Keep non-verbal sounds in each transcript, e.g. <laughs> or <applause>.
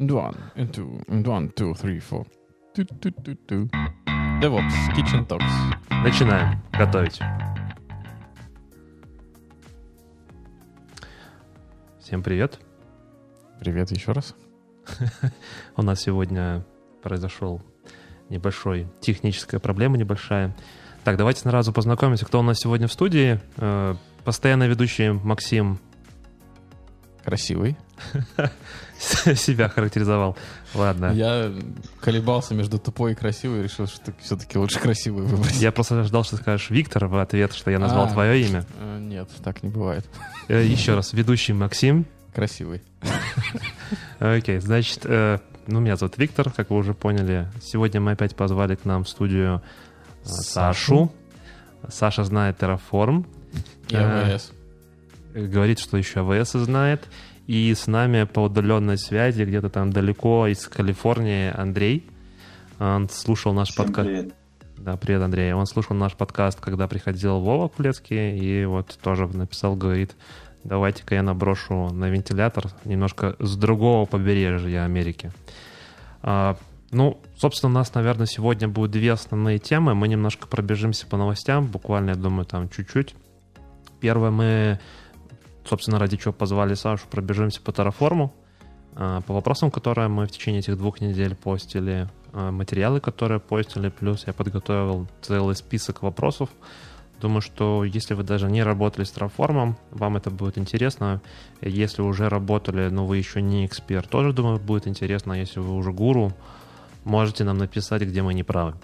And one, and two, and one, two, three, four. Ту-ту-ту-ту. DevOps, Kitchen Talks. Начинаем готовить. Всем привет. Привет еще раз. <laughs> У нас сегодня произошел небольшой техническая проблема небольшая. Так, давайте сразу познакомимся, кто у нас сегодня в студии. Э, Постоянно ведущий Максим Красивый. <laughs> себя характеризовал. Ладно. Я колебался между тупой и красивой и решил, что все-таки лучше красивый выбрать. Я просто ждал, что ты скажешь Виктор в ответ, что я назвал А. твое имя. Э, Нет, так не бывает. Э, Еще раз, ведущий Максим. Красивый. <laughs> Окей, значит, э, ну, меня зовут Виктор, как вы уже поняли. Сегодня мы опять позвали к нам в студию Сашу. Саша знает Terraform, И АВС. Э, говорит, что еще АВС знает. И с нами по удаленной связи, где-то там далеко из Калифорнии, Андрей. Он слушал наш подкаст. Да, привет, Андрей. Он слушал наш подкаст, когда приходил Вова Кулецкий, и вот тоже написал, говорит, давайте-ка я наброшу на вентилятор немножко с другого побережья Америки. А, ну, собственно, у нас, наверное, сегодня будут две основные темы. Мы немножко пробежимся по новостям, буквально, я думаю, там чуть-чуть. Первое, мы, собственно, ради чего позвали Сашу, пробежимся по Terraform, а, по вопросам, которые мы в течение этих двух недель постили, а, материалы, которые постили, плюс я подготовил целый список вопросов. Думаю, что если вы даже не работали с Terraform, вам это будет интересно. Если уже работали, но вы еще не эксперт, тоже, думаю, будет интересно. Если вы уже гуру, можете нам написать, где мы не правы.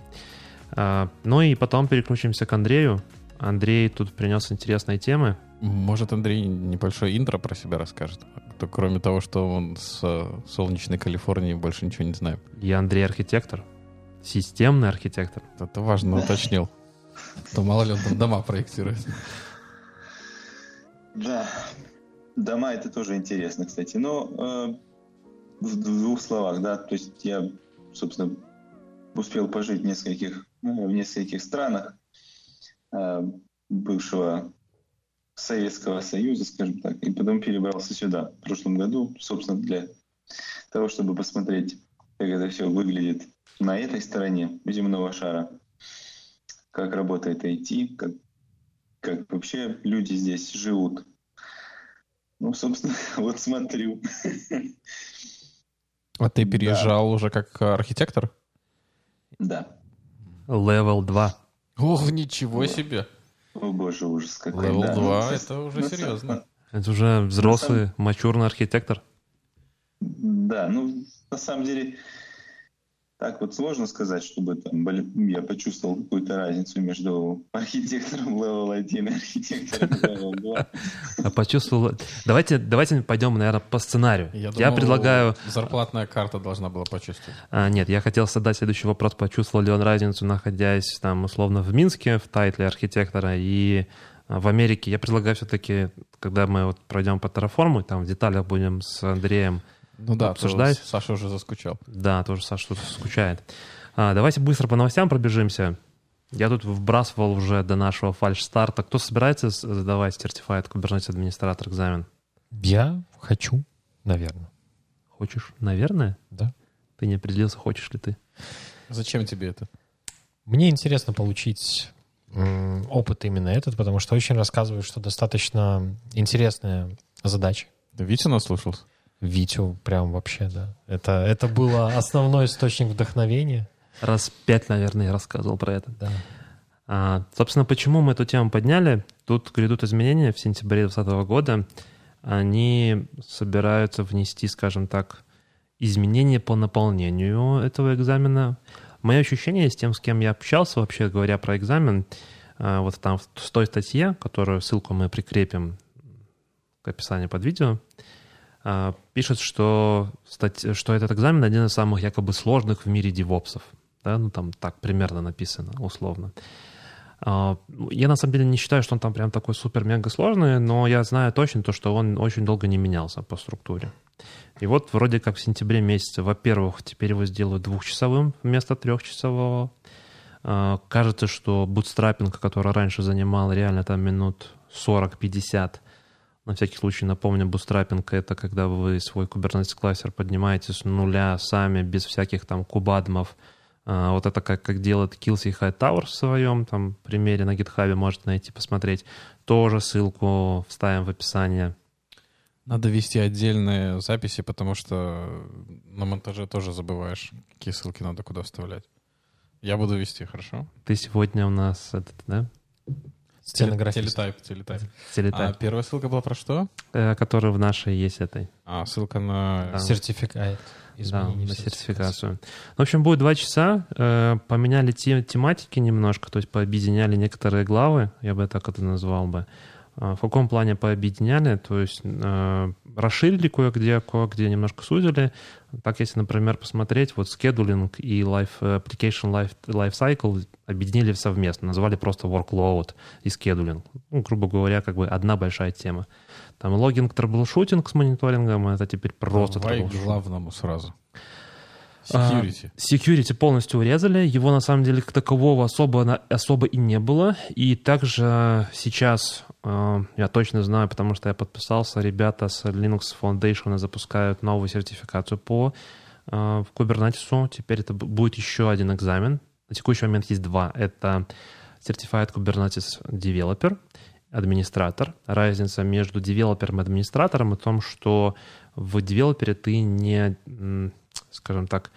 А, Ну и потом переключимся к Андрею. Андрей тут принес интересные темы. Может, Андрей небольшой интро про себя расскажет? То, кроме того, что он с э, солнечной Калифорнии, больше ничего не знаю. Я Андрей архитектор, системный архитектор. Это важно уточнил. То мало ли он там дома проектирует. Да, дома это тоже интересно, кстати. Но э, в, в двух словах, да, то есть я, собственно, успел пожить в нескольких, ну, в нескольких странах э, бывшего Советского Союза, скажем так, и потом перебрался сюда в прошлом году, собственно, для того, чтобы посмотреть, как это все выглядит на этой стороне земного шара, как работает IT, как как вообще люди здесь живут. Ну, собственно, <laughs> вот смотрю. А ты переезжал уже как архитектор? Да. Level 2. Ох, ничего себе. О боже, ужас какой. Левел да. 2, Ну, это уже на серьезно. Это уже взрослый, мачурный архитектор. Да, ну, на самом деле, так вот сложно сказать, чтобы там, блин, я почувствовал какую-то разницу между архитектором Level 1 и архитектором Level 2. А почувствовал... Давайте, давайте пойдем, наверное, по сценарию. Я, думал, предлагаю... Зарплатная карта должна была почувствовать. А, нет, я хотел задать следующий вопрос. Почувствовал ли он разницу, находясь там, условно, в Минске, в тайтле архитектора, и а, в Америке? Я предлагаю все-таки, когда мы вот пройдем по Terraform, там в деталях будем с Андреем Ну да, Обсуждать? то Саша уже заскучал. Да, тоже Саша тут скучает. А, давайте быстро по новостям пробежимся. Я тут вбрасывал уже до нашего фальш-старта. Кто собирается сдавать Certified Kubernetes администратор экзамен? Я хочу, наверное. Хочешь? Наверное. Да. Ты не определился, хочешь ли ты. Зачем тебе это? Мне интересно получить опыт именно этот, потому что очень рассказывают, что достаточно интересная задача. Да Витя наслушался? Витю прям вообще, да. Это, это было основной источник вдохновения. Раз пять, наверное, я рассказывал про это. Да. А, собственно, почему мы эту тему подняли? Тут грядут изменения в сентябре 2020 года. Они собираются внести, скажем так, изменения по наполнению этого экзамена. Мое ощущение с тем, с кем я общался, вообще говоря про экзамен, а, вот там в той статье, которую ссылку мы прикрепим к описанию под видео, пишет, что, стать- что этот экзамен один из самых якобы сложных в мире девопсов. Да? Ну, там так примерно написано, условно. А, Я на самом деле не считаю, что он там прям такой супер-мега сложный, но я знаю точно то, что он очень долго не менялся по структуре. И вот вроде как в сентябре месяце, во-первых, теперь его сделают двухчасовым вместо трехчасового. А, Кажется, что bootstrapping, который раньше занимал реально там минут 40-50, На всякий случай напомню, бустрапинг — это когда вы свой Kubernetes кластер поднимаете с нуля сами, без всяких там kubeadm ов. А, вот это как, как делает Killsey Hightower в своем там примере на GitHub, можете найти, посмотреть. Тоже ссылку вставим в описание. Надо вести отдельные записи, потому что на монтаже тоже забываешь, какие ссылки надо куда вставлять. Я буду вести, хорошо? Ты сегодня у нас этот, да? Стенографический. Телетайп, телетайп. А Телетайп, первая ссылка была про что? э, который в нашей есть этой. А, ссылка на... Да. Сертификат. Да, на сертификацию. В общем, будет два часа. э, Поменяли те- тематики немножко, то есть пообъединяли некоторые главы, я бы так это назвал бы. А, В каком плане пообъединяли? То есть э, расширили кое-где, кое-где немножко сузили. Так, если, например, посмотреть, вот scheduling и life, э, application life, life cycle объединили совместно, назвали просто workload и scheduling. Ну, грубо говоря, как бы одна большая тема. Там logging, troubleshooting с мониторингом, это теперь просто Давай к главному сразу. А, Security. Security полностью урезали, его на самом деле как такового особо, особо и не было. И также сейчас, э, я точно знаю, потому что я подписался, ребята с Linux Foundation запускают новую сертификацию по э, Kubernetes. Теперь это будет еще один экзамен. На текущий момент есть два. Это Certified Kubernetes Developer, администратор. Разница между девелопером и администратором в том, что в девелопере ты не, скажем так,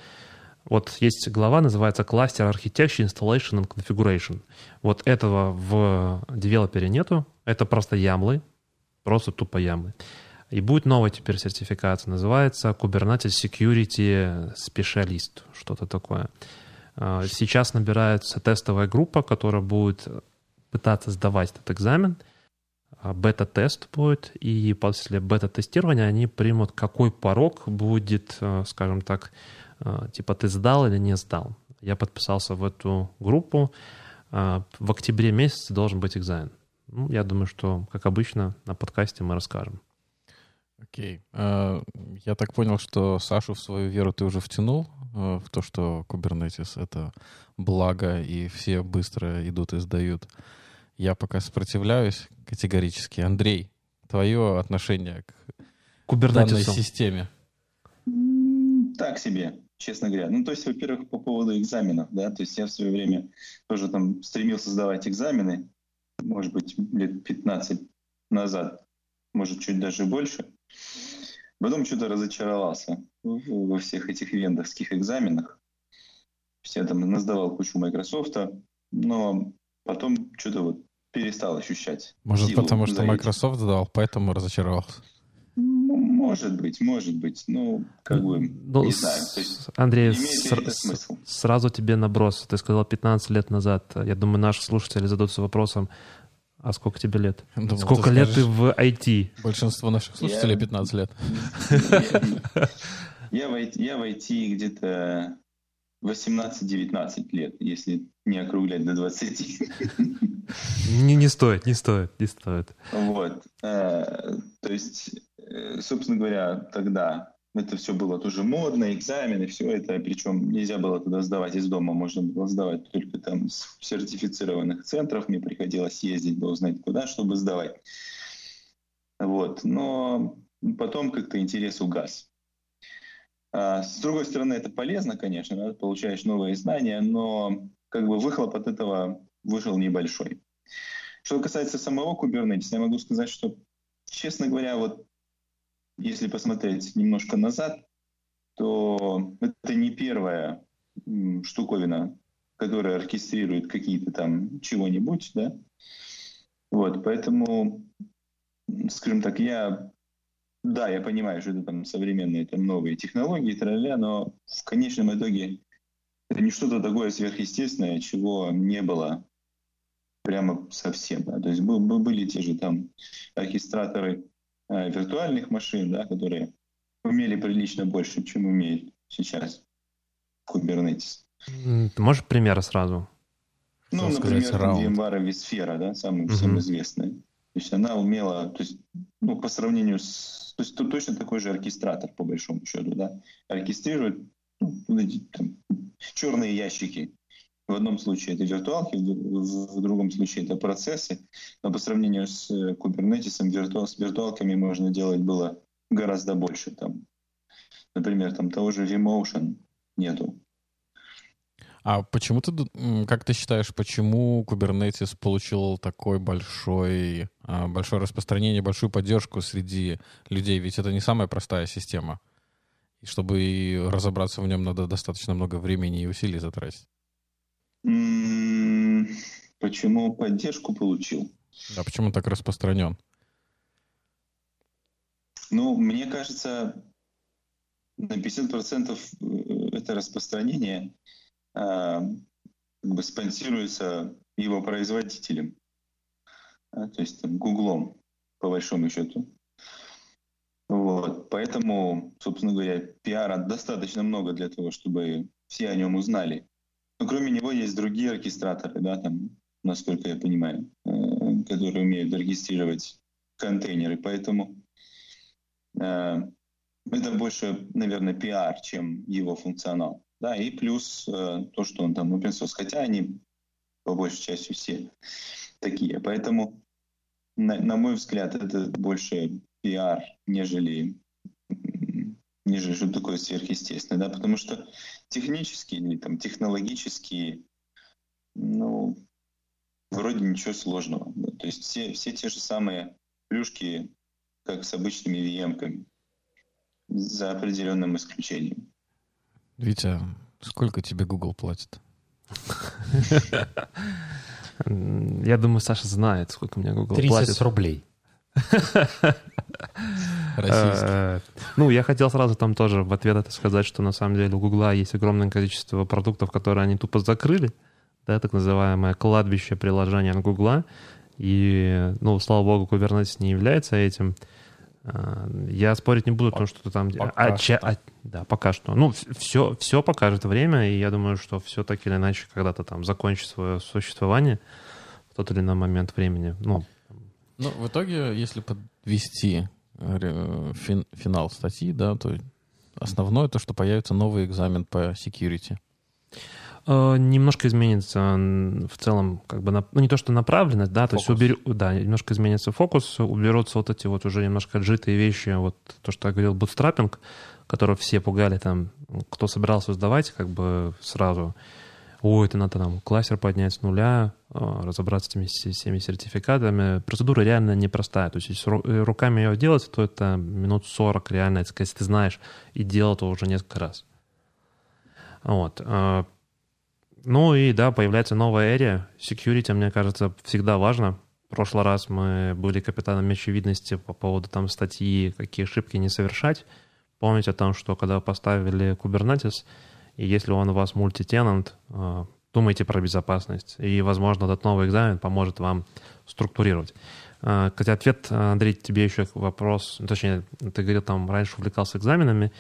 вот есть глава, называется Cluster Architecture, Installation and Configuration. Вот этого в девелопере нету. Это просто ямлы, просто тупо ямлы. И будет новая теперь сертификация, называется Kubernetes Security Specialist, что-то такое. А, Сейчас набирается тестовая группа, которая будет пытаться сдавать этот экзамен. А, Бета-тест будет, и после бета-тестирования они примут, какой порог будет, э, скажем так, э, типа ты сдал или не сдал. Я подписался в эту группу. А, В октябре месяце должен быть экзамен. Ну, я думаю, что, как обычно, на подкасте мы расскажем. Окей. А, Я так понял, что Сашу в свою веру ты уже втянул в то, что Kubernetes — это благо, и все быстро идут и сдают. Я пока сопротивляюсь категорически. Андрей, твое отношение к данной Kubernetes. системе? Так себе, честно говоря. Ну, то есть, во-первых, по поводу экзаменов, да, то есть я в свое время тоже там стремился сдавать экзамены, может быть, лет 15 назад, может, чуть даже больше. Потом что-то разочаровался во всех этих вендорских экзаменах. Я там насдавал кучу Microsoft, но потом что-то вот перестал ощущать. Может, силу потому что. Microsoft сдал, поэтому разочаровался? Ну, Может быть, может быть. Ну, как бы, Ну, не с- знаю. То есть, Андрей, с- сразу тебе наброс. Ты сказал 15 лет назад. Я думаю, наши слушатели зададутся вопросом, а сколько тебе лет? Думал, Сколько ты лет ты в IT? Большинство наших слушателей 15 лет. Я в IT, я в IT где-то 18-19 лет, если не округлять до 20. Не, не стоит, не стоит, не стоит. Вот. Э, То есть, э, собственно говоря, тогда это все было тоже модно, экзамены, все это, причем нельзя было туда сдавать из дома, можно было сдавать только там с сертифицированных центров, мне приходилось ездить, было узнать куда, чтобы сдавать. Вот. Но потом как-то интерес угас. А, С другой стороны, это полезно, конечно, да, получаешь новые знания, но как бы выхлоп от этого вышел небольшой. Что касается самого Kubernetes, я могу сказать, что, честно говоря, вот если посмотреть немножко назад, то это не первая штуковина, которая оркестрирует какие-то там чего-нибудь, да. Вот, поэтому, скажем так, я, да, я понимаю, что это там современные там новые технологии, тра но в конечном итоге это не что-то такое сверхъестественное, чего не было прямо совсем. Да. То есть был- был- были те же там оркестраторы э, виртуальных машин, да, которые умели прилично больше, чем умеет сейчас Kubernetes. Ты можешь примеры сразу? Ну, Хотел например. VMware vSphere, да, самая Мгм. всем известная. То есть она умела, то есть, ну, по сравнению с... То есть тут точно такой же оркестратор, по большому счету, да, оркестрирует ну, эти там черные ящики В одном случае это виртуалки, в другом случае это процессы. Но по сравнению с Kubernetes, виртуал, с виртуалками можно делать было гораздо больше. Там, например, там того же vMotion нету. А почему ты, как ты считаешь, почему Kubernetes получил такой большой, а, большое распространение, большую поддержку среди людей? Ведь это не самая простая система. И чтобы разобраться в нем, надо достаточно много времени и усилий затратить. Почему поддержку получил? Да, почему он так распространен? Ну, мне кажется, на 50% э, это распространение спонсируется его производителем, то есть там, Гуглом, по большому счету. Вот. Поэтому, собственно говоря, пиара достаточно много для того, чтобы все о нем узнали. Но кроме него есть другие оркестраторы, да, там, насколько я понимаю, э, которые умеют оркестрировать контейнеры. Поэтому э, это больше, наверное, пиар, чем его функционал. Да, и плюс э, то, что он там open source, хотя они по большей части все такие. Поэтому, на, на мой взгляд, это больше пиар, нежели, нежели что такое сверхъестественное, да, потому что технически или там технологически, ну, вроде ничего сложного. Да. То есть все, все те же самые плюшки, как с обычными VM-ками, за определенным исключением. Витя, сколько тебе Google платит? Я думаю, Саша знает, сколько мне Google 30 платит. 30 рублей. Э, ну, я хотел сразу там тоже в ответ это сказать, что на самом деле у Гугла есть огромное количество продуктов, которые они тупо закрыли, да, так называемое кладбище приложения от Гугла. И, ну, слава богу, Kubernetes не является этим. Я спорить не буду, потому что там... Пока а, что. А, да, пока что. Ну, все, все покажет время, и я думаю, что все так или иначе когда-то там закончит свое существование в тот или иной момент времени. Ну, ну в итоге, если подвести э, фин, финал статьи, да, то основное то, что появится новый экзамен по security. Э, немножко изменится в целом, как бы, ну, не то, что направленность, да, фокус. то есть убер, да, немножко изменится фокус, уберутся вот эти вот уже немножко отжитые вещи, вот то, что я говорил, бутстрапинг, которого все пугали там, кто собирался сдавать, как бы сразу, ой, это надо там классер поднять с нуля, э, разобраться с этими всеми сертификатами. Процедура реально непростая. То есть, если э, руками ее делать, то это минут 40 реально, если ты знаешь, и делал это уже несколько раз. Вот. Ну и да, появляется новая эрия. Security, мне кажется, всегда важно. В прошлый раз мы были капитаном очевидности по поводу там статьи, какие ошибки не совершать. Помните о том, что когда поставили Kubernetes, и если он у вас мультитенант, э, думайте про безопасность. И, возможно, этот новый экзамен поможет вам структурировать. Э, кстати, ответ, Андрей, тебе еще вопрос, точнее, ты говорил, там раньше увлекался экзаменами.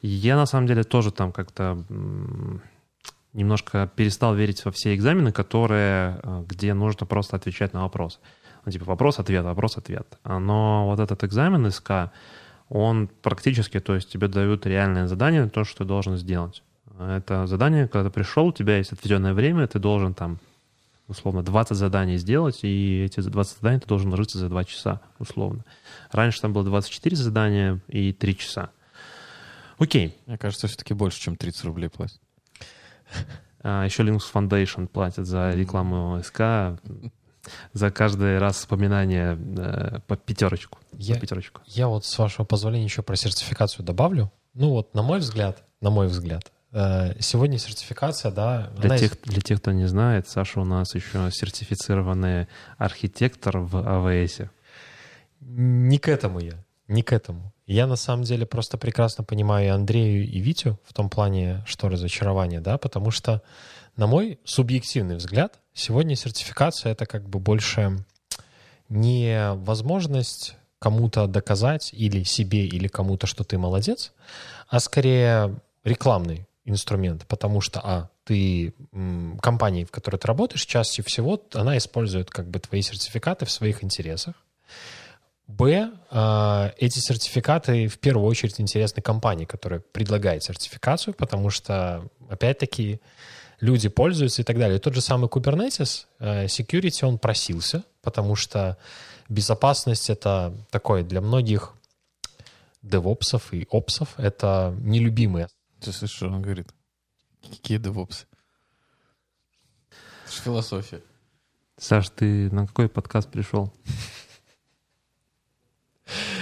Я, на самом деле, тоже там как-то немножко перестал верить во все экзамены, которые, э, где нужно просто отвечать на вопрос. Ну, типа вопрос-ответ, вопрос-ответ. Но вот этот экзамен СК, он практически, то есть тебе дают реальное задание, то, что ты должен сделать. Это задание, когда ты пришел, у тебя есть отведенное время, ты должен там, условно, 20 заданий сделать, и эти 20 заданий ты должен ложиться за 2 часа, условно. Раньше там было 24 задания и 3 часа. Окей. Мне кажется, все-таки больше, чем 30 рублей платят. А, еще Linux Foundation платит за рекламу СК за каждый раз вспоминание э, по пятерочку. Я, по пятерочку. я вот, с вашего позволения, еще про сертификацию добавлю. Ну вот, на мой взгляд, на мой взгляд, э, сегодня сертификация, да... Для, тех, для тех, кто не знает, Саша у нас еще сертифицированный архитектор в АВС. Не к этому я, не к этому. Я на самом деле просто прекрасно понимаю и Андрею, и Витю в том плане, что разочарование, да, потому что, на мой субъективный взгляд, сегодня сертификация — это как бы больше не возможность кому-то доказать или себе, или кому-то, что ты молодец, а скорее рекламный инструмент, потому что, а, ты компании, в которой ты работаешь, чаще всего она использует как бы твои сертификаты в своих интересах, Б, а, эти сертификаты в первую очередь интересны компании, которая предлагает сертификацию, потому что, опять-таки, люди пользуются и так далее. И тот же самый Kubernetes, э, security, он просился, потому что безопасность — это такое для многих девопсов и опсов — это нелюбимые. Ты слышишь, что он говорит? Какие девопсы? Это же философия. Саш, ты на какой подкаст пришел?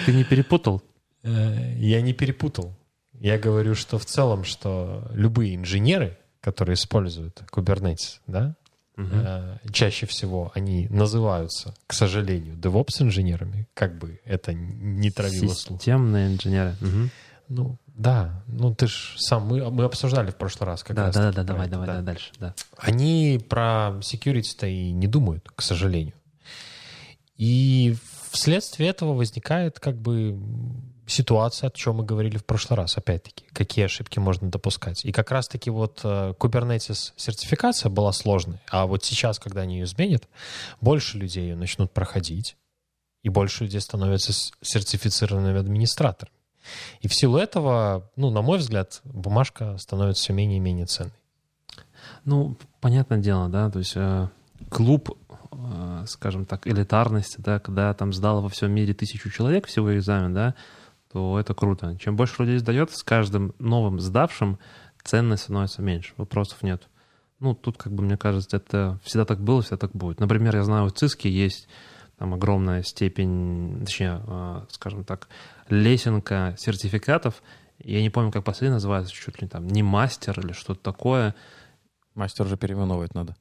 Ты не перепутал? Э, Я не перепутал. Я говорю, что в целом, что любые инженеры, которые используют Kubernetes, да, э, чаще всего они называются, к сожалению, DevOps-инженерами, как бы это не травило слух. Системные инженеры. Мгм. Ну, да, ну ты ж сам, мы, мы обсуждали в прошлый раз как Да, раз да, да, давай, это, давай, да. да, дальше, да. Они про security-то и не думают, к сожалению. И вследствие этого возникает как бы ситуация, о чем мы говорили в прошлый раз, опять-таки, какие ошибки можно допускать. И как раз-таки вот э, Kubernetes сертификация была сложной, а вот сейчас, когда они ее изменят, больше людей ее начнут проходить, и больше людей становятся сертифицированными администраторами. И в силу этого, ну, на мой взгляд, бумажка становится все менее и менее ценной. Ну, понятное дело, да, то есть э, клуб, скажем так, элитарности, да, когда там сдало во всем мире тысячу человек всего экзамен, да, то это круто. Чем больше людей сдает, с каждым новым сдавшим ценность становится меньше, вопросов нет. Ну, тут, как бы, мне кажется, это всегда так было, всегда так будет. Например, я знаю, у ЦИСКи есть там огромная степень, точнее, э, скажем так, лесенка сертификатов. Я не помню, как последний называется, чуть ли там не мастер или что-то такое. Мастер же переименовывать надо.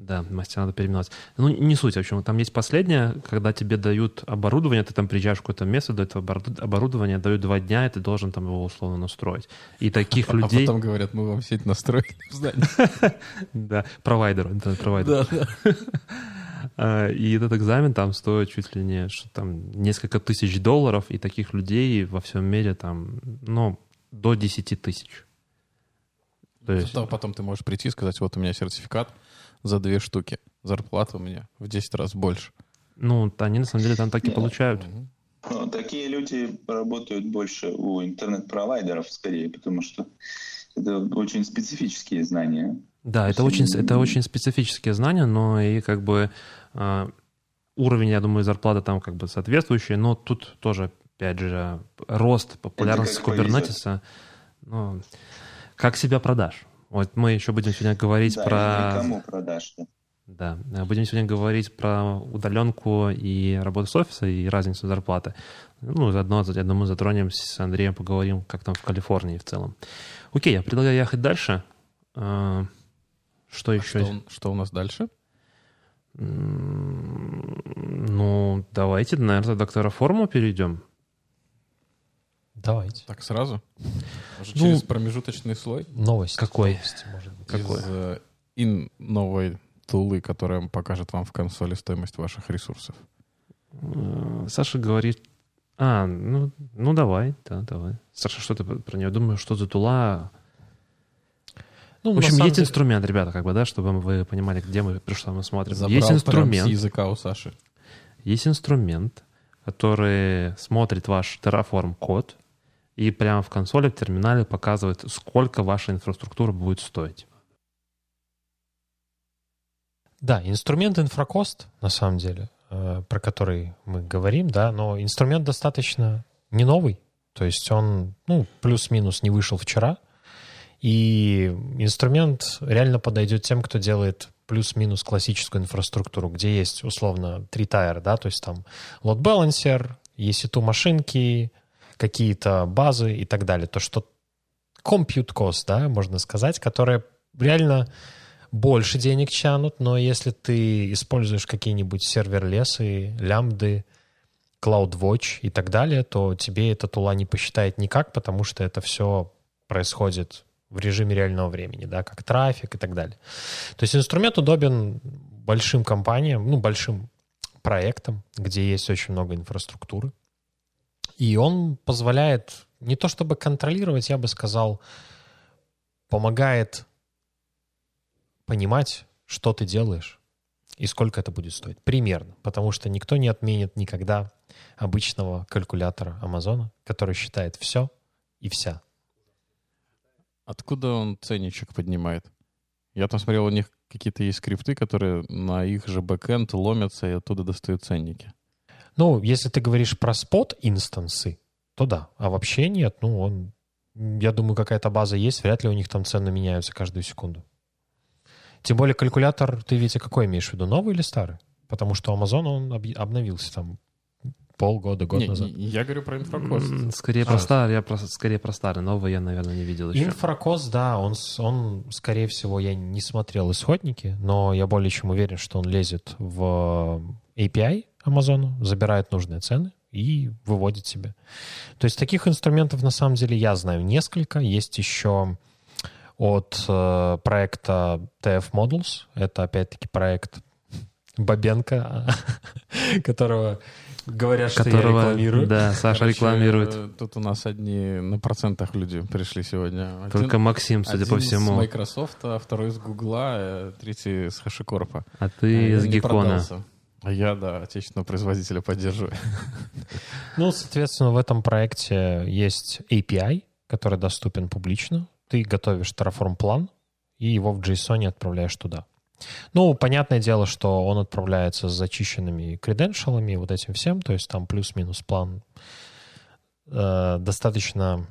Да, мастер надо переименовать. Ну, не суть, в общем, там есть последнее, когда тебе дают оборудование, ты там приезжаешь в какое-то место, дают обору- оборудование, дают два дня, и ты должен там его условно настроить. И таких А людей... потом говорят, мы вам сеть настроили в здании. <laughs> Да, провайдер, интернет-провайдер. <laughs> А, И этот экзамен там стоит чуть ли не там несколько тысяч долларов, и таких людей во всем мире там, ну, до 10 тысяч. То есть, Зато потом ты можешь прийти и сказать, вот у меня сертификат за две штуки. Зарплата у меня в 10 раз больше. ну, они на самом деле там так и получают. Ну, такие люди работают больше у интернет-провайдеров скорее, потому что это очень специфические знания. Да, это очень, это очень специфические знания, но и как бы а, уровень, я думаю, зарплаты там как бы соответствующий, но тут тоже, опять же, рост популярности кубернетиса. Ну, как себя продашь? Вот мы еще будем сегодня говорить Да, про... кому продашь-то? Да, э, будем сегодня говорить про удаленку и работу с офиса и разницу зарплаты. Ну, заодно, я думаю, затронем с Андреем, поговорим, как там в Калифорнии в целом. Окей, я предлагаю ехать дальше. А, Что А еще? Что, у- что у нас дальше? Ну, давайте, наверное, до Terraform перейдем. Давайте. Так сразу? Может, Ну, через промежуточный слой? Новость. Какой? Новости, может быть. Какой? Из э, ин новой тулы, которая покажет вам в консоли стоимость ваших ресурсов. Э, Саша говорит... А, ну, ну давай, да, давай. Саша, что ты про нее думаю, что за тула? Ну, В общем, есть деле- инструмент, ребята, как бы, да, чтобы вы понимали, где мы, при что мы смотрим. Забрал есть прям инструмент, с языка у Саши. есть инструмент, который смотрит ваш Terraform код и прямо в консоли, в терминале показывает, сколько ваша инфраструктура будет стоить. Да, инструмент инфракост, на самом деле, э, про который мы говорим, да, но инструмент достаточно не новый. То есть он, ну, плюс-минус не вышел вчера. И инструмент реально подойдет тем, кто делает плюс-минус классическую инфраструктуру, где есть условно три тайра, да, то есть там balancer, EC2 машинки, какие-то базы и так далее. То, что compute cost, да, можно сказать, которые реально больше денег тянут, но если ты используешь какие-нибудь сервер-лесы, лямбды, CloudWatch и так далее, то тебе эта тула не посчитает никак, потому что это все происходит в режиме реального времени, да, как трафик и так далее. То есть инструмент удобен большим компаниям, ну, большим проектам, где есть очень много инфраструктуры. И он позволяет не то чтобы контролировать, я бы сказал, помогает понимать, что ты делаешь и сколько это будет стоить. Примерно. Потому что никто не отменит никогда обычного калькулятора Амазона, который считает все и вся. Откуда он ценничек поднимает? Я там смотрел, у них какие-то есть скрипты, которые на их же бэкэнд ломятся и оттуда достают ценники. Ну, если ты говоришь про спот-инстансы, то да. А вообще нет. Ну, он... Я думаю, какая-то база есть, вряд ли у них там цены меняются каждую секунду. Тем более калькулятор, ты, Витя, какой имеешь в виду, новый или старый? Потому что Amazon, он об- обновился там полгода, год Не, назад. не, я говорю про инфракост. Скорее А. про старый, я просто скорее про старый. Новый я, наверное, не видел еще. Инфракос, да, он, он, скорее всего, я не смотрел исходники, но я более чем уверен, что он лезет в API Amazon, забирает нужные цены и выводит себе. То есть таких инструментов на самом деле я знаю несколько. Есть еще от э, проекта TF Models. Это опять-таки проект Бабенко, <laughs> которого говорят, что я Которого, рекламирую. да, Саша Короче, рекламирует. э, Тут у нас одни на процентах люди пришли сегодня. Один- Только Максим, судя по один всему. с Microsoft, а второй из Гугла, э, третий с HashiCorp. А ты я из Гекона. продался. Я, да, отечественного производителя поддерживаю. Ну, соответственно, в этом проекте есть API, который доступен публично. Ты готовишь Terraform план и его в JSON отправляешь туда. Ну, понятное дело, что он отправляется с зачищенными креденшалами и вот этим всем, то есть там плюс-минус план э, достаточно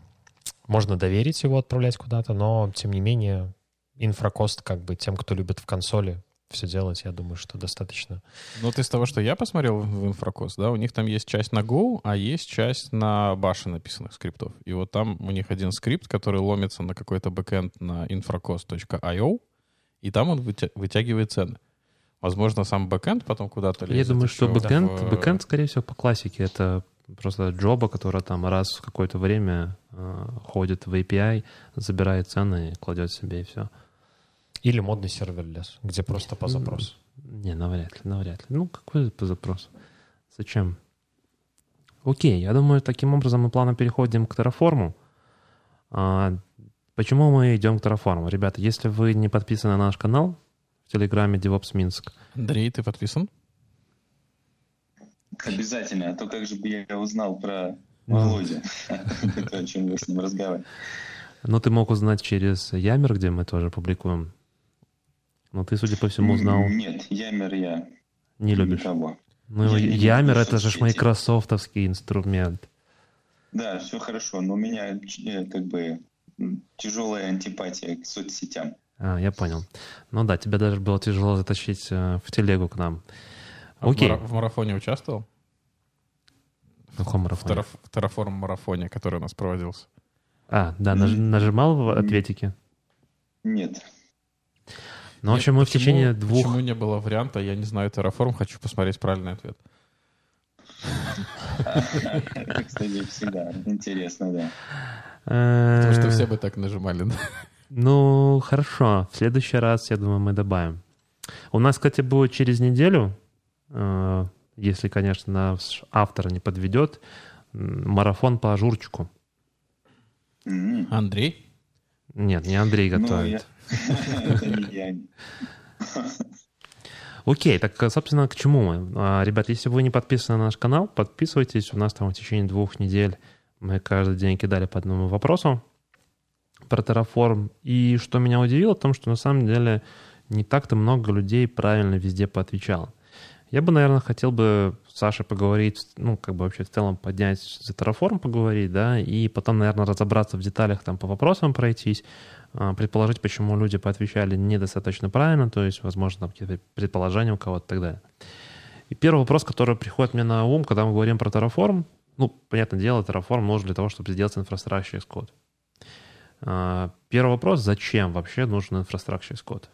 можно доверить его отправлять куда-то, но тем не менее инфракост как бы тем, кто любит в консоли все делать, я думаю, что достаточно. Ну, ты из того, что я посмотрел в инфракост, да, у них там есть часть на Go, а есть часть на баше написанных скриптов. И вот там у них один скрипт, который ломится на какой-то бэкэнд на infracost.io, и там он вытя- вытягивает цены. Возможно, сам бэкэнд потом куда-то лезет. Я думаю, что бэкэнд, в- бэкэнд, скорее всего, по классике. Это просто джоба, которая там раз в какое-то время э, ходит в API, забирает цены и кладет себе, и все. Или модный serverless, где просто по запросу. Не, навряд ли, навряд ли. Ну, какой по запросу? Зачем? Окей, я думаю, таким образом мы плавно переходим к Terraform. А, почему мы идем к Terraform? Ребята, если вы не подписаны на наш канал в Телеграме DevOps Минск, Андрей, ты подписан? Обязательно, а то как же бы я узнал про Володю, то, <laughs> о чем вы с ним разговаривали. ну, ты мог узнать через Ямер, где мы тоже публикуем. Но ты, судя по всему, узнал, Нет, Ямер я не любишь. никого. Ну, Я Ямер — это же майкрософтовский инструмент. Да, все хорошо, но у меня э, как бы тяжелая антипатия к соцсетям. А, я понял. Ну да, тебя даже было тяжело затащить э, в телегу к нам. А в Окей. мара- В марафоне участвовал? В каком В марафоне? В Terraform марафоне, который у нас проводился. А, да, наж- нажимал в ответике. Нет. Ну, в общем, мы в течение двух... Почему не было варианта «я не знаю Terraform, хочу посмотреть правильный ответ»? Кстати, всегда интересно, да. Потому что Э, все бы так нажимали. да. Ну, хорошо. В следующий раз, я думаю, мы добавим. У нас, кстати, будет через неделю, э, если, конечно, наш автор не подведет, марафон по ажурчику. Андрей? Нет, не Андрей ну, готовит. <laughs> Окей, так, собственно, к чему мы? А, Ребят, если вы не подписаны на наш канал, подписывайтесь. У нас там в течение двух недель мы каждый день кидали по одному вопросу про Terraform. И что меня удивило, в том, что на самом деле не так-то много людей правильно везде поотвечало. Я бы, наверное, хотел бы с Сашей поговорить, ну, как бы вообще в целом поднять за Terraform поговорить, да, и потом, наверное, разобраться в деталях, там, по вопросам пройтись, а, предположить, почему люди поотвечали недостаточно правильно, то есть, возможно, там какие-то предположения у кого-то и так далее. И первый вопрос, который приходит мне на ум, когда мы говорим про Terraform, ну, понятное дело, Terraform нужен для того, чтобы сделать as Code. А, Первый вопрос, зачем вообще нужен as Code?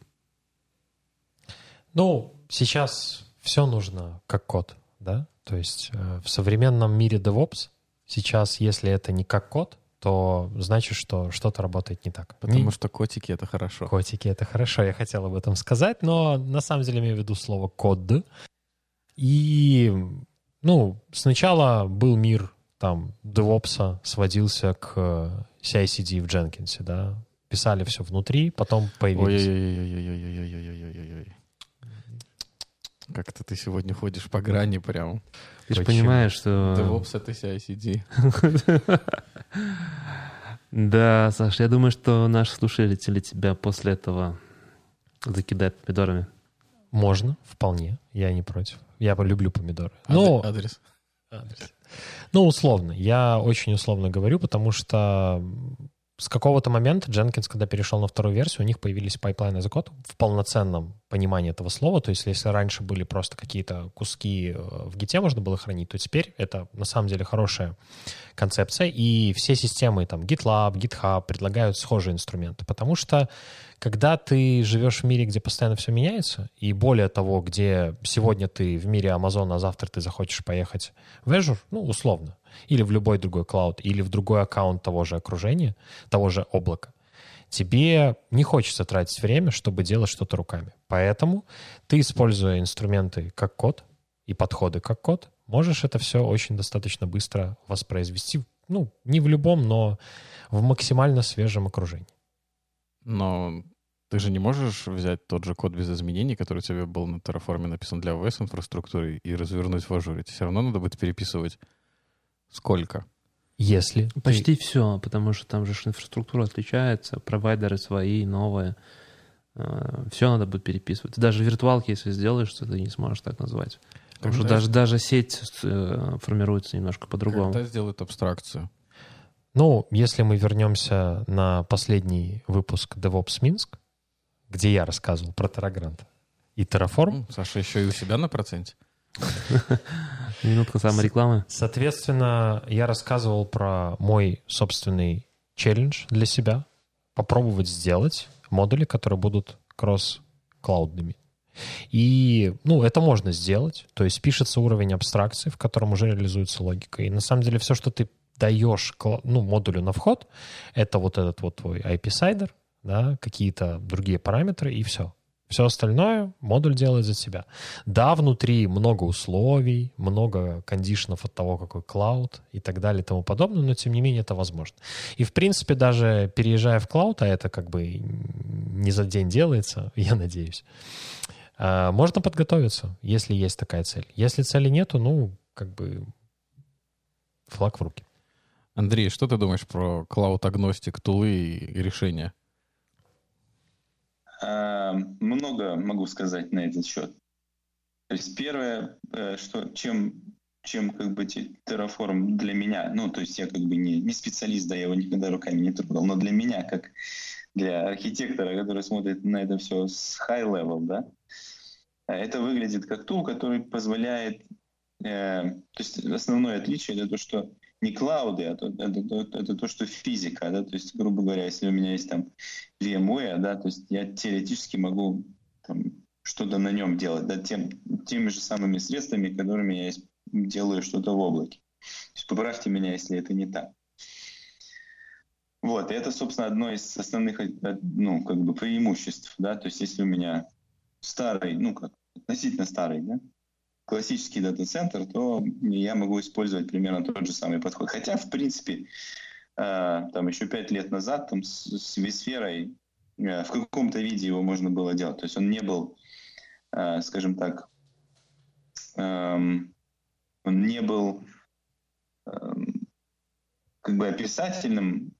Ну, сейчас все нужно как код, да? То есть э, в современном мире DevOps сейчас, если это не как код, то значит, что что-то работает не так. Потому Не- что котики — это хорошо. Котики — это хорошо, я хотел об этом сказать, но на самом деле имею в виду слово «код». И, ну, сначала был мир там DevOps сводился к э, CI-CD в Jenkins, да, писали все внутри, потом появились... Ой-ой-ой-ой-ой-ой-ой-ой-ой-ой. Как-то ты сегодня ходишь по грани прям. Ты же понимаешь, что... DevOps — это CI-CD. Да, Саш, я думаю, что наши слушатели тебя после этого Закидать помидорами. Можно, вполне. Я не против. Я люблю помидоры. Но Адрес. Ну, условно. Я очень условно говорю, потому что с какого-то момента Jenkins, когда перешел на вторую версию, у них появились пайплайны as a code в полноценном понимании этого слова. То есть если раньше были просто какие-то куски э, в гите можно было хранить, то теперь это на самом деле хорошая концепция. И все системы, там, GitLab, GitHub предлагают схожие инструменты. Потому что когда ты живешь в мире, где постоянно все меняется, и более того, где сегодня ты в мире Amazon, а завтра ты захочешь поехать в Azure, ну, условно, или в любой другой клауд, или в другой аккаунт того же окружения, того же облака, тебе не хочется тратить время, чтобы делать что-то руками. Поэтому ты, используя инструменты как код и подходы как код, можешь это все очень достаточно быстро воспроизвести, ну, не в любом, но в максимально свежем окружении. Но ты же не можешь взять тот же код без изменений, который у тебя был на Terraform написан для OS-инфраструктуры, и развернуть в Azure. Все равно надо будет переписывать сколько? Если ты- Почти все, потому что там же инфраструктура отличается, провайдеры свои, новые. Все надо будет переписывать. Ты даже виртуалки, если сделаешь, то ты не сможешь так назвать. Потому что Когда- даже, даже сеть э, формируется немножко по-другому. Когда сделают абстракцию? Ну, если мы вернемся на последний выпуск DevOps Минск, где я рассказывал про Terragrant и Terraform, Саша еще и у себя на проценте? <laughs> Минутка саморекламы. соответственно, я рассказывал про мой собственный челлендж для себя, попробовать сделать модули, которые будут кросс-клаудными. И, ну, это можно сделать. То есть пишется уровень абстракции, в котором уже реализуется логика. И на самом деле все, что ты даешь ну, модулю на вход, это вот этот вот твой IP-сайдер, да, какие-то другие параметры, и все. Все остальное модуль делает за тебя. Да, внутри много условий, много кондишенов от того, какой клауд и так далее и тому подобное, но тем не менее это возможно. И в принципе даже переезжая в клауд, а это как бы не за день делается, <laughs> я надеюсь, а, можно подготовиться, если есть такая цель. Если цели нету, ну, как бы флаг в руки. Андрей, что ты думаешь про клауд-агностик, тулы и решения? Много могу сказать на этот счет. То есть первое, э, что чем чем как бы Terraform для меня, ну то есть я как бы не, не специалист, да, я его никогда руками не трогал, но для меня, как для архитектора, который смотрит на это все с high level, да, это выглядит как тул, который позволяет, э, то есть основное отличие это то, что не клауды, а то, это, то- это то, что физика, да, то есть, грубо говоря, если у меня есть там VMware, да, то есть я теоретически могу там, что-то на нем делать, да, тем, теми же самыми средствами, которыми я делаю что-то в облаке. То есть поправьте меня, если это не так. Вот, и это, собственно, одно из основных, э, ну, как бы преимуществ, да, то есть если у меня старый, ну, как, относительно старый, да, классический дата-центр, то я могу использовать примерно тот же самый подход. Хотя, в принципе, э, там еще пять лет назад там с, с vSphere э, в каком-то виде его можно было делать. То есть он не был, э, скажем так, эм, он не был эм, как бы описательным,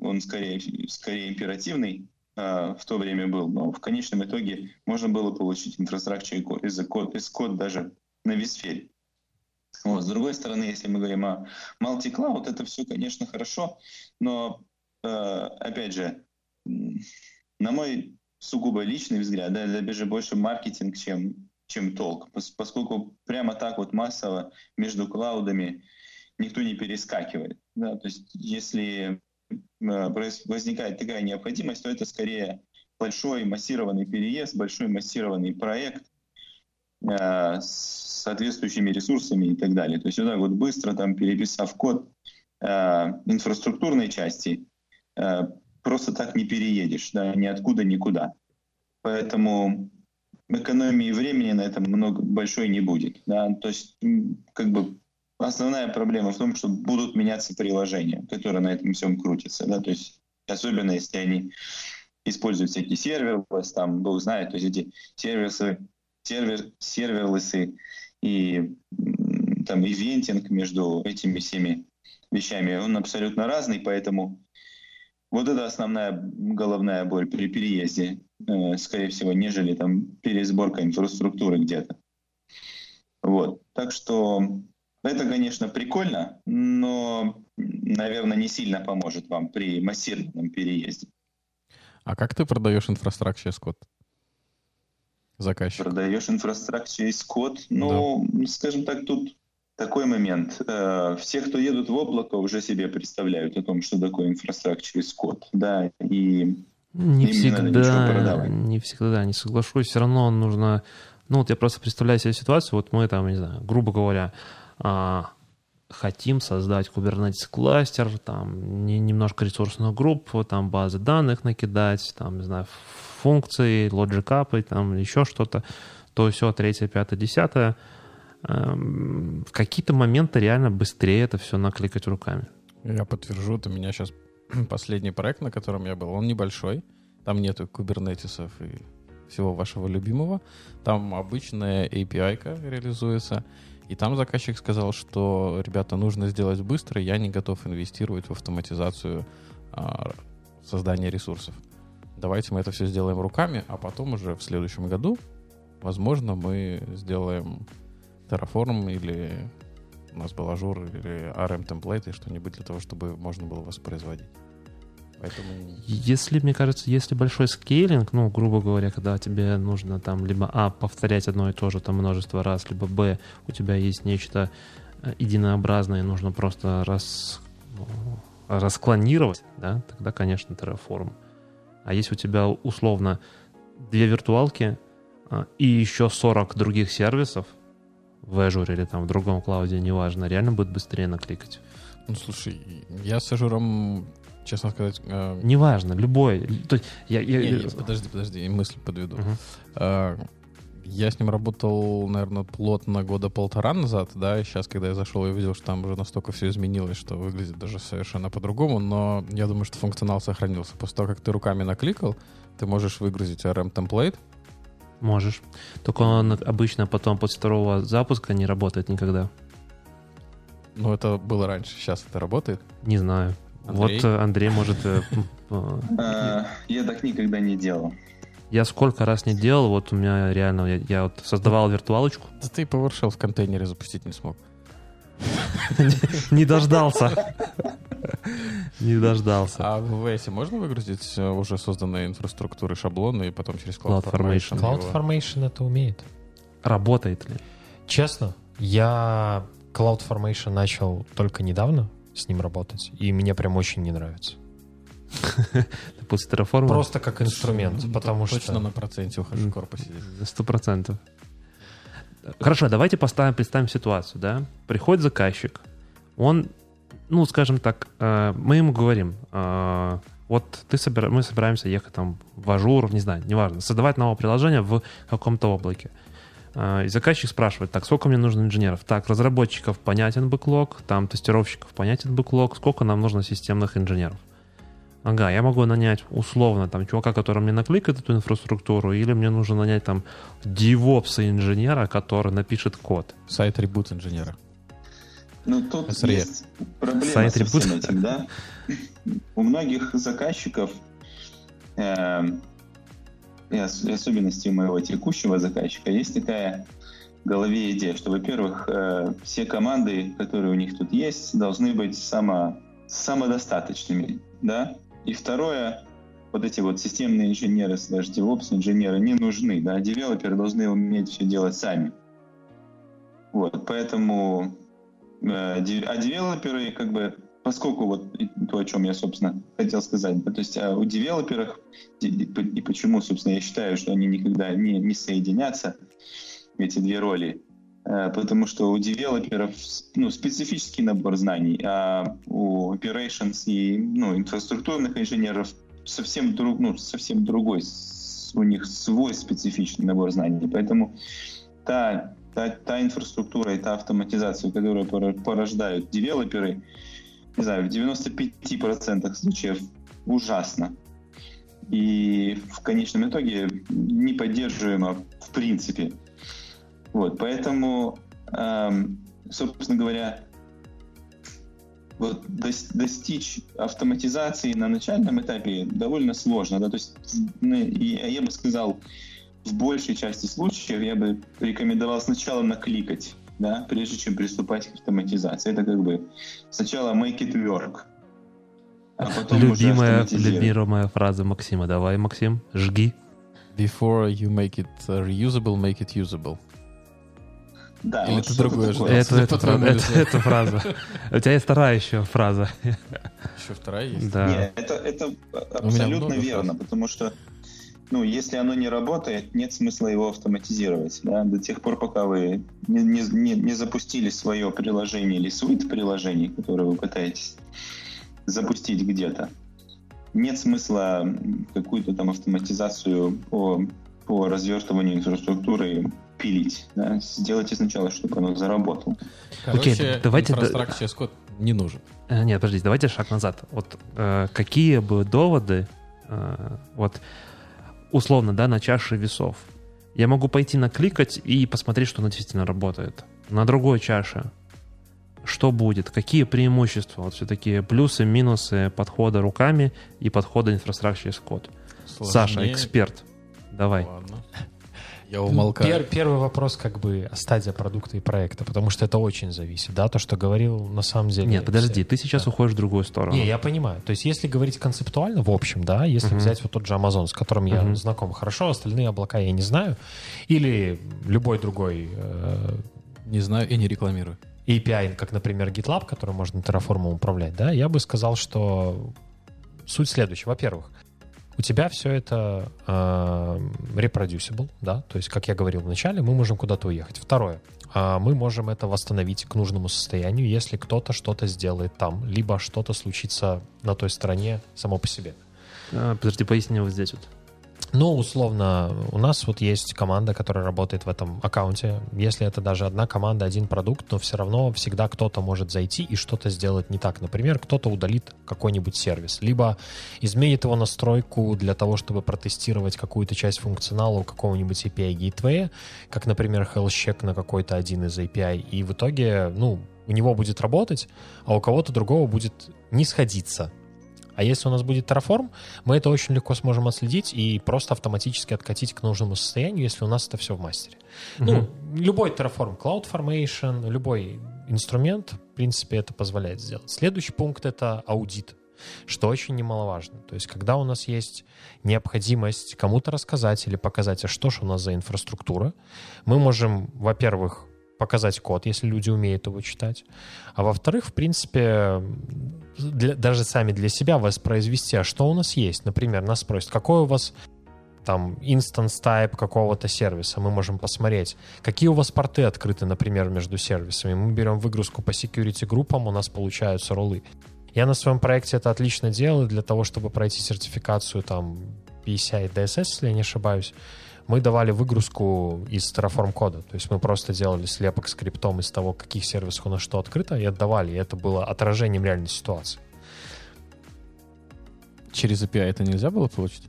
он скорее, скорее императивный в то время был, но в конечном итоге можно было получить инфраструктуру из код, из код даже на висфере. Вот. С другой стороны, если мы говорим о multi-cloud, это все, конечно, хорошо, но, э, опять же, на мой сугубо личный взгляд, да, это же больше маркетинг, чем, чем толк, пос- поскольку прямо так вот массово между клаудами никто не перескакивает. Да? То есть если возникает такая необходимость, то это скорее большой массированный переезд, большой массированный проект э, с соответствующими ресурсами и так далее. То есть так вот быстро там переписав код э, инфраструктурной части, э, просто так не переедешь, да, ниоткуда никуда. Поэтому экономии времени на этом много большой не будет. Да? То есть как бы основная проблема в том, что будут меняться приложения, которые на этом всем крутятся. Да? То есть особенно если они используют всякие serverless, там, Бог знает, то есть эти сервисы, сервер, серверлессы и там eventing между этими всеми вещами, он абсолютно разный, поэтому вот это основная головная боль при переезде. э, скорее всего, нежели там пересборка инфраструктуры где-то. Вот. Так что это, конечно, прикольно, но, наверное, не сильно поможет вам при массированном переезде. А как ты продаешь инфраструктуру через код? Заказчик. Продаешь инфраструктуру через код? Ну, да. скажем так, тут такой момент. Э, все, кто едут в облако, уже себе представляют о том, что такое инфраструктура код. Да, и не всегда, не всегда, не соглашусь. Все равно нужно... Ну, вот я просто представляю себе ситуацию, вот мы там, не знаю, грубо говоря, а, хотим создать Kubernetes кластер, там не, немножко ресурсную группу, там базы данных накидать, там, не знаю, функции, лоджикапы, там еще что-то, то все, третье, пятое, десятое. Эм, в какие-то моменты реально быстрее это все накликать руками. Я подтвержу, это у меня сейчас <clears throat> последний проект, на котором я был, он небольшой, там нету кубернетисов и всего вашего любимого, там обычная API реализуется, и там заказчик сказал, что, ребята, нужно сделать быстро, я не готов инвестировать в автоматизацию а, создания ресурсов. Давайте мы это все сделаем руками, а потом уже в следующем году, возможно, мы сделаем Terraform или у нас был Azure или ARM template и что-нибудь для того, чтобы можно было воспроизводить. Поэтому... Если, мне кажется, если большой scaling, ну, грубо говоря, когда тебе нужно там либо, а, повторять одно и то же там множество раз, либо, б, у тебя есть нечто э, единообразное, нужно просто рас, ну, расклонировать, да, тогда, конечно, Terraform. А если у тебя условно две виртуалки а, и еще 40 других сервисов, в Azure или там в другом клауде, неважно, реально будет быстрее накликать. Ну, слушай, я с Azure, честно сказать... Э... Неважно, любой. То есть, я, я... Не, не, подожди, подожди, мысль подведу. Uh-huh. Э, я с ним работал, наверное, плотно года полтора назад, да, и сейчас, когда я зашел, я видел, что там уже настолько все изменилось, что выглядит даже совершенно по-другому, но я думаю, что функционал сохранился. После того, как ты руками накликал, ты можешь выгрузить RM-темплейт, Можешь. Только он обычно потом после второго запуска не работает никогда. Ну, это было раньше. Сейчас это работает? Не знаю. Андрей? Вот э, Андрей может... Э, а, <laughs> я так никогда не делал. Я сколько раз не делал, вот у меня реально, я, я вот создавал виртуалочку. Да ты PowerShell в контейнере запустить не смог. <laughs> Не дождался. Не дождался. А в VS можно выгрузить э, уже созданные инфраструктуры, шаблоны и потом через CloudFormation? CloudFormation это умеет. Работает ли? Честно, я CloudFormation начал только недавно с ним работать, и мне прям очень не нравится. <laughs> Terraform? Просто как инструмент, потому что... Точно на проценте у HashiCorp посидеть. Сто процентов. Хорошо, давайте поставим, представим ситуацию, да? Приходит заказчик, он, ну, скажем так, э, мы ему говорим, э, вот ты собира... мы собираемся ехать там в Azure, не знаю, неважно, создавать новое приложение в каком-то облаке. Э, и заказчик спрашивает, так, сколько мне нужно инженеров? Так, разработчиков понятен бэклог, там тестировщиков понятен бэклог, сколько нам нужно системных инженеров? Ага, я могу нанять условно там чувака, который мне накликает эту инфраструктуру, или мне нужно нанять там DevOps инженера, который напишет код. Site reliability инженера. Ну, тут SRE. есть проблема Сайт со всем этим, да? У многих заказчиков, э, и особенности у моего текущего заказчика, есть такая в голове идея, что, во-первых, э, все команды, которые у них тут есть, должны быть само, самодостаточными, да? И второе, вот эти вот системные инженеры, слэш DevOps инженеры не нужны, да, девелоперы должны уметь все делать сами. Вот, поэтому, э, а девелоперы, как бы, поскольку вот то, о чем я, собственно, хотел сказать, да, то есть а у девелоперов, и почему, собственно, я считаю, что они никогда не, не соединятся, эти две роли, Э, потому что у девелоперов ну, специфический набор знаний, а у operations и ну, инфраструктурных инженеров совсем, друг, ну, совсем другой, у них свой специфичный набор знаний. Поэтому та, та, та инфраструктура и та автоматизация, которую порождают девелоперы, не знаю, в 95% случаев ужасно. И в конечном итоге не поддерживаемо в принципе. Вот, поэтому, эм, собственно говоря, вот дос- достичь автоматизации на начальном этапе довольно сложно. Да? То есть, ну, я бы сказал, в большей части случаев я бы рекомендовал сначала накликать, да, прежде чем приступать к автоматизации. Это как бы сначала make it work, а потом Любимая, любимая фраза Максима. Давай, Максим, жги. Before you make it uh, reusable, make it usable. Да, Или вот что-то другое такое. Это, это, или это, это фраза. <laughs> У тебя есть вторая еще фраза. Еще вторая есть? Да. Нет, это, это абсолютно много верно, потому что ну, если оно не работает, нет смысла его автоматизировать. Да? До тех пор, пока вы не, не, не, запустили свое приложение или suite приложений, которые вы пытаетесь запустить где-то, нет смысла какую-то там автоматизацию по, по развертыванию инфраструктуры пилить. Да? Сделайте сначала, чтобы оно заработало. Короче, Окей, давайте- Infrastructure код не нужен. Э, Нет, подождите, давайте шаг назад. Вот э, какие бы доводы, э, вот условно, да, на чаше весов. Я могу пойти накликать и посмотреть, что оно действительно работает. На другой чаше что будет, какие преимущества, вот все-таки плюсы, минусы подхода руками и подхода инфраструктуре as. Саша, Сложнее. эксперт, давай. Ладно. Я умолкаю. Пер- первый вопрос как бы стадия продукта и проекта, потому что это очень зависит, да, то, что говорил на самом деле. Нет, подожди, все- ты сейчас да. уходишь в другую сторону. Не, я понимаю. То есть, если говорить концептуально, в общем, да, если Мгм. взять вот тот же Amazon, с которым я Мгм. знаком хорошо, остальные облака я не знаю, или любой другой э, Не знаю и не рекламирую. API, как, например, GitLab, который можно Terraform управлять, да, я бы сказал, что суть следующая. Во-первых, у тебя все это э, reproducible, да, то есть, как я говорил вначале, мы можем куда-то уехать. Второе, а, мы можем это восстановить к нужному состоянию, если кто-то что-то сделает там, либо что-то случится на той стороне само по себе. А, подожди, поясни вот здесь вот. Ну, условно, у нас вот есть команда, которая работает в этом аккаунте. Если это даже одна команда, один продукт, но все равно всегда кто-то может зайти и что-то сделать не так. Например, кто-то удалит какой-нибудь сервис, либо изменит его настройку для того, чтобы протестировать какую-то часть функционала у какого-нибудь API Gateway, как, например, health на какой-то один из API, и в итоге, ну, у него будет работать, а у кого-то другого будет не сходиться. А если у нас будет Terraform, мы это очень легко сможем отследить и просто автоматически откатить к нужному состоянию, если у нас это все в мастере. Ну, любой Terraform, CloudFormation, любой инструмент, в принципе, это позволяет сделать. Следующий пункт — это аудит, что очень немаловажно. То есть, когда у нас есть необходимость кому-то рассказать или показать, а что же у нас за инфраструктура, мы можем, во-первых, показать код, если люди умеют его читать, а во-вторых, в принципе, для- даже сами для себя воспроизвести, а что у нас есть. Например, нас спросят, какой у вас там instance type какого-то сервиса, мы можем посмотреть, какие у вас порты открыты, например, между сервисами. Мы берем выгрузку по security группам, у нас получаются роллы. Я на своем проекте это отлично делал для того, чтобы пройти сертификацию там PCI DSS, если я не ошибаюсь. Мы давали выгрузку из Terraform кода. То есть мы просто делали слепок скриптом из того, каких сервисов у нас что открыто, и отдавали. И это было отражением реальной ситуации. Через API это нельзя было получить?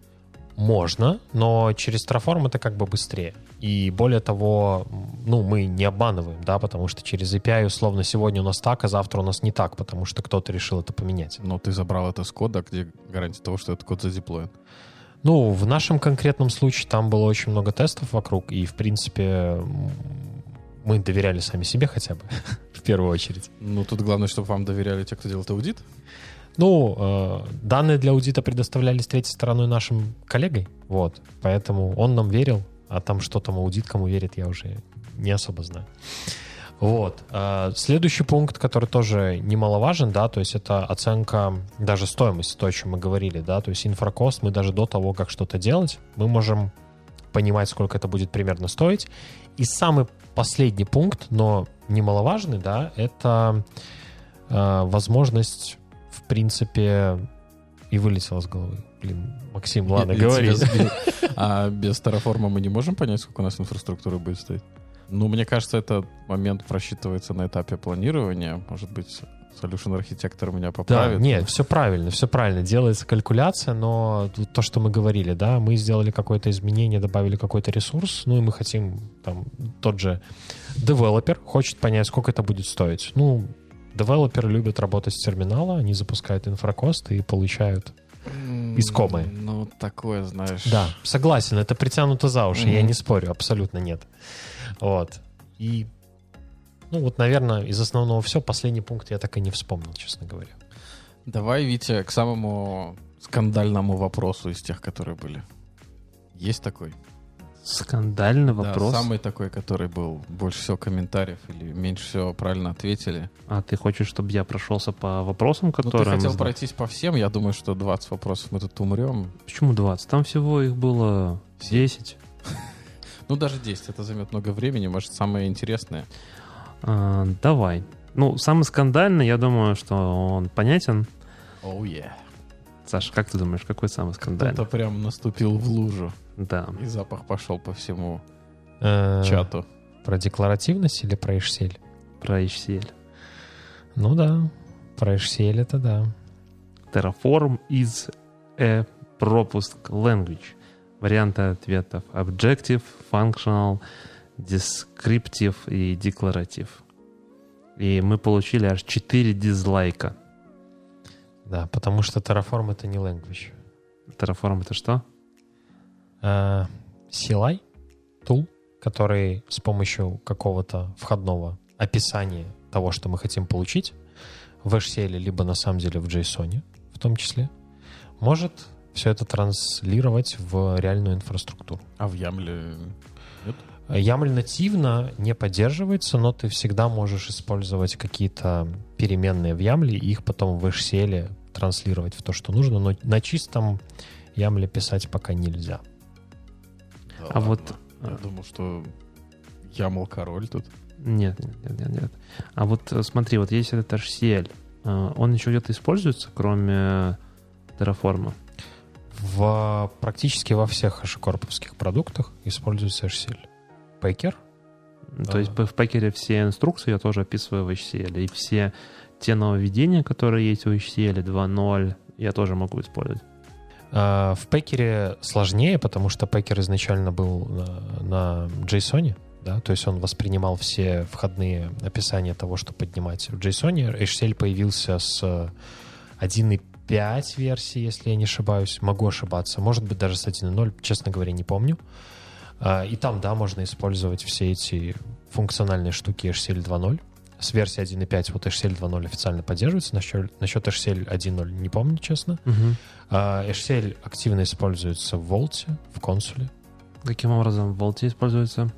Можно, но через Terraform это как бы быстрее. И более того, ну, мы не обманываем, да, потому что через API условно сегодня у нас так, а завтра у нас не так, потому что кто-то решил это поменять. Но ты забрал это с кода, где гарантия того, что этот код задеплоен. Ну, в нашем конкретном случае там было очень много тестов вокруг, и, в принципе, мы доверяли сами себе хотя бы, <laughs> в первую очередь. Ну, тут главное, чтобы вам доверяли те, кто делает аудит. Ну, э, данные для аудита предоставлялись третьей стороной нашим коллегой, вот, поэтому он нам верил, а там что там аудит кому верит, я уже не особо знаю. Вот. Э, Следующий пункт, который тоже немаловажен, да, то есть это оценка даже стоимости, то, о чем мы говорили, да, то есть инфракост, мы даже до того, как что-то делать, мы можем понимать, сколько это будет примерно стоить. И самый последний пункт, но немаловажный, да, это э, возможность, в принципе, и вылетело с головы. Блин, Максим, ладно, Или говори. тебя сбил. <laughs> А без Terraform мы не можем понять, сколько у нас инфраструктуры будет стоить? Ну, мне кажется, этот момент просчитывается на этапе планирования. Может быть, solution архитектор меня Да, поправит. нет, все правильно, все правильно. Делается калькуляция, но то, что мы говорили, да, мы сделали какое-то изменение, добавили какой-то ресурс, ну и мы хотим, там, тот же девелопер хочет понять, сколько это будет стоить. Ну, Девелоперы любят работать с терминала, они запускают Infracost и получают искомые. Ну, такое, знаешь. Да, согласен, это притянуто за уши, я Мгм. не спорю, абсолютно нет. Вот. И, ну вот, наверное, из основного все. Последний пункт я так и не вспомнил, честно говоря. Давай, Витя, к самому скандальному вопросу из тех, которые были. Есть такой? Скандальный Да, вопрос. самый такой, который был больше всего комментариев или меньше всего правильно ответили. А ты хочешь, чтобы я прошелся по вопросам, Ну, которые... ты мы хотел зна- пройтись по всем. Я думаю, что 20 вопросов мы тут умрем. Почему 20? Там всего их было 10. Ну, даже 10. Это займет много времени. Может, самое интересное. А, давай. Ну, самый скандальный, я думаю, что он понятен. Оу, oh, yeah. Саша, как ты думаешь, какой самый скандальный? Кто-то прям наступил в лужу. Да. И запах пошел по всему Э, чату. Про декларативность или про HCL? Про HCL. Ну да, про HCL это да. Terraform is a propust language. Варианты ответов. Objective, functional, descriptive и declarative. И мы получили аж 4 дизлайка. Да, потому что Terraform это не language. Terraform это что? Э, CLI, tool, который с помощью какого-то входного описания того, что мы хотим получить, в HCL, либо на самом деле в JSON в том числе, может все это транслировать в реальную инфраструктуру. А в Ямле... YAML нативно не поддерживается, но ты всегда можешь использовать какие-то переменные в YAML и их потом в HCL транслировать в то, что нужно, но на чистом YAML писать пока нельзя. Да А вот, Я думал, что Ямл король тут. Нет, нет, нет, нет, нет. А вот э, смотри, вот есть этот HCL. э, Он еще где-то используется, кроме Terraform? В, практически во всех HashiCorp продуктах используется HCL. Packer? То есть в пакере все инструкции я тоже описываю в HCL. И все те нововведения, которые есть у HCL 2.0, я тоже могу использовать. А, В Packer сложнее, потому что Packer изначально был на, на JSON, да, то есть он воспринимал все входные описания того, что поднимать в JSON. HCL появился с 1.5 версии, если я не ошибаюсь. Могу ошибаться. Может быть, даже с 1.0, честно говоря, не помню. А, И там, да, можно использовать все эти функциональные штуки HCL 2.0. С версии 1.5 вот HCL 2.0 официально поддерживается. Насчет, насчет HCL 1.0 не помню, честно. А, HCL активно используется в Vault, в консуле. Каким образом в Vault используется?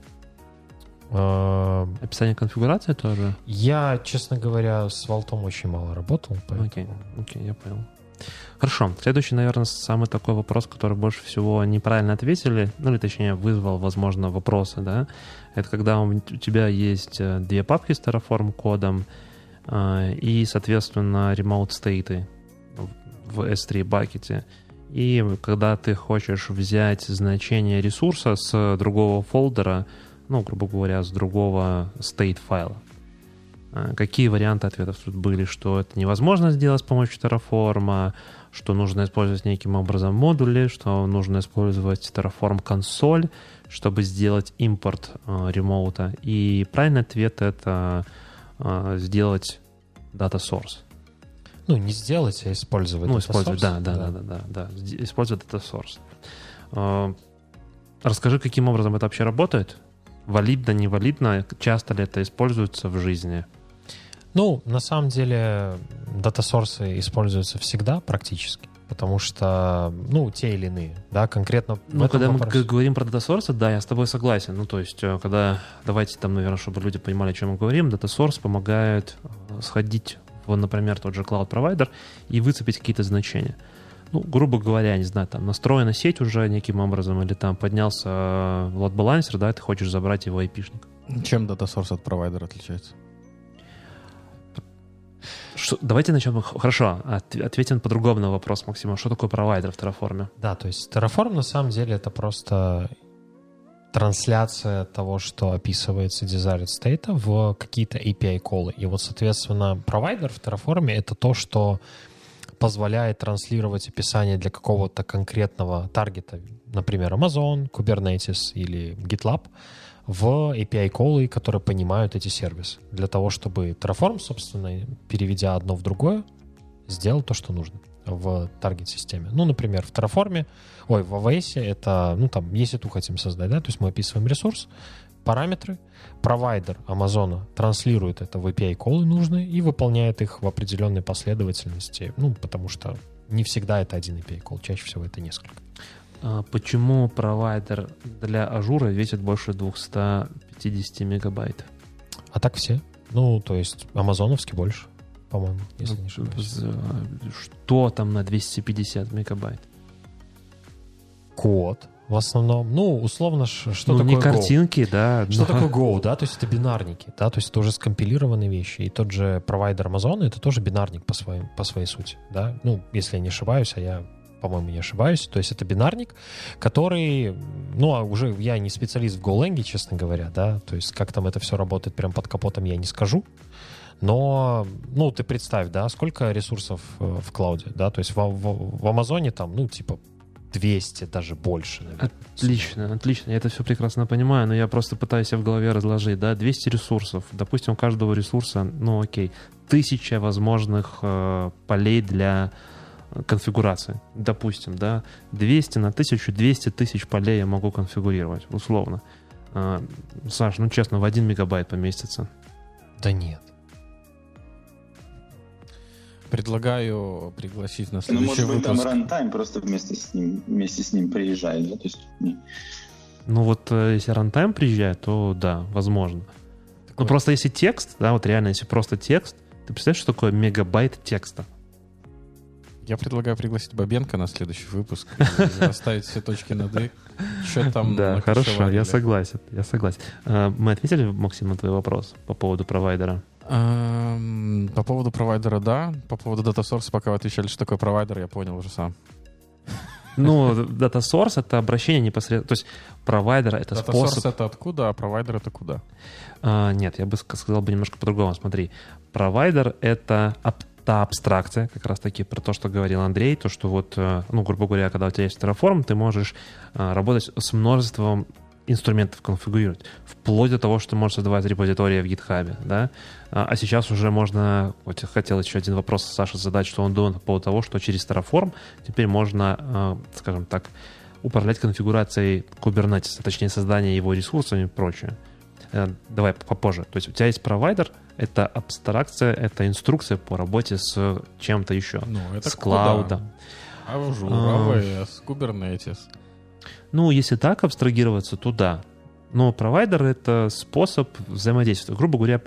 А, Описание конфигурации тоже? Я, честно говоря, с Vault очень мало работал. поэтому- Окей, окей, я понял. Хорошо. Следующий, наверное, самый такой вопрос, который больше всего неправильно ответили, ну или точнее вызвал, возможно, вопросы, да, это когда у тебя есть э, две папки с Terraform кодом э, и, соответственно, remote state в S3 бакете. И когда ты хочешь взять значение ресурса с другого фолдера, ну, грубо говоря, с другого state файла, Какие варианты ответов тут были? Что это невозможно сделать с помощью Terraform, что нужно использовать неким образом модули, что нужно использовать Terraform консоль, чтобы сделать импорт э, ремоута. И правильный ответ — это э, сделать data source. Ну, не сделать, а использовать. Ну, использовать, да, да, да, да, да, да. Использовать data source. Э, Расскажи, каким образом это вообще работает? Валидно, невалидно? Часто ли это используется в жизни? Ну, на самом деле, дата-сорсы используются всегда практически, потому что, ну, те или иные, да, конкретно Ну, когда мы вопросе- г- говорим про source, да, я с тобой согласен. Ну, то есть, э, когда, давайте там, наверное, чтобы люди понимали, о чем мы говорим, source помогает э, сходить в, например, тот же cloud провайдер и выцепить какие-то значения. Ну, грубо говоря, не знаю, там настроена сеть уже неким образом, или там поднялся э, load балансер, да, и ты хочешь забрать его IP-шник. Чем Source от провайдера отличается? Что- давайте начнем. Хорошо, от- ответим по-другому на вопрос, Максима. Что такое провайдер в Terraform? Да, то есть Terraform на самом деле это просто трансляция того, что описывается desired state в какие-то API колы. И вот, соответственно, провайдер в Terraform это то, что позволяет транслировать описание для какого-то конкретного таргета, например, Amazon, Kubernetes или GitLab, в API-колы, которые понимают эти сервисы. Для того, чтобы Terraform, собственно, переведя одно в другое, сделал то, что нужно в таргет-системе. Ну, например, в Terraform, ой, в AWS это, ну, там, если ту хотим создать, да, то есть мы описываем ресурс, параметры, провайдер Амазона транслирует это в API-колы нужные и выполняет их в определенной последовательности, ну, потому что не всегда это один API call, чаще всего это несколько. А почему провайдер для ажура весит больше 250 мегабайт? А так все. Ну, то есть амазоновский больше, по-моему, если не ошибаюсь. Что там на 250 мегабайт? Код в основном. Ну, условно, что ну, такое не картинки, Go? да. Что но... такое Go, да? То есть это бинарники, да? То есть это уже скомпилированные вещи. И тот же провайдер Amazon, это тоже бинарник по, своим, по своей сути, да? Ну, если я не ошибаюсь, а я по-моему, не ошибаюсь. То есть это бинарник, который, ну, а уже я не специалист в GoLang, честно говоря, да, то есть как там это все работает прям под капотом, я не скажу. Но, ну, ты представь, да, сколько ресурсов э, в клауде, да, то есть в, в, в Амазоне там, ну, типа 200, даже больше. Наверное. Отлично, отлично. Я это все прекрасно понимаю, но я просто пытаюсь в голове разложить, да, 200 ресурсов. Допустим, у каждого ресурса, ну окей, тысяча возможных э, полей для конфигурации. Допустим, да, 200 на 1000, 200 тысяч полей я могу конфигурировать, условно. Э, Саш, ну честно, в 1 мегабайт поместится. Да нет. Предлагаю пригласить на следующий ну, может выпуск. быть, там рантайм просто вместе с ним, вместе с ним приезжает, да? То есть. Ну вот э, если рантайм приезжает, то да, возможно. Такой... Ну просто если текст, да, вот реально, если просто текст, ты представляешь, что такое мегабайт текста? Я предлагаю пригласить Бабенко на следующий выпуск и расставить все точки над «и». Что там Да, хорошо, я согласен, я согласен. Э, мы ответили, Максим, на твой вопрос по поводу провайдера? По поводу провайдера, да. По поводу Data Source, пока вы отвечали, что такое провайдер, я понял уже сам. Ну, Data Source — это обращение непосредственно... То есть провайдер — это Data способ... Source — это откуда, а провайдер — это куда? А, нет, я бы сказал бы немножко по-другому. Смотри, провайдер — это та абстракция, как раз таки про то, что говорил Андрей, то, что вот, э, ну, грубо говоря, когда у тебя есть Terraform, ты можешь э, работать с множеством инструментов конфигурировать, вплоть до того, что можешь создавать репозитории в GitHub, да, а, а сейчас уже можно, вот я хотел еще один вопрос Саше задать, что он думает по поводу того, что через Terraform теперь можно, а, скажем так, управлять конфигурацией Kubernetes, а точнее создание его ресурсами и прочее. Э, давай попозже. То есть у тебя есть провайдер, это абстракция, это инструкция по работе с чем-то еще. Ну, это с клаудом. Azure, AWS, Kubernetes. Ну, если так абстрагироваться, то да. Но провайдер — это способ взаимодействия. Грубо говоря,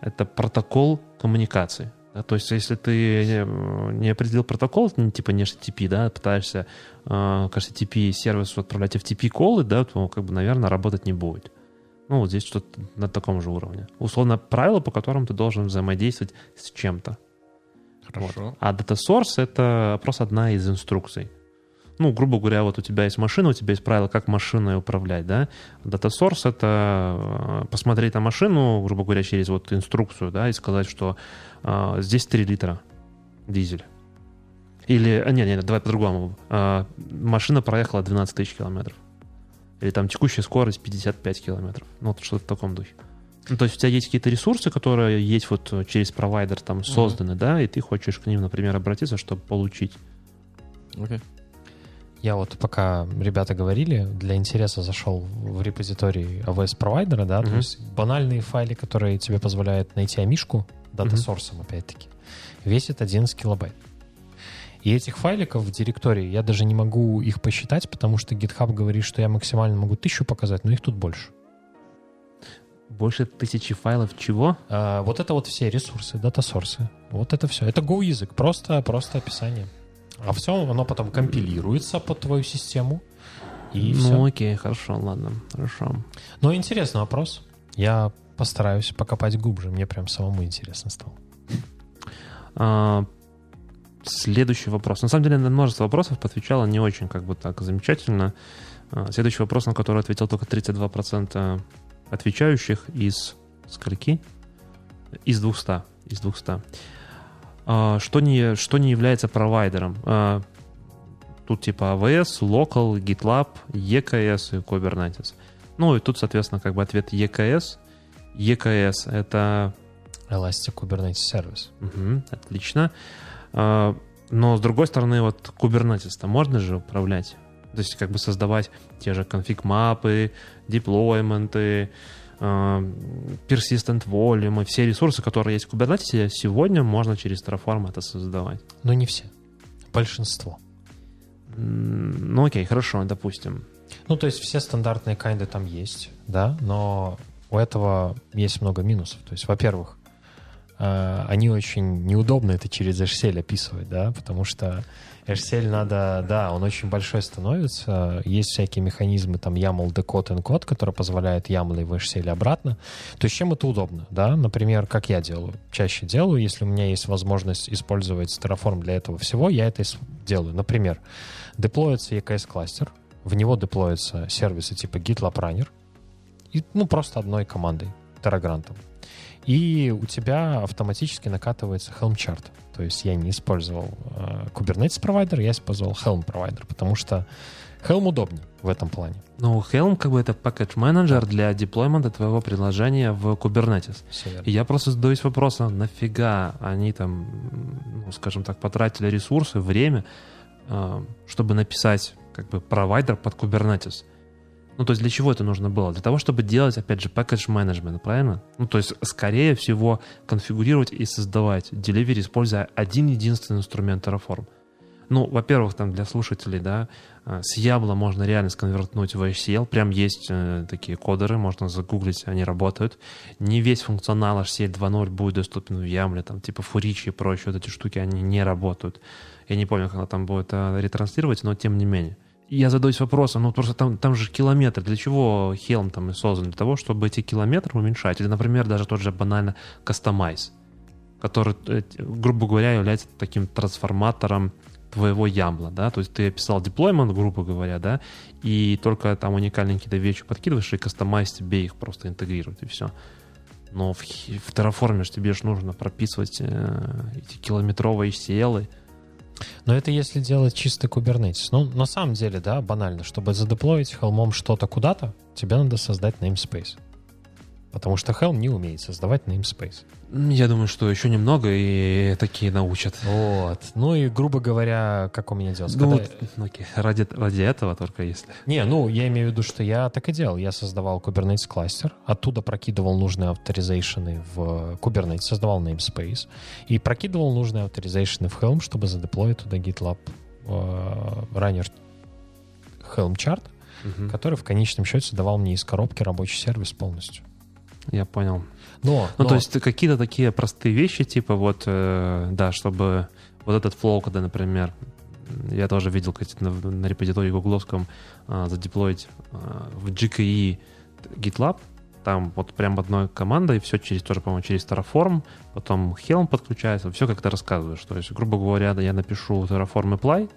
это протокол коммуникации. Да, то есть, если ты не определил протокол, ну, типа не HTTP, да, пытаешься э, к HTTP сервису отправлять FTP-колы, да, то, как бы, наверное, работать не будет. Ну, вот здесь что-то на таком же уровне. Условно, правила, по которым ты должен взаимодействовать с чем-то. Хорошо. Вот. А Data Source — это просто одна из инструкций ну, грубо говоря, вот у тебя есть машина, у тебя есть правила, как машиной управлять, да. Data Source — это э, посмотреть на машину, грубо говоря, через вот инструкцию, да, и сказать, что э, здесь 3 литра дизель. Или, нет, нет, давай по-другому. Э, машина проехала 12 тысяч километров. Или там текущая скорость 55 километров. Ну, вот что-то в таком духе. Ну, то есть у тебя есть какие-то ресурсы, которые есть вот через провайдер там созданы, mm-hmm. да, и ты хочешь к ним, например, обратиться, чтобы получить. Okay. Я вот пока ребята говорили, для интереса зашел в репозиторий AWS провайдера, да, mm-hmm. то есть банальные файлы, которые тебе позволяют найти амишку, дата сорсом mm-hmm. опять-таки, весит 11 килобайт. И этих файликов в директории я даже не могу их посчитать, потому что GitHub говорит, что я максимально могу тысячу показать, но их тут больше. Больше тысячи файлов чего? А, вот это вот все ресурсы, дата-сорсы. Вот это все. Это Go язык, просто, просто описание. А все оно потом компилируется под твою систему. И ну, все. окей, хорошо, ладно, хорошо. Ну, интересный вопрос. Я постараюсь покопать глубже. Мне прям самому интересно стало. Следующий вопрос. На самом деле, на множество вопросов отвечала не очень как бы так замечательно. А, следующий вопрос, на который ответил только 32% отвечающих из скольки? Из 200. Из 200. А, что, не, что не является провайдером? А, тут типа AWS, Local, GitLab, EKS и Kubernetes. Ну и тут, соответственно, как бы ответ EKS. EKS — это... Elastic Kubernetes Service. Мгм, отлично. А, но, с другой стороны, вот Kubernetes-то можно же управлять. То есть как бы создавать те же конфиг-мапы, деплойменты, а, persistent volume, все ресурсы, которые есть в Kubernetes, сегодня можно через Terraform это создавать. Но не все. Большинство. Ну окей, хорошо, допустим. Ну, то есть все стандартные кайды там есть, да, но у этого есть много минусов. То есть, во-первых, они очень неудобно это через HCL описывать, да, потому что HCL надо, да, он очень большой становится, есть всякие механизмы, там YAML, decode, encode, которые позволяют YAML в HCL обратно. То есть чем это удобно, да, например, как я делаю, чаще делаю, если у меня есть возможность использовать Terraform для этого всего, я это и делаю. Например, деплоится EKS кластер, в него деплоятся сервисы типа GitLab Runner, и, ну, просто одной командой, терагрантом. И у тебя автоматически накатывается Helm чарт. То есть я не использовал э, Kubernetes провайдер, я использовал Helm провайдер, потому что Helm удобнее в этом плане. Ну, Helm как бы это package менеджер для деплоймента твоего приложения в Kubernetes. И я просто задаюсь вопросом, нафига они там, ну, скажем так, потратили ресурсы, время, э, чтобы написать как бы провайдер под Kubernetes. Ну, то есть для чего это нужно было? Для того, чтобы делать, опять же, package management, правильно? Ну, то есть, скорее всего, конфигурировать и создавать delivery, используя один единственный инструмент Terraform. Ну, во-первых, там для слушателей, да, э, с Ябла можно реально сконвертнуть в HCL. Прям есть э, такие кодеры, можно загуглить, они работают. Не весь функционал HCL 2.0 будет доступен в Ямле, там типа Фуричи и прочие вот эти штуки, они не работают. Я не помню, когда там будет э, ретранслировать, но тем не менее. Я задаюсь вопросом, ну просто там, там же километры. Для чего Helm там создан? Для того, чтобы эти километры уменьшать. Или, например, даже тот же банально Customize, который, э, грубо говоря, является таким трансформатором твоего ямла, да, то есть ты описал деплоймент, грубо говоря, да, и только там уникальные какие-то вещи подкидываешь, и кастомайз тебе их просто интегрирует, и все. Но в, в Terraform тебе же нужно прописывать э, эти километровые HCL. Но это если делать чисто Kubernetes. Ну, на самом деле, да, банально, чтобы задеплоить Helm что-то куда-то, тебе надо создать namespace. Потому что Helm не умеет создавать namespace. Я думаю, что еще немного, и такие научат. Вот. Ну и, грубо говоря, как у меня делается? Ну, Когда- вот, ну, окей, ради, ради этого только если. Не, ну, я имею в виду, что я так и делал. Я создавал Kubernetes кластер, оттуда прокидывал нужные авторизейшены в Kubernetes, создавал namespace и прокидывал нужные авторизейшены в Helm, чтобы задеплоить туда GitLab э, Runner Helm чарт, Мгм. который в конечном счете давал мне из коробки рабочий сервис полностью. Я понял. Но, Ну, но- то есть какие-то такие простые вещи, типа вот, э, да, чтобы вот этот флоу, когда, например, я тоже видел кстати, на, на репозитории гугловском а, задеплоить а, в GKE GitLab, там вот прям одной командой, все через тоже, по-моему, через Terraform, потом Helm подключается, все как ты рассказываешь. То есть, грубо говоря, я напишу Terraform apply,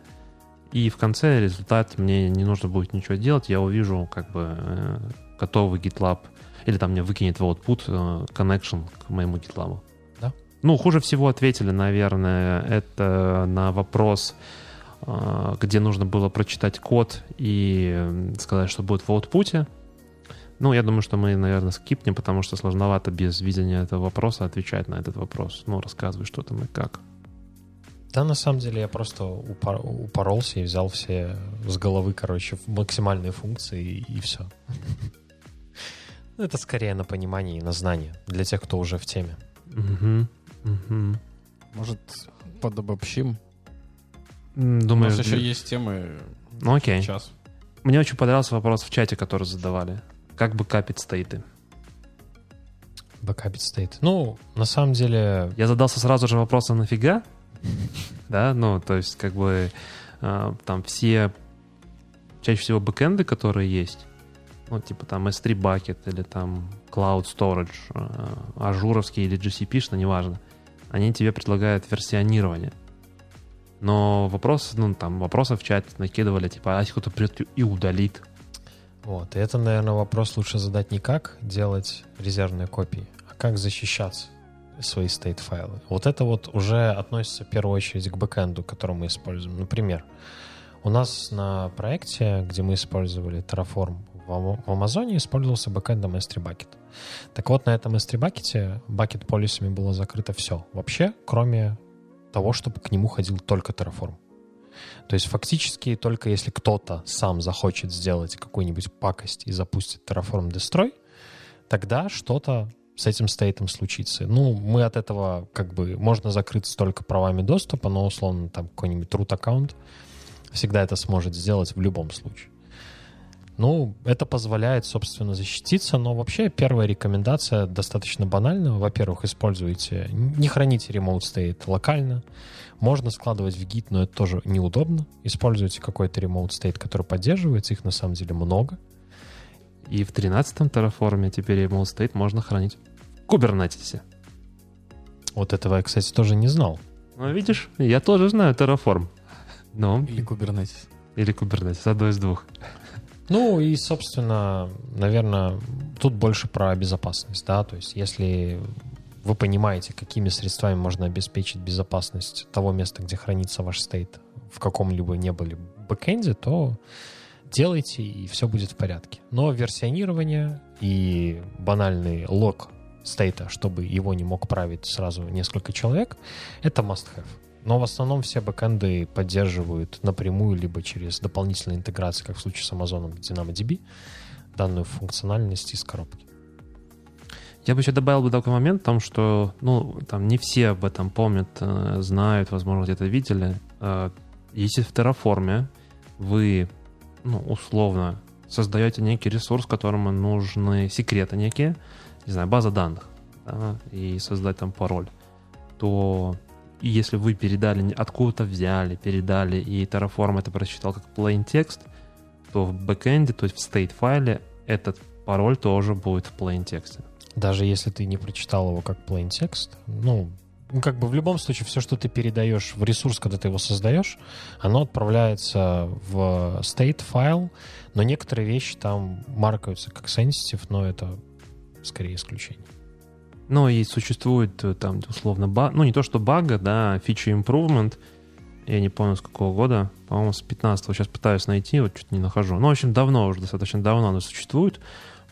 и в конце результат мне не нужно будет ничего делать, я увижу как бы э, готовый GitLab, или там мне выкинет в output э, connection к моему GitLab. Да. Ну, хуже всего ответили, наверное, это на вопрос, э, где нужно было прочитать код и сказать, что будет в output. Ну, я думаю, что мы, наверное, скипнем, потому что сложновато без видения этого вопроса отвечать на этот вопрос. Ну, рассказывай, что там и как. Да, на самом деле я просто упор- упоролся и взял все с головы, короче, максимальные функции и, все. Это скорее на понимание и на знание для тех, кто уже в теме. Мгм. Мгм. Может, подобобщим? М, У нас еще для- есть темы Ну, окей. сейчас. Мне очень понравился вопрос в чате, который задавали. Как бэкапить стейты? Бэкапить state. Ну, на самом деле, Я задался сразу же вопросом нафига? <laughs> Да, ну, то есть, как бы, э, там все, чаще всего бэкэнды, которые есть, ну, типа там S3 Bucket или там Cloud Storage, э, ажуровский или GCP, неважно, они тебе предлагают версионирование. Но вопрос, ну, там, вопросы в чате накидывали, типа, а если кто-то придет и удалит? вот, и это, наверное, вопрос лучше задать не как делать резервные копии, а как защищаться. свои state-файлы. Вот это вот уже относится в первую очередь к бэкэнду, который мы используем. Например, у нас на проекте, где мы использовали Terraform в Амазоне, использовался бэкэндом S3 Bucket. Так вот, на этом S3 Bucket бакет полисами было закрыто все. Вообще, кроме того, чтобы к нему ходил только Terraform. То есть фактически только если кто-то сам захочет сделать какую-нибудь пакость и запустит Terraform Destroy, тогда что-то с этим стейтом случится. Ну, мы от этого как бы можно закрыться только правами доступа, но условно там какой-нибудь root аккаунт всегда это сможет сделать в любом случае. Ну, это позволяет, собственно, защититься, но вообще первая рекомендация достаточно банальна. Во-первых, используйте, не храните remote state локально. Можно складывать в Git, но это тоже неудобно. Используйте какой-то remote state, который поддерживается, их на самом деле много. И в 13-м Terraform теперь remote state можно хранить в Kubernetes. Вот этого я, кстати, тоже не знал. Ну, видишь, я тоже знаю Terraform. Но... Или Kubernetes. Или Kubernetes, одно из двух. Ну и, собственно, наверное, тут больше про безопасность, да, то есть если вы понимаете, какими средствами можно обеспечить безопасность того места, где хранится ваш стейт в каком-либо не были бэкэнде, то делайте, и все будет в порядке. Но версионирование и банальный лог стейта, чтобы его не мог править сразу несколько человек, это must-have. Но в основном все бэкэнды поддерживают напрямую, либо через дополнительные интеграции, как в случае с Amazon DynamoDB, данную функциональность из коробки. Я бы еще добавил бы такой момент, в том, что ну, там не все об этом помнят, э, знают, возможно, где-то видели. Э, если в Terraform вы ну, условно создаете некий ресурс, которому нужны секреты некие, не знаю, база данных, да, и создать там пароль, то и если вы передали, откуда-то взяли, передали, и Terraform это прочитал как plain text, то в бэкэнде, то есть в state файле, этот пароль тоже будет в plain тексте. Даже если ты не прочитал его как plain text, ну, ну, как бы в любом случае все, что ты передаешь в ресурс, когда ты его создаешь, оно отправляется в state файл, но некоторые вещи там маркаются как sensitive, но это скорее исключение. Ну и существует э, там условно баг, ну не то что бага, да, фича improvement, я не помню с какого года, по-моему с 15 сейчас пытаюсь найти, вот что-то не нахожу. Ну, в общем, давно уже, достаточно давно оно существует.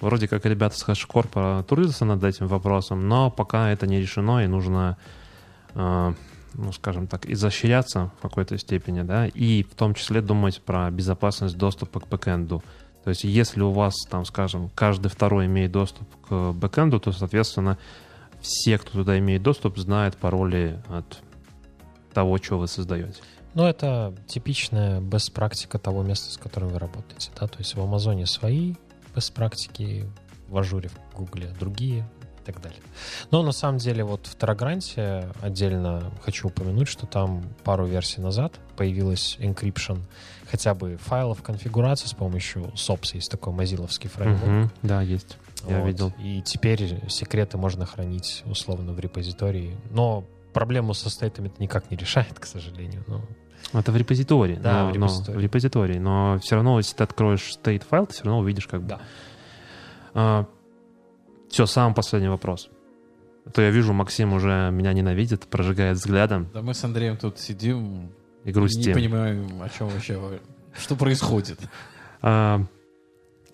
Вроде как ребята с HashiCorp трудятся над этим вопросом, но пока это не решено и нужно, э, ну, скажем так, изощряться в какой-то степени, да, и в том числе думать про безопасность доступа к бэкэнду. То есть если у вас, там, скажем, каждый второй имеет доступ к бэкэнду, то, соответственно, все, кто туда имеет доступ, знают пароли от того, что вы создаете. Ну, это типичная бест-практика того места, с которым вы работаете. Да? То есть в Амазоне свои бест-практики, в Ажуре, в Гугле другие и так далее. Но на самом деле вот в Террагранте отдельно хочу упомянуть, что там пару версий назад появилась encryption хотя бы файлов конфигурации с помощью SOPS. Есть такой мазиловский фреймворк. Угу, да, есть. Я вот. видел. И теперь секреты можно хранить условно в репозитории. Но проблему со стейтами это никак не решает, <laughs> к сожалению. Но... Это в репозитории. Да, но, в репозитории. Но, в репозитории. Но все равно, если ты откроешь state файл, ты все равно увидишь как бы. Да. А, все, самый последний вопрос. То я вижу, Максим уже меня ненавидит, прожигает взглядом. Да мы с Андреем тут сидим, и грустим. Не понимаю, о чем вообще, что происходит. <laughs> А,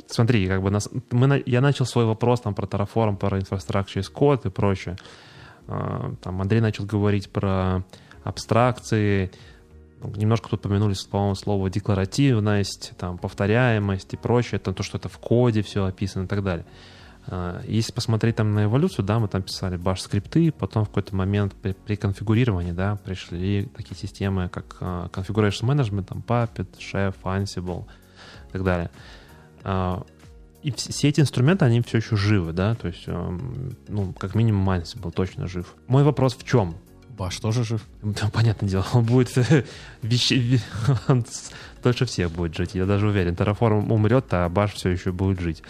смотри, как бы нас, мы, я начал свой вопрос там про Terraform, про Infrastructure as Code и прочее. А, там Андрей начал говорить про абстракции, немножко тут помянули, по-моему, слово декларативность, там, повторяемость и прочее, это то, что это в коде все описано и так далее. А, если посмотреть там на эволюцию, да, мы там писали баш скрипты, потом в какой-то момент при, при конфигурировании, да, пришли такие системы, как uh, Configuration Management, там Puppet, Chef, Ansible и так далее. Uh, и все эти инструменты, они все еще живы, да, то есть, um, ну, как минимум Ansible точно жив. Мой вопрос в чем? Баш тоже жив. Да, понятное дело, он будет <laughs> вещи, <laughs> он дольше всех будет жить. Я даже уверен, Terraform умрет, а Баш все еще будет жить.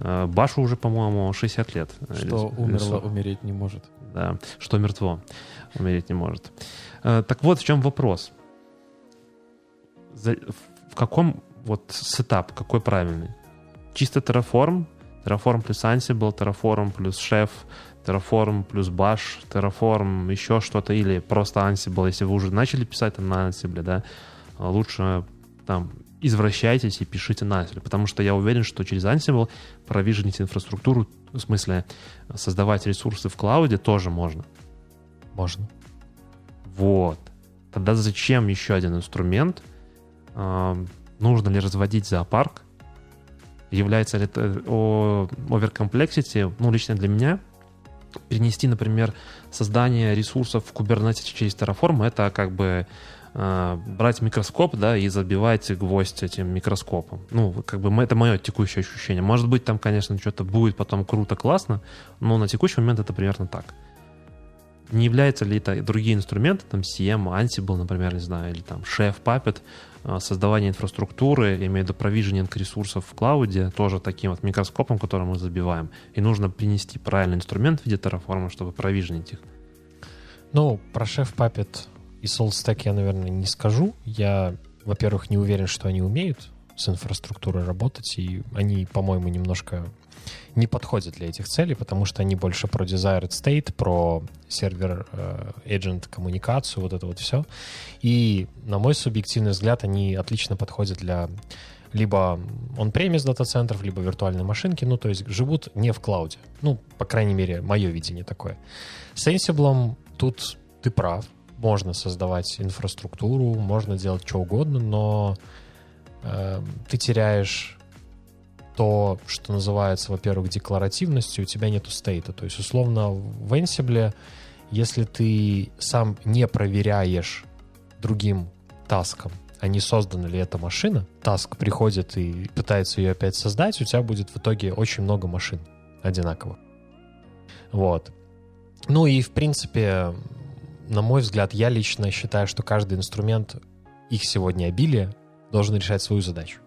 Э, Башу уже, по-моему, 60 лет. Что умерло, умереть не может. Да, что мертво, умереть не может. Э, так вот, в чем вопрос. В каком вот сетап, какой правильный? Чисто Terraform, Terraform плюс Ansible, Terraform плюс Chef, Terraform плюс Bash, Terraform, еще что-то, или просто Ansible, если вы уже начали писать там на Ansible, да, лучше там извращайтесь и пишите на Ansible, потому что я уверен, что через Ansible провиженить инфраструктуру, в смысле создавать ресурсы в клауде тоже можно. Можно. Вот. Тогда зачем еще один инструмент? А, нужно ли разводить зоопарк? Является ли это оверкомплексити? Ну, лично для меня перенести, например, создание ресурсов в Kubernetes через Terraform, это как бы брать микроскоп, да, и забивать гвоздь этим микроскопом. Ну, как бы это мое текущее ощущение. Может быть, там, конечно, что-то будет потом круто, классно, но на текущий момент это примерно так. Не являются ли это другие инструменты, там CM, Ansible, например, не знаю, или там Chef, Puppet, э, создавание инфраструктуры, я имею в виду провиженинг ресурсов в клауде, тоже таким вот микроскопом, который мы забиваем. И нужно принести правильный инструмент в виде Terraform, чтобы провиженить их. Ну, про Chef, Puppet и SaltStack я, наверное, не скажу. Я, во-первых, не уверен, что они умеют с инфраструктурой работать, и они, по-моему, немножко не подходят для этих целей, потому что они больше про desired state, про сервер э, agent коммуникацию, вот это вот все. И, на мой субъективный взгляд, они отлично подходят для либо он-премис дата-центров, либо виртуальной машинки, ну, то есть живут не в клауде. Ну, по крайней мере, мое видение такое. С Ansible тут ты прав. Можно создавать инфраструктуру, можно делать что угодно, но э, ты теряешь то, что называется, во-первых, декларативностью, у тебя нету стейта. То есть, условно, в Ansible, если ты сам не проверяешь другим таском, а не создана ли эта машина, таск приходит и пытается ее опять создать, у тебя будет в итоге очень много машин одинаковых. Вот. Ну и, в принципе, на мой взгляд, я лично считаю, что каждый инструмент, их сегодня обилие, должен решать свою задачу.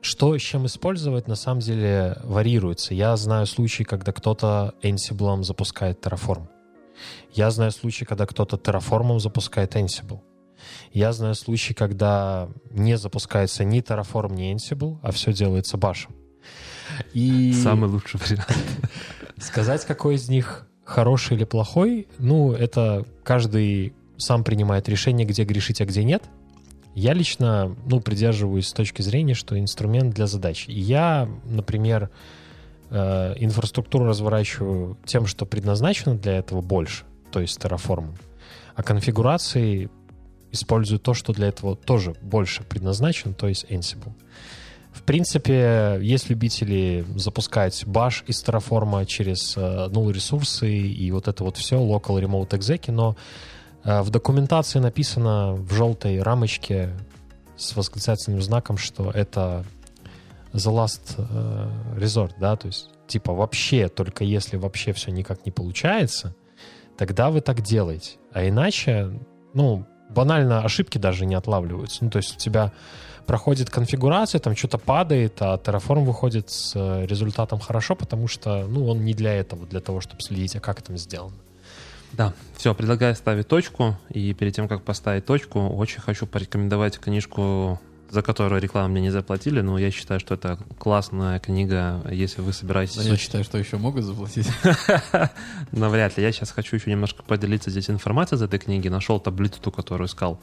Что с чем использовать, на самом деле варьируется. Я знаю случаи, когда кто-то Ansible запускает Terraform. Я знаю случаи, когда кто-то Terraform запускает Ansible. Я знаю случаи, когда не запускается ни Terraform, ни Ansible, а все делается башем. И... Самый лучший вариант. Сказать, какой из них хороший или плохой, ну, это каждый сам принимает решение, где грешить, а где нет. Я лично, ну, придерживаюсь с точки зрения, что инструмент для задач. Я, например, э, инфраструктуру разворачиваю тем, что предназначено для этого больше, то есть Terraform. А конфигурации использую то, что для этого тоже больше предназначено, то есть Ansible. В принципе, есть любители запускать Bash из Terraform через э, null ресурсы и вот это вот все, local remote exec, но Э, в документации написано в желтой рамочке с восклицательным знаком, что это the last э, resort, да, то есть типа вообще, только если вообще все никак не получается, тогда вы так делаете. А иначе, ну, банально ошибки даже не отлавливаются. Ну, то есть у тебя проходит конфигурация, там что-то падает, а Terraform выходит с э, результатом хорошо, потому что, ну, он не для этого, для того, чтобы следить, а как там сделано. Да, все, предлагаю ставить точку. И перед тем, как поставить точку, очень хочу порекомендовать книжку, за которую рекламу мне не заплатили, но я считаю, что это классная книга, если вы собираетесь... я считаю, что еще могут заплатить. <laughs> Навряд ли. Я сейчас хочу еще немножко поделиться здесь информацией из этой книги. Нашел таблицу, ту, которую искал.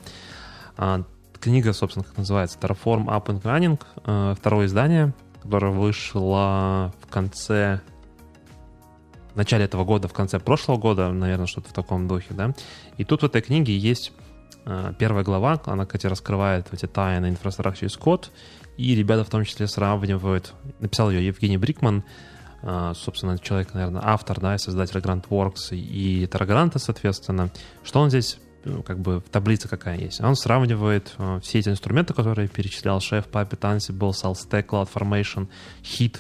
Книга, собственно, как называется, Terraform Up and Running, э, второе издание, которое вышло в конце в начале этого года, в конце прошлого года, наверное, что-то в таком духе, да. И тут в этой книге есть э, первая глава, она, кстати, раскрывает эти тайны инфраструктуры код, и ребята в том числе сравнивают, написал ее Евгений Брикман, э, собственно, человек, наверное, автор, да, и создатель GrantWorks и Terragranта, соответственно, что он здесь ну, как бы в таблице какая есть. Он сравнивает э, все эти инструменты, которые перечислял шеф, Puppet, Ansible, SaltStack, CloudFormation, Hit,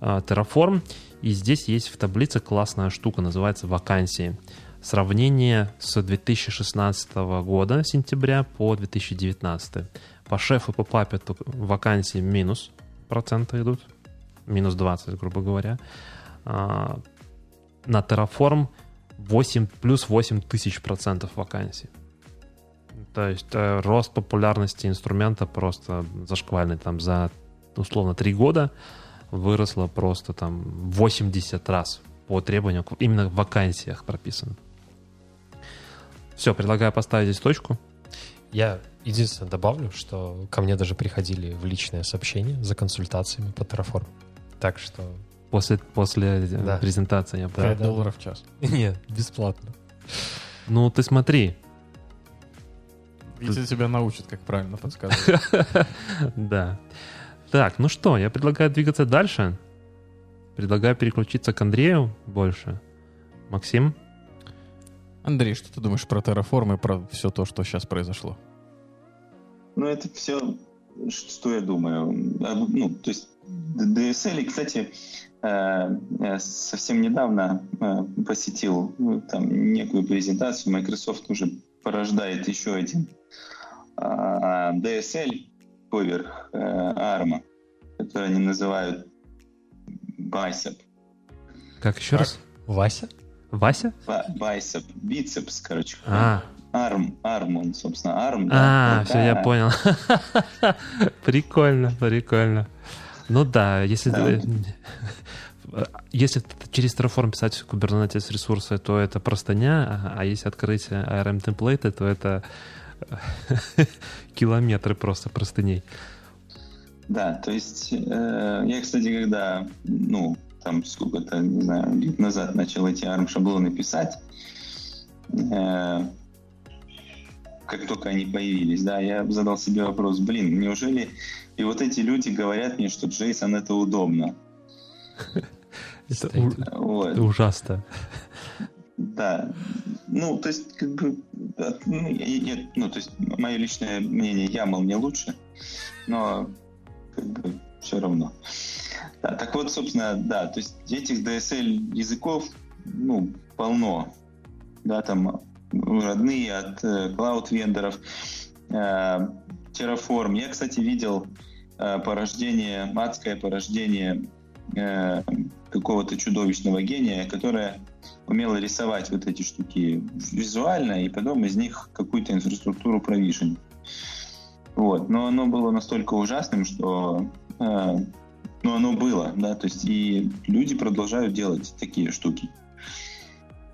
э, Terraform, и здесь есть в таблице классная штука, называется «Вакансии». Сравнение с 2016 года, сентября, по 2019. По шефу, по папе вакансии минус процента идут, минус 20, грубо говоря. А, на Terraform 8, плюс 8 тысяч процентов вакансий. То есть э, рост популярности инструмента просто зашквальный. Там за, условно, 3 года выросла просто там 80 раз по требованию, именно в вакансиях прописано. Все, предлагаю поставить здесь точку. Я единственное добавлю, что ко мне даже приходили в личное сообщение за консультациями по Terraform. Так что... После, после э, Да. презентации я понял. 5 да. долларов в час. Нет, бесплатно. Ну, ты смотри. Витя тебя научит, как правильно подсказывать. Да. Так, ну что, я предлагаю двигаться дальше. Предлагаю переключиться к Андрею больше. Максим? Андрей, что ты думаешь про Terraform и про все то, что сейчас произошло? Ну, это все, что я думаю. А, Ну, то есть DSL, кстати, э, э, совсем недавно э, посетил ну, там некую презентацию. Microsoft уже порождает еще один а, DSL поверх э, ARM, который они называют Bicep. Как еще раз? Вася? Вася? Bicep, бицепс, короче. А, ARM, ARM, он, собственно, ARM. а, да, все, я понял. <laughs> Прикольно, прикольно. Ну да, если... Да. <laughs> Если через Terraform писать Kubernetes ресурсы, то это простыня, а- а если открыть ARM темплейты, то это <laughs> километры просто простыней. Да, то есть э, я, кстати, когда, ну, там сколько-то, не знаю, лет назад начал эти ARM-шаблоны писать, э, как только они появились, да, я задал себе вопрос, блин, неужели и вот эти люди говорят мне, что JSON это удобно. <laughs> Это, ужасно. Да. Ну, то есть, как бы, ну, я- я- ну, то есть, мое личное мнение, YAML мне лучше, но, как бы, все равно. Да, так вот, собственно, да, то есть, этих DSL языков, ну, полно. Да, там, родные от э, клауд-вендоров. Э, Terraform. Я, кстати, видел э, порождение, адское порождение э, какого-то чудовищного гения, которое умело рисовать вот эти штуки визуально и потом из них какую-то инфраструктуру провишенить. Вот. Но оно было настолько ужасным, что э, ну, оно было, да, то есть и люди продолжают делать такие штуки.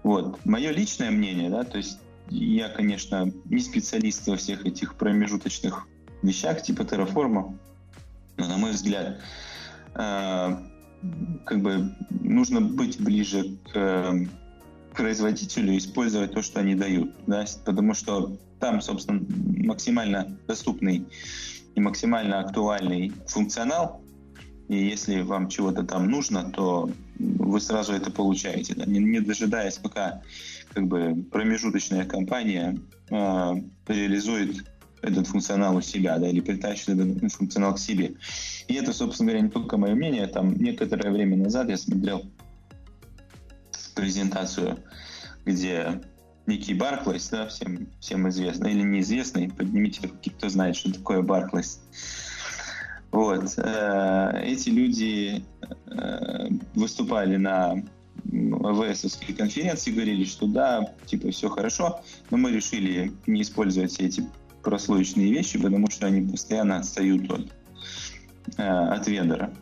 Вот. Мое личное мнение, да, то есть я, конечно, не специалист во всех этих промежуточных вещах типа терраформа, но, на мой взгляд, э, как бы нужно быть ближе к э, производителю и использовать то, что они дают, да, потому что там, собственно, максимально доступный и максимально актуальный функционал, и если вам чего-то там нужно, то вы сразу это получаете, да, не, не дожидаясь, пока как бы промежуточная компания э, реализует этот функционал у себя, да, или притащит этот функционал к себе. И это, собственно говоря, не только мое мнение. Там некоторое время назад я смотрел презентацию, где некий Барклайс, да, всем, всем известный или неизвестный, поднимите руки, кто знает, что такое Барклайс. Вот. э, Эти люди э, выступали на АВСовской конференции, говорили, что да, типа все хорошо, но мы решили не использовать все эти прослоечные вещи, потому что они постоянно отстают от, э, от вендора.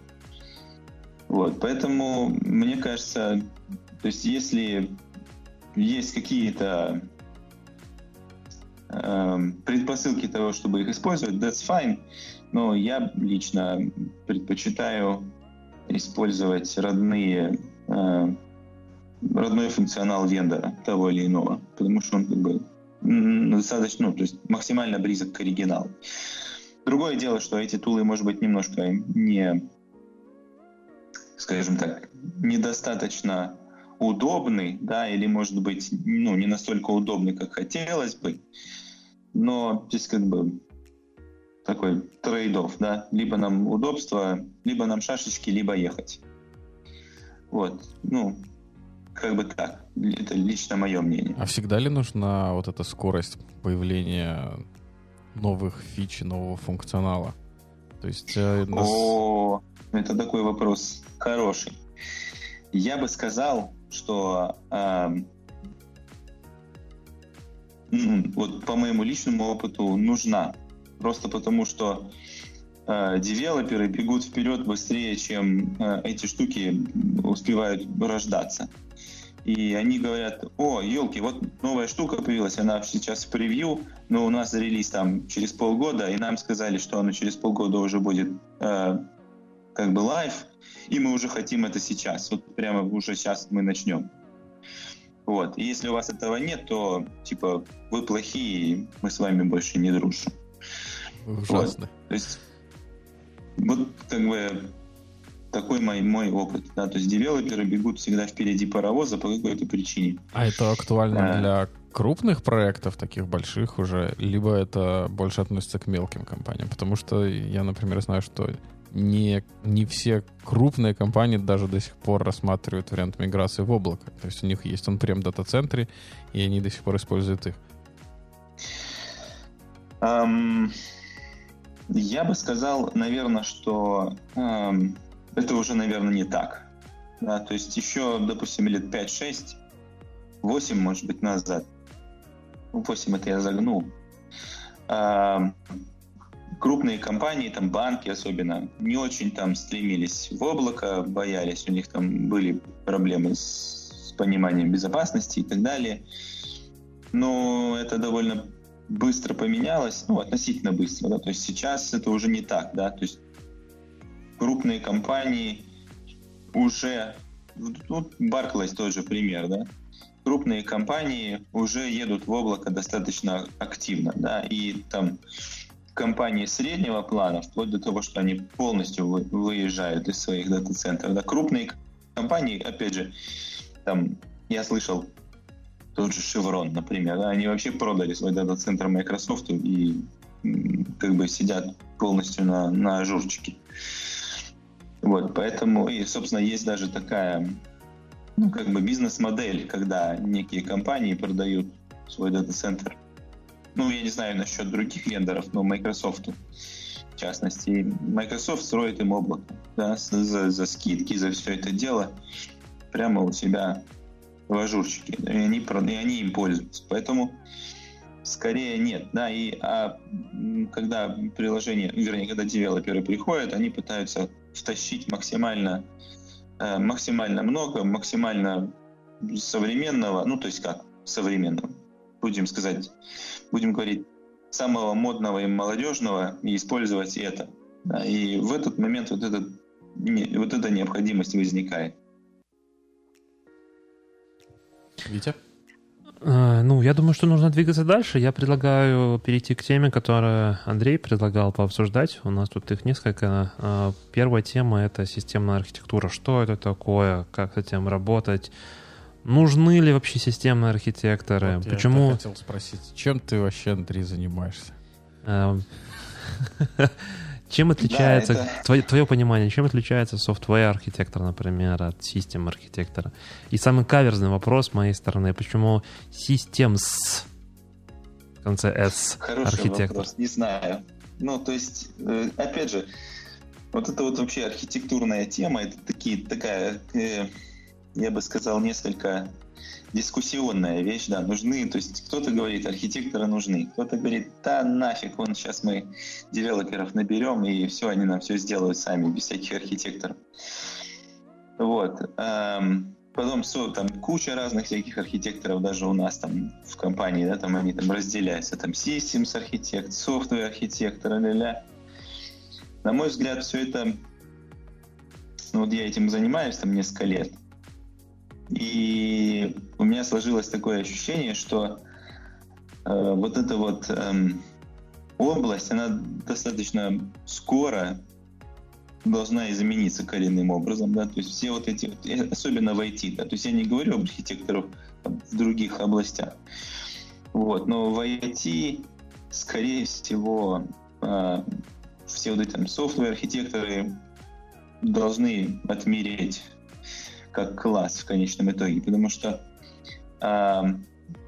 Вот, поэтому мне кажется, то есть если есть какие-то э, предпосылки того, чтобы их использовать, that's fine. Но я лично предпочитаю использовать родные э, родной функционал вендора того или иного, потому что он как бы достаточно, ну, то есть максимально близок к оригиналу. Другое дело, что эти тулы, может быть, немножко не, скажем так, недостаточно удобны, да, или, может быть, ну, не настолько удобны, как хотелось бы, но здесь как бы такой трейдов, да, либо нам удобство, либо нам шашечки, либо ехать. Вот, ну, как бы так. Это лично мое мнение. А всегда ли нужна вот эта скорость появления новых фич, и нового функционала? То есть э, нас- О, это такой вопрос хороший. Я бы сказал, что м, вот по моему личному опыту нужна. Просто потому что э, девелоперы бегут вперед быстрее, чем э, эти штуки успевают рождаться. И они говорят, о, елки, вот новая штука появилась, она сейчас в превью, но у нас релиз там через полгода, и нам сказали, что оно через полгода уже будет э, как бы live, и мы уже хотим это сейчас, вот прямо уже сейчас мы начнем. Вот. И если у вас этого нет, то типа вы плохие, мы с вами больше не дружим. Ужасно. Вот. То есть вот как бы такой мой, мой опыт. Да? То есть девелоперы бегут всегда впереди паровоза по какой-то причине. А это актуально А. для крупных проектов, таких больших уже, либо это больше относится к мелким компаниям? Потому что я, например, знаю, что не, не все крупные компании даже до сих пор рассматривают вариант миграции в облако. То есть у них есть он прям дата-центры, и они до сих пор используют их. Я бы сказал, наверное, что ам, это уже, наверное, не так. Да, то есть еще, допустим, лет 5-6, 8, может быть, назад. Ну, 8 это я загнул. Ам, крупные компании, там банки особенно, не очень там стремились в облако, боялись, у них там были проблемы с, с пониманием безопасности и так далее. Но это довольно быстро поменялось, ну, относительно быстро, да, то есть сейчас это уже не так, да, то есть крупные компании уже, ну, Barclays тот же пример, да, крупные компании уже едут в облако достаточно активно, да, и там компании среднего плана, вплоть до того, что они полностью вы- выезжают из своих дата-центров, да, крупные компании, опять же, там, я слышал, тот же Chevron, например, да, они вообще продали свой дата-центр Microsoft и как бы сидят полностью на, на ажурчике. Вот, поэтому, и, собственно, есть даже такая, ну, как бы бизнес-модель, когда некие компании продают свой дата-центр. Ну, я не знаю насчет других вендоров, но Microsoft в частности. Microsoft строит им облако, да, за, за скидки, за все это дело прямо у себя в ажурчике, и они, и они им пользуются. Поэтому скорее нет. Да, и а, когда приложение, вернее, когда девелоперы приходят, они пытаются втащить максимально, э, максимально много, максимально современного, ну, то есть как современного, будем сказать, будем говорить, самого модного и молодежного, и использовать это. Да, и в этот момент вот, этот, вот эта необходимость возникает. Витя? Э, Ну, я думаю, что нужно двигаться дальше. Я предлагаю перейти к теме, которую Андрей предлагал пообсуждать. У нас тут их несколько. Э, Первая тема — это системная архитектура. Что это такое? Как с этим работать? Нужны ли вообще системные архитекторы? Вот я Почему? так хотел спросить, чем ты вообще, Андрей, занимаешься? <laughs> Чем отличается, это- твое, твое понимание, чем отличается software архитектор, например, от систем архитектора? И самый каверзный вопрос с моей стороны, почему systems в конце S Хороший архитектор? вопрос, не знаю. Ну, то есть, э, опять же, вот это вот вообще архитектурная тема, это такие, такая, э, я бы сказал, несколько дискуссионная вещь, да, нужны, то есть кто-то говорит, архитекторы нужны, кто-то говорит, да нафиг, вон сейчас мы девелоперов наберем, и все, они нам все сделают сами, без всяких архитекторов. Вот. эм, Потом со- там куча разных всяких архитекторов даже у нас там в компании, да, там они там разделяются, там systems архитект, software архитектор, ля-ля. На мой взгляд, все это, ну вот я этим занимаюсь там несколько лет, и у меня сложилось такое ощущение, что э, вот эта вот эм, область, она достаточно скоро должна измениться коренным образом, да, то есть все вот эти, э, особенно в IT, да, то есть я не говорю об архитекторах в других областях, вот, но в IT, скорее всего, э, все вот эти там софтвер-архитекторы должны отмереть как класс в конечном итоге, потому что э,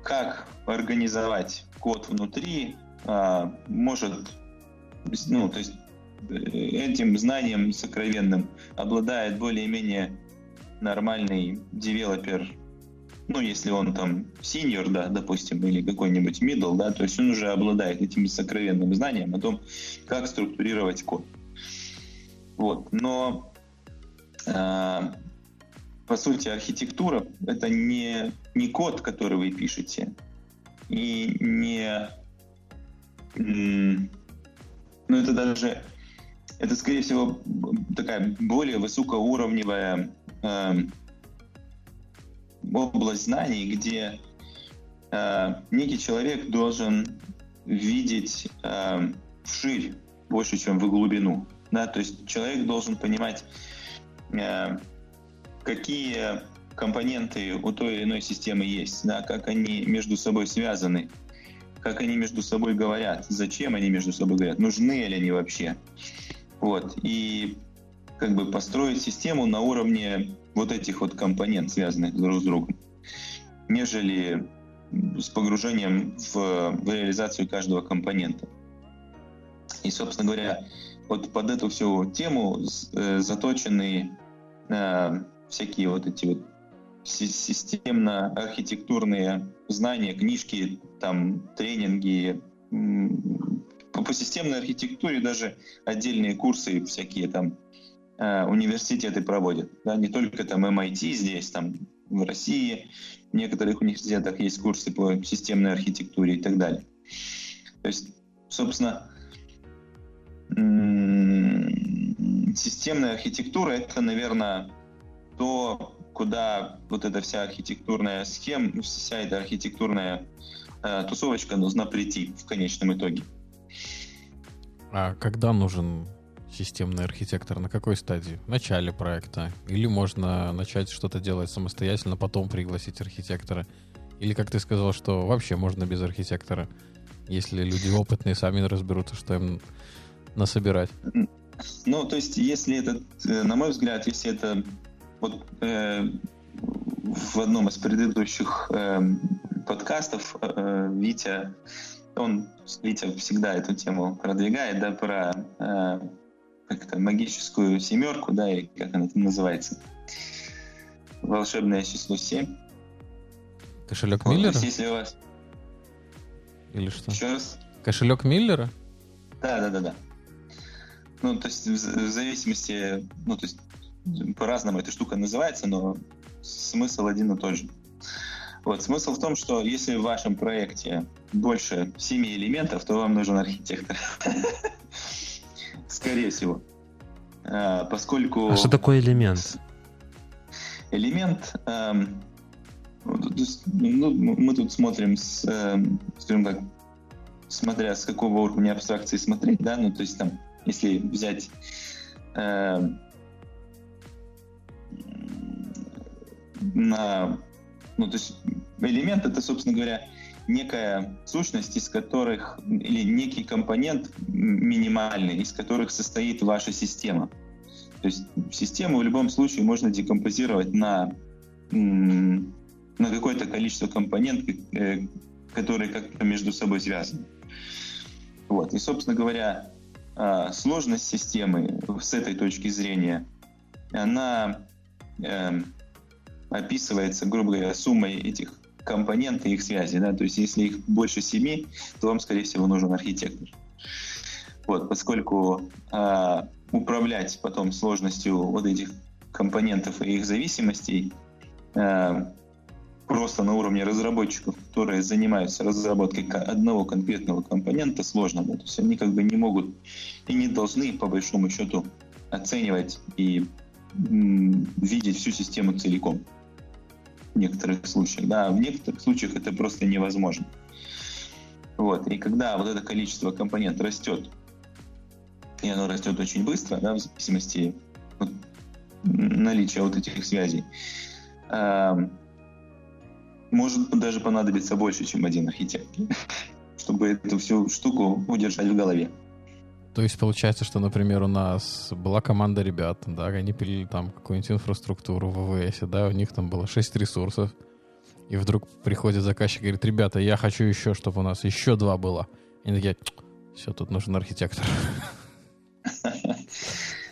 как организовать код внутри э, может, ну, то есть э, этим знанием сокровенным обладает более-менее нормальный девелопер, ну, если он там синьор, да, допустим, или какой-нибудь middle, да, то есть он уже обладает этим сокровенным знанием о том, как структурировать код. Вот. Но э, по сути архитектура это не, не код, который вы пишете, и не ну это даже это скорее всего такая более высокоуровневая э, область знаний, где э, некий человек должен видеть э, вширь больше, чем в глубину. Да? То есть человек должен понимать, э, какие компоненты у той или иной системы есть, да? как они между собой связаны, как они между собой говорят, зачем они между собой говорят, нужны ли они вообще. Вот. И как бы построить систему на уровне вот этих вот компонент, связанных друг с другом, нежели с погружением в, в реализацию каждого компонента. И, собственно говоря, вот под эту всю тему заточены э, всякие вот эти вот системно-архитектурные знания, книжки, там, тренинги. По, системной архитектуре даже отдельные курсы всякие там э, университеты проводят. Да, не только там MIT здесь, там в России, в некоторых университетах есть курсы по системной архитектуре и так далее. То есть, собственно, системная архитектура — это, наверное, то, куда вот эта вся архитектурная схема, вся эта архитектурная э, тусовочка должна прийти в конечном итоге. А когда нужен системный архитектор? На какой стадии? В начале проекта? Или можно начать что-то делать самостоятельно, потом пригласить архитектора? Или, как ты сказал, что вообще можно без архитектора, если люди опытные сами разберутся, что им насобирать? Ну, то есть, если это, э, на мой взгляд, если это вот э, в одном из предыдущих э, подкастов э, Витя, он, Витя всегда эту тему продвигает, да, про э, как-то магическую семерку, да, и как она там называется, волшебное число 7. Кошелек вот, Миллера? если у вас... Или что? Еще раз? Кошелек Миллера? Да, да, да, да. Ну, то есть в, в зависимости, ну, то есть по-разному эта штука называется, но смысл один и тот же. Вот, смысл в том, что если в вашем проекте больше семи элементов, то вам нужен архитектор. Скорее всего. А, поскольку... А что такое элемент? Элемент... Эм, ну, мы тут смотрим с, эм, скажем так, смотря с какого уровня абстракции смотреть, да, ну, то есть там, если взять на... Ну, то есть элемент — это, собственно говоря, некая сущность, из которых, или некий компонент минимальный, из которых состоит ваша система. То есть систему в любом случае можно декомпозировать на, на какое-то количество компонентов, э, которые как-то между собой связаны. Вот. И, собственно говоря, а, сложность системы с этой точки зрения, она эм, описывается, грубо говоря, суммой этих компонентов и их связи. Да? То есть если их больше семи, то вам, скорее всего, нужен архитектор. Вот, поскольку э, управлять потом сложностью вот этих компонентов и их зависимостей э, просто на уровне разработчиков, которые занимаются разработкой одного конкретного компонента, сложно. Да? То есть они как бы не могут и не должны, по большому счету, оценивать и м, видеть всю систему целиком в некоторых случаях. Да, в некоторых случаях это просто невозможно. Вот. И когда вот это количество компонентов растет, и оно растет очень быстро, да, в зависимости от наличия вот этих связей, э, может даже понадобиться больше, чем один архитектор, <laughs> чтобы эту всю штуку удержать в голове. То есть получается, что, например, у нас была команда ребят, да, они пилили там какую-нибудь инфраструктуру в ВВС, да, у них там было 6 ресурсов, и вдруг приходит заказчик и говорит, ребята, я хочу еще, чтобы у нас еще два было. И они такие, все, тут нужен архитектор.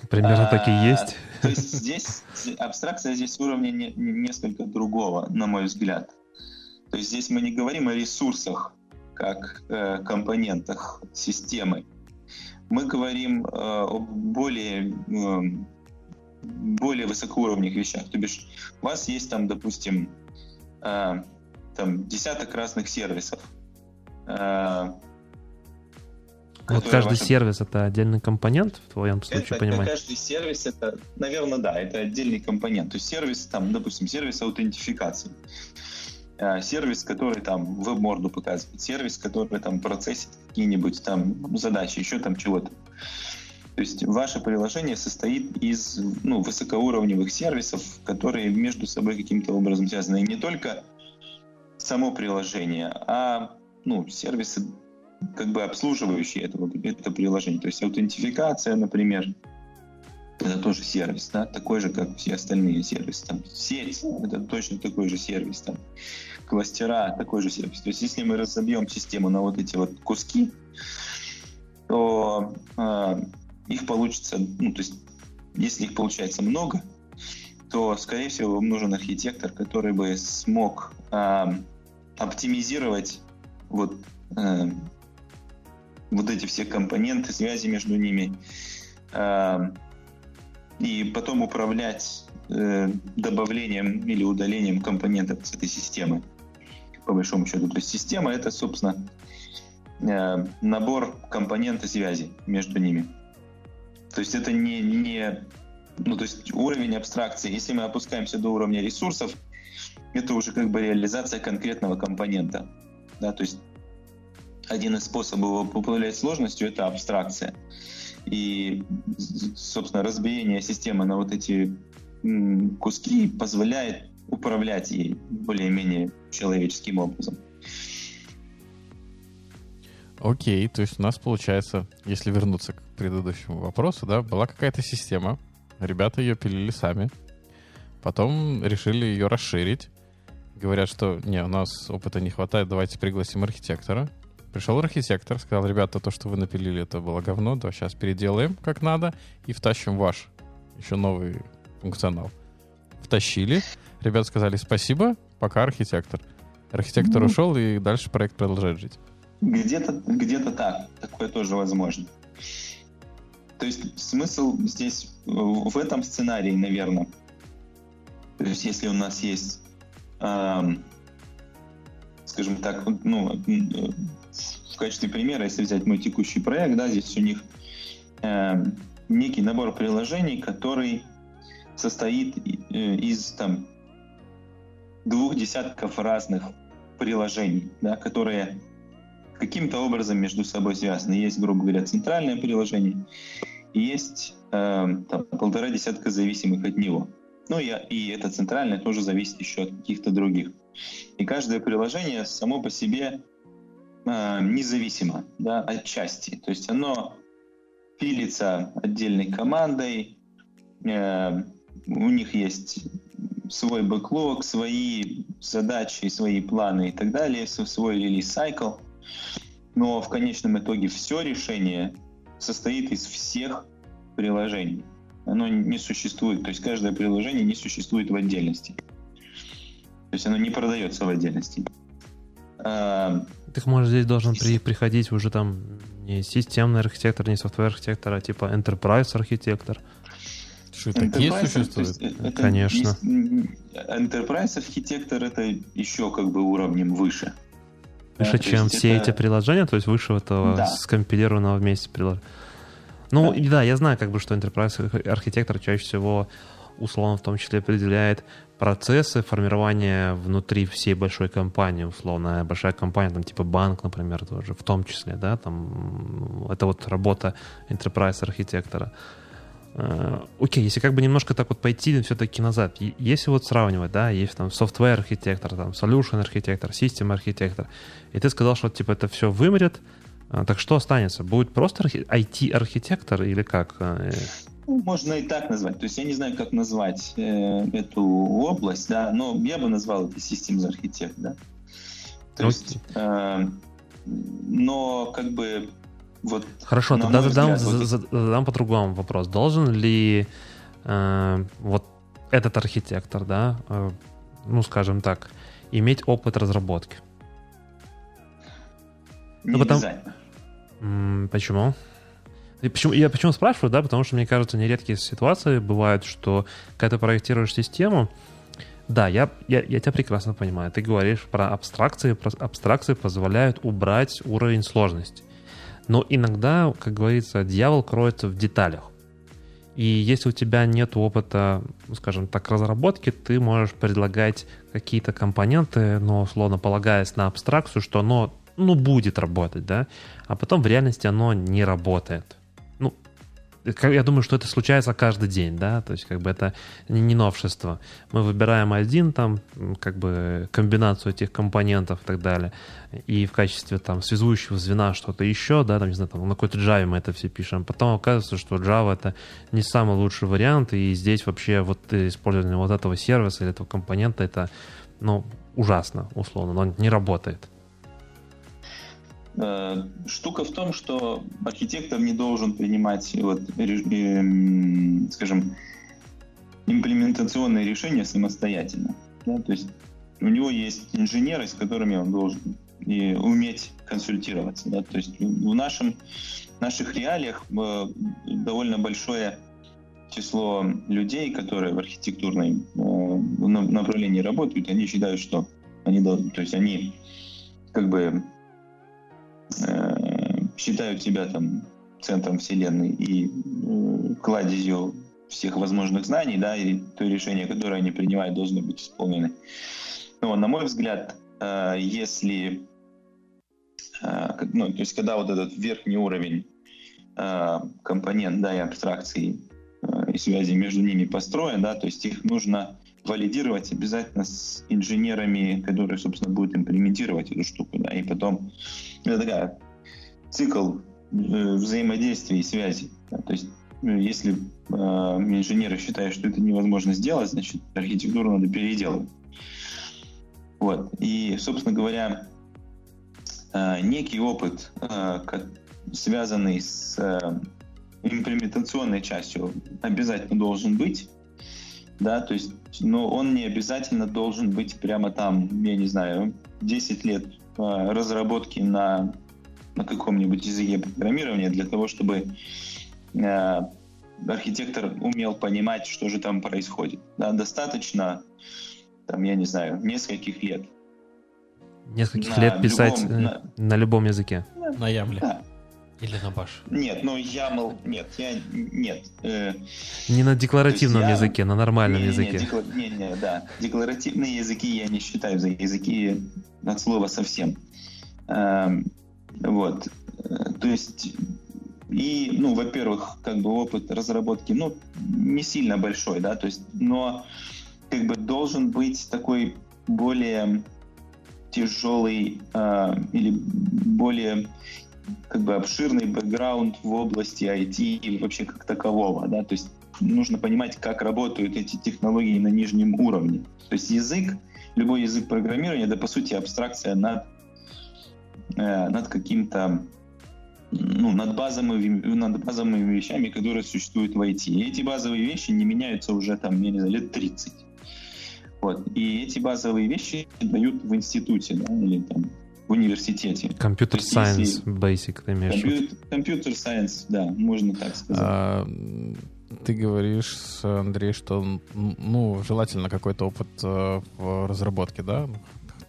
Примерно так и а, есть. То есть здесь абстракция здесь уровня несколько другого, на мой взгляд. То есть здесь мы не говорим о ресурсах как э, компонентах системы, мы говорим э, о более, э, более высокоуровневых вещах. То бишь у вас есть там, допустим, э, там десяток разных сервисов. Э, вот каждый ваши- сервис это отдельный компонент в твоем случае, это, понимаю? каждый сервис это, наверное, да, это отдельный компонент. То есть сервис, там, допустим, сервис аутентификации. Э, Сервис, который там веб-морду показывает, сервис, который там процессит какие-нибудь там задачи, еще там чего-то. То есть ваше приложение состоит из ну, высокоуровневых сервисов, которые между собой каким-то образом связаны. И не только само приложение, а ну, сервисы, как бы обслуживающие этого, это приложение. То есть аутентификация, например, это тоже сервис, да, такой же, как все остальные сервисы. Там, сеть — это точно такой же сервис. Там, кластера — такой же сервис. То есть если мы разобьем систему на вот эти вот куски, то э, их получится, ну, то есть если их получается много, то, скорее всего, вам нужен архитектор, который бы смог э, оптимизировать вот, э, вот эти все компоненты, связи между ними, э, и потом управлять э, добавлением или удалением компонентов с этой системы, по большому счету. То есть система — это, собственно, э, набор компонентов связи между ними. То есть это не, не ну, то есть уровень абстракции. Если мы опускаемся до уровня ресурсов, это уже как бы реализация конкретного компонента. Да, то есть один из способов управлять сложностью — это абстракция. И, собственно, разбиение системы на вот эти куски позволяет управлять ей более-менее человеческим образом. Окей, то есть у нас получается, если вернуться к предыдущему вопросу, да, была какая-то система, ребята ее пилили сами, потом решили ее расширить, говорят, что не, у нас опыта не хватает, давайте пригласим архитектора. Пришел архитектор, сказал, ребята, то, что вы напилили, это было говно, да, сейчас переделаем как надо и втащим ваш еще новый функционал. Втащили, ребята сказали спасибо, пока архитектор. Архитектор Ну. ушел, и дальше проект продолжает жить. Где-то где так, такое тоже возможно. То есть смысл здесь э, в этом сценарии, наверное. То есть если у нас есть, эм, скажем так, ну, э, в качестве примера, если взять мой текущий проект, да, здесь у них эм, некий набор приложений, который состоит э, из там двух десятков разных приложений, да, которые каким-то образом между собой связаны. Есть, грубо говоря, центральное приложение, и есть э, там, полтора десятка зависимых от него. Ну и, и это центральное тоже зависит еще от каких-то других. И каждое приложение само по себе э, независимо да, от части. То есть оно пилится отдельной командой, э, у них есть свой бэклог, свои задачи, свои планы и так далее, свой релиз-сайкл. Но в конечном итоге все решение состоит из всех приложений. Оно не существует, то есть каждое приложение не существует в отдельности. То есть оно не продается в отдельности. А, Так может здесь должен при, приходить уже там не системный архитектор, не софтвер архитектор, а типа enterprise архитектор. Что, такие Enterprise, существуют? э, Конечно. Enterprise архитектор это еще как бы уровнем выше. Да, Выше, то чем есть все это- эти приложения, то есть выше этого Да. скомпилированного вместе приложения. Ну, Да. да, я знаю, как бы, что enterprise архитектор чаще всего условно в том числе определяет процессы формирования внутри всей большой компании, условно, большая компания, там типа банк, например, тоже, в том числе, да, там это вот работа enterprise архитектора. Э, Окей, если как бы немножко так вот пойти все-таки назад, если вот сравнивать, да, есть там software архитектор, там solution архитектор, систем архитектор, и ты сказал, что типа это все вымрет, а, так что останется? Будет просто архи- IT-архитектор или как? Э, Ну, можно и так назвать. То есть я не знаю, как назвать э, эту область, да, но я бы назвал это системный архитект, да. То Окей. есть, э, но как бы вот Хорошо, тогда задам, взгляд, вот задам по-другому вопрос. Должен ли э, вот этот архитектор, да, э, ну, скажем так, иметь опыт разработки? не Ну, потому- обязательно. Почему? И почему, я почему спрашиваю, да, потому что, мне кажется, нередкие ситуации бывают, что когда ты проектируешь систему, да, я, я, я тебя прекрасно понимаю. Ты говоришь про абстракции. Про абстракции позволяют убрать уровень сложности. Но иногда, как говорится, дьявол кроется в деталях. И если у тебя нет опыта, ну, скажем так, разработки, ты можешь предлагать какие-то компоненты, но условно полагаясь на абстракцию, что оно ну, будет работать, да, а потом в реальности оно не работает я думаю, что это случается каждый день, да, то есть как бы это не новшество. Мы выбираем один там, как бы комбинацию этих компонентов и так далее, и в качестве там связующего звена что-то еще, да, там, не знаю, там на какой-то Java мы это все пишем. Потом оказывается, что Java это не самый лучший вариант, и здесь вообще вот использование вот этого сервиса или этого компонента это, ну, ужасно, условно, но не работает. Э, штука в том, что архитектор не должен принимать, вот, эм, скажем, имплементационные решения самостоятельно. Да? То есть у него есть инженеры, с которыми он должен и уметь консультироваться. Да? То есть в нашем, наших реалиях э, довольно большое число людей, которые в архитектурной э, направлении работают, они считают, что они должны, то есть они как бы Э, считают себя там центром вселенной и э, кладезью всех возможных знаний, да, и то решение, которое они принимают, должно быть исполнены. Но, на мой взгляд, э, если, ну, то есть, когда вот этот верхний уровень компонент, да, и абстракции и связи между ними построен, да, то есть их нужно валидировать обязательно с инженерами, которые, собственно, будут имплементировать эту штуку, да, и потом это такая цикл э, взаимодействия и связи. Да, то есть ну, если э, инженеры считают, что это невозможно сделать, значит, архитектуру надо переделывать. Вот. И, собственно говоря, э, некий опыт, э, связанный с э, имплементационной частью, обязательно должен быть да, то есть, но он не обязательно должен быть прямо там, я не знаю, 10 лет разработки на, на каком-нибудь языке программирования для того, чтобы э, архитектор умел понимать, что же там происходит. Да, достаточно, там, я не знаю, нескольких лет. Нескольких на лет писать любом, на, на любом языке. На Ямле. Да. Или на баш? Нет, ну YAML, нет, я, нет. Э, не на декларативном я, языке, на нормальном не, языке. Не, декла, не, не, да. Декларативные языки я не считаю за языки от слова совсем. Э, вот. То есть, и, ну, во-первых, как бы опыт разработки, ну, не сильно большой, да, то есть, но как бы должен быть такой более тяжелый э, или более как бы обширный бэкграунд в области IT и вообще как такового, да, то есть нужно понимать, как работают эти технологии на нижнем уровне. То есть язык, любой язык программирования, это по сути абстракция над, э, над каким-то ну, над базовыми, над базовыми вещами, которые существуют в IT. И эти базовые вещи не меняются уже там, я не знаю, лет 30. Вот. И эти базовые вещи дают в институте, да, или там в университете. Компьютер Science Basic, ты имеешь Компьютер Science, да, можно так сказать. А, ты говоришь, Андрей, что ну, желательно какой-то опыт э, в разработке, да?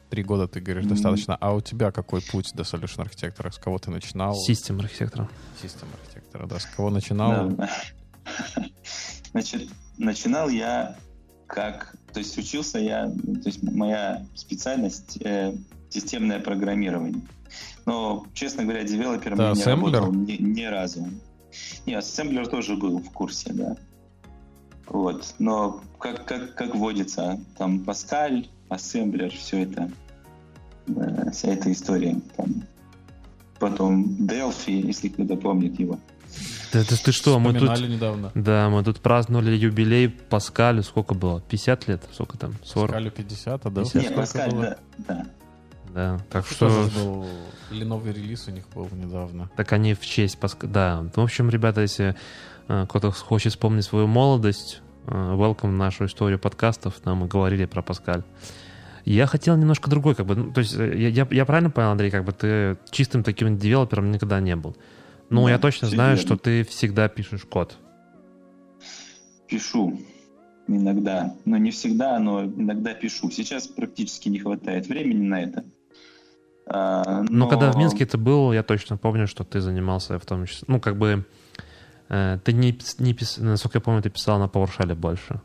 Три года, ты говоришь, mm-hmm. достаточно. А у тебя какой путь до solution архитектора? С кого ты начинал? Систем архитектора. Систем архитектора, да. С кого начинал? Да. <laughs> Значит, начинал я как... То есть учился я... То есть моя специальность э, системное программирование. Но, честно говоря, девелопером да, я не ассемблер? работал ни, ни разу. Не, ассемблер тоже был в курсе, да. Вот. Но как, как, как водится, там Паскаль, ассемблер, все это, да, вся эта история. Там. Потом Delphi, если кто-то помнит его. Да, это ты что, мы тут... недавно. Да, мы тут праздновали юбилей Паскалю, сколько было? 50 лет? Сколько там? 40? Паскалю 50, а Delphi Нет, Паскаль, было? да, да. Да, так что... что... Был... Или новый релиз у них был недавно. Так они в честь... Паск... Да, в общем, ребята, если э, кто-то хочет вспомнить свою молодость, э, welcome в нашу историю подкастов, там мы говорили про Паскаль. Я хотел немножко другой, как бы, ну, то есть э, я, я, я правильно понял, Андрей, как бы ты чистым таким девелопером никогда не был. Ну, Да, я точно знаю, верно. что ты всегда пишешь код. Пишу иногда, но не всегда, но иногда пишу. Сейчас практически не хватает времени на это. Но когда в Минске ты был, я точно помню, что ты занимался в том числе. Ну, как бы э, ты не, не пис- насколько я помню, ты писал на PowerShell больше.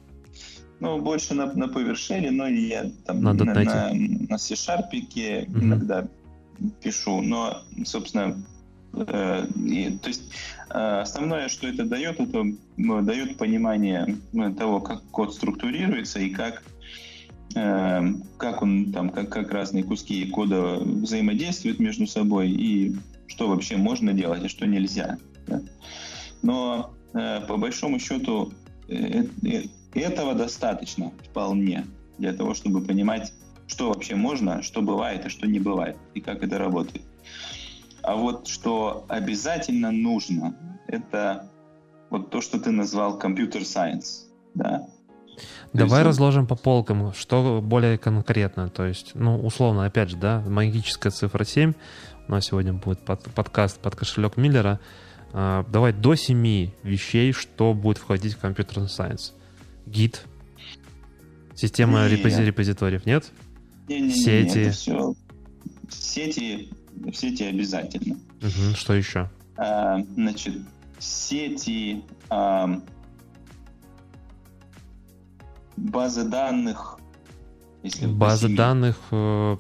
Ну, больше на, на PowerShell, но я там На на, на, на C-Sharp Мгм. иногда пишу. Но, собственно, э, и- то есть э, основное, что это дает, это ну, дает понимание ну, того, как код структурируется и как э, как он там, как, как разные куски кода взаимодействуют между собой и что вообще можно делать, а что нельзя. Но э, по большому счету э, э, этого достаточно вполне для того, чтобы понимать, что вообще можно, что бывает и что не бывает, и как это работает. А вот что обязательно нужно, это вот то, что ты назвал компьютер сайенс. Да? Давай есть- разложим по полкам, что более конкретно. То есть, ну, условно, опять же, да, магическая цифра 7. У нас сегодня будет под- подкаст под кошелек Миллера. А, Давай до семи вещей, что будет входить в компьютерный science. Git, система Нет. репози- репозиториев, нет? Не-не-не, Сети. это всё- Сети, сети обязательно. Мгм, Что еще? А, значит, сети, а, базы данных. Если Базы данных э,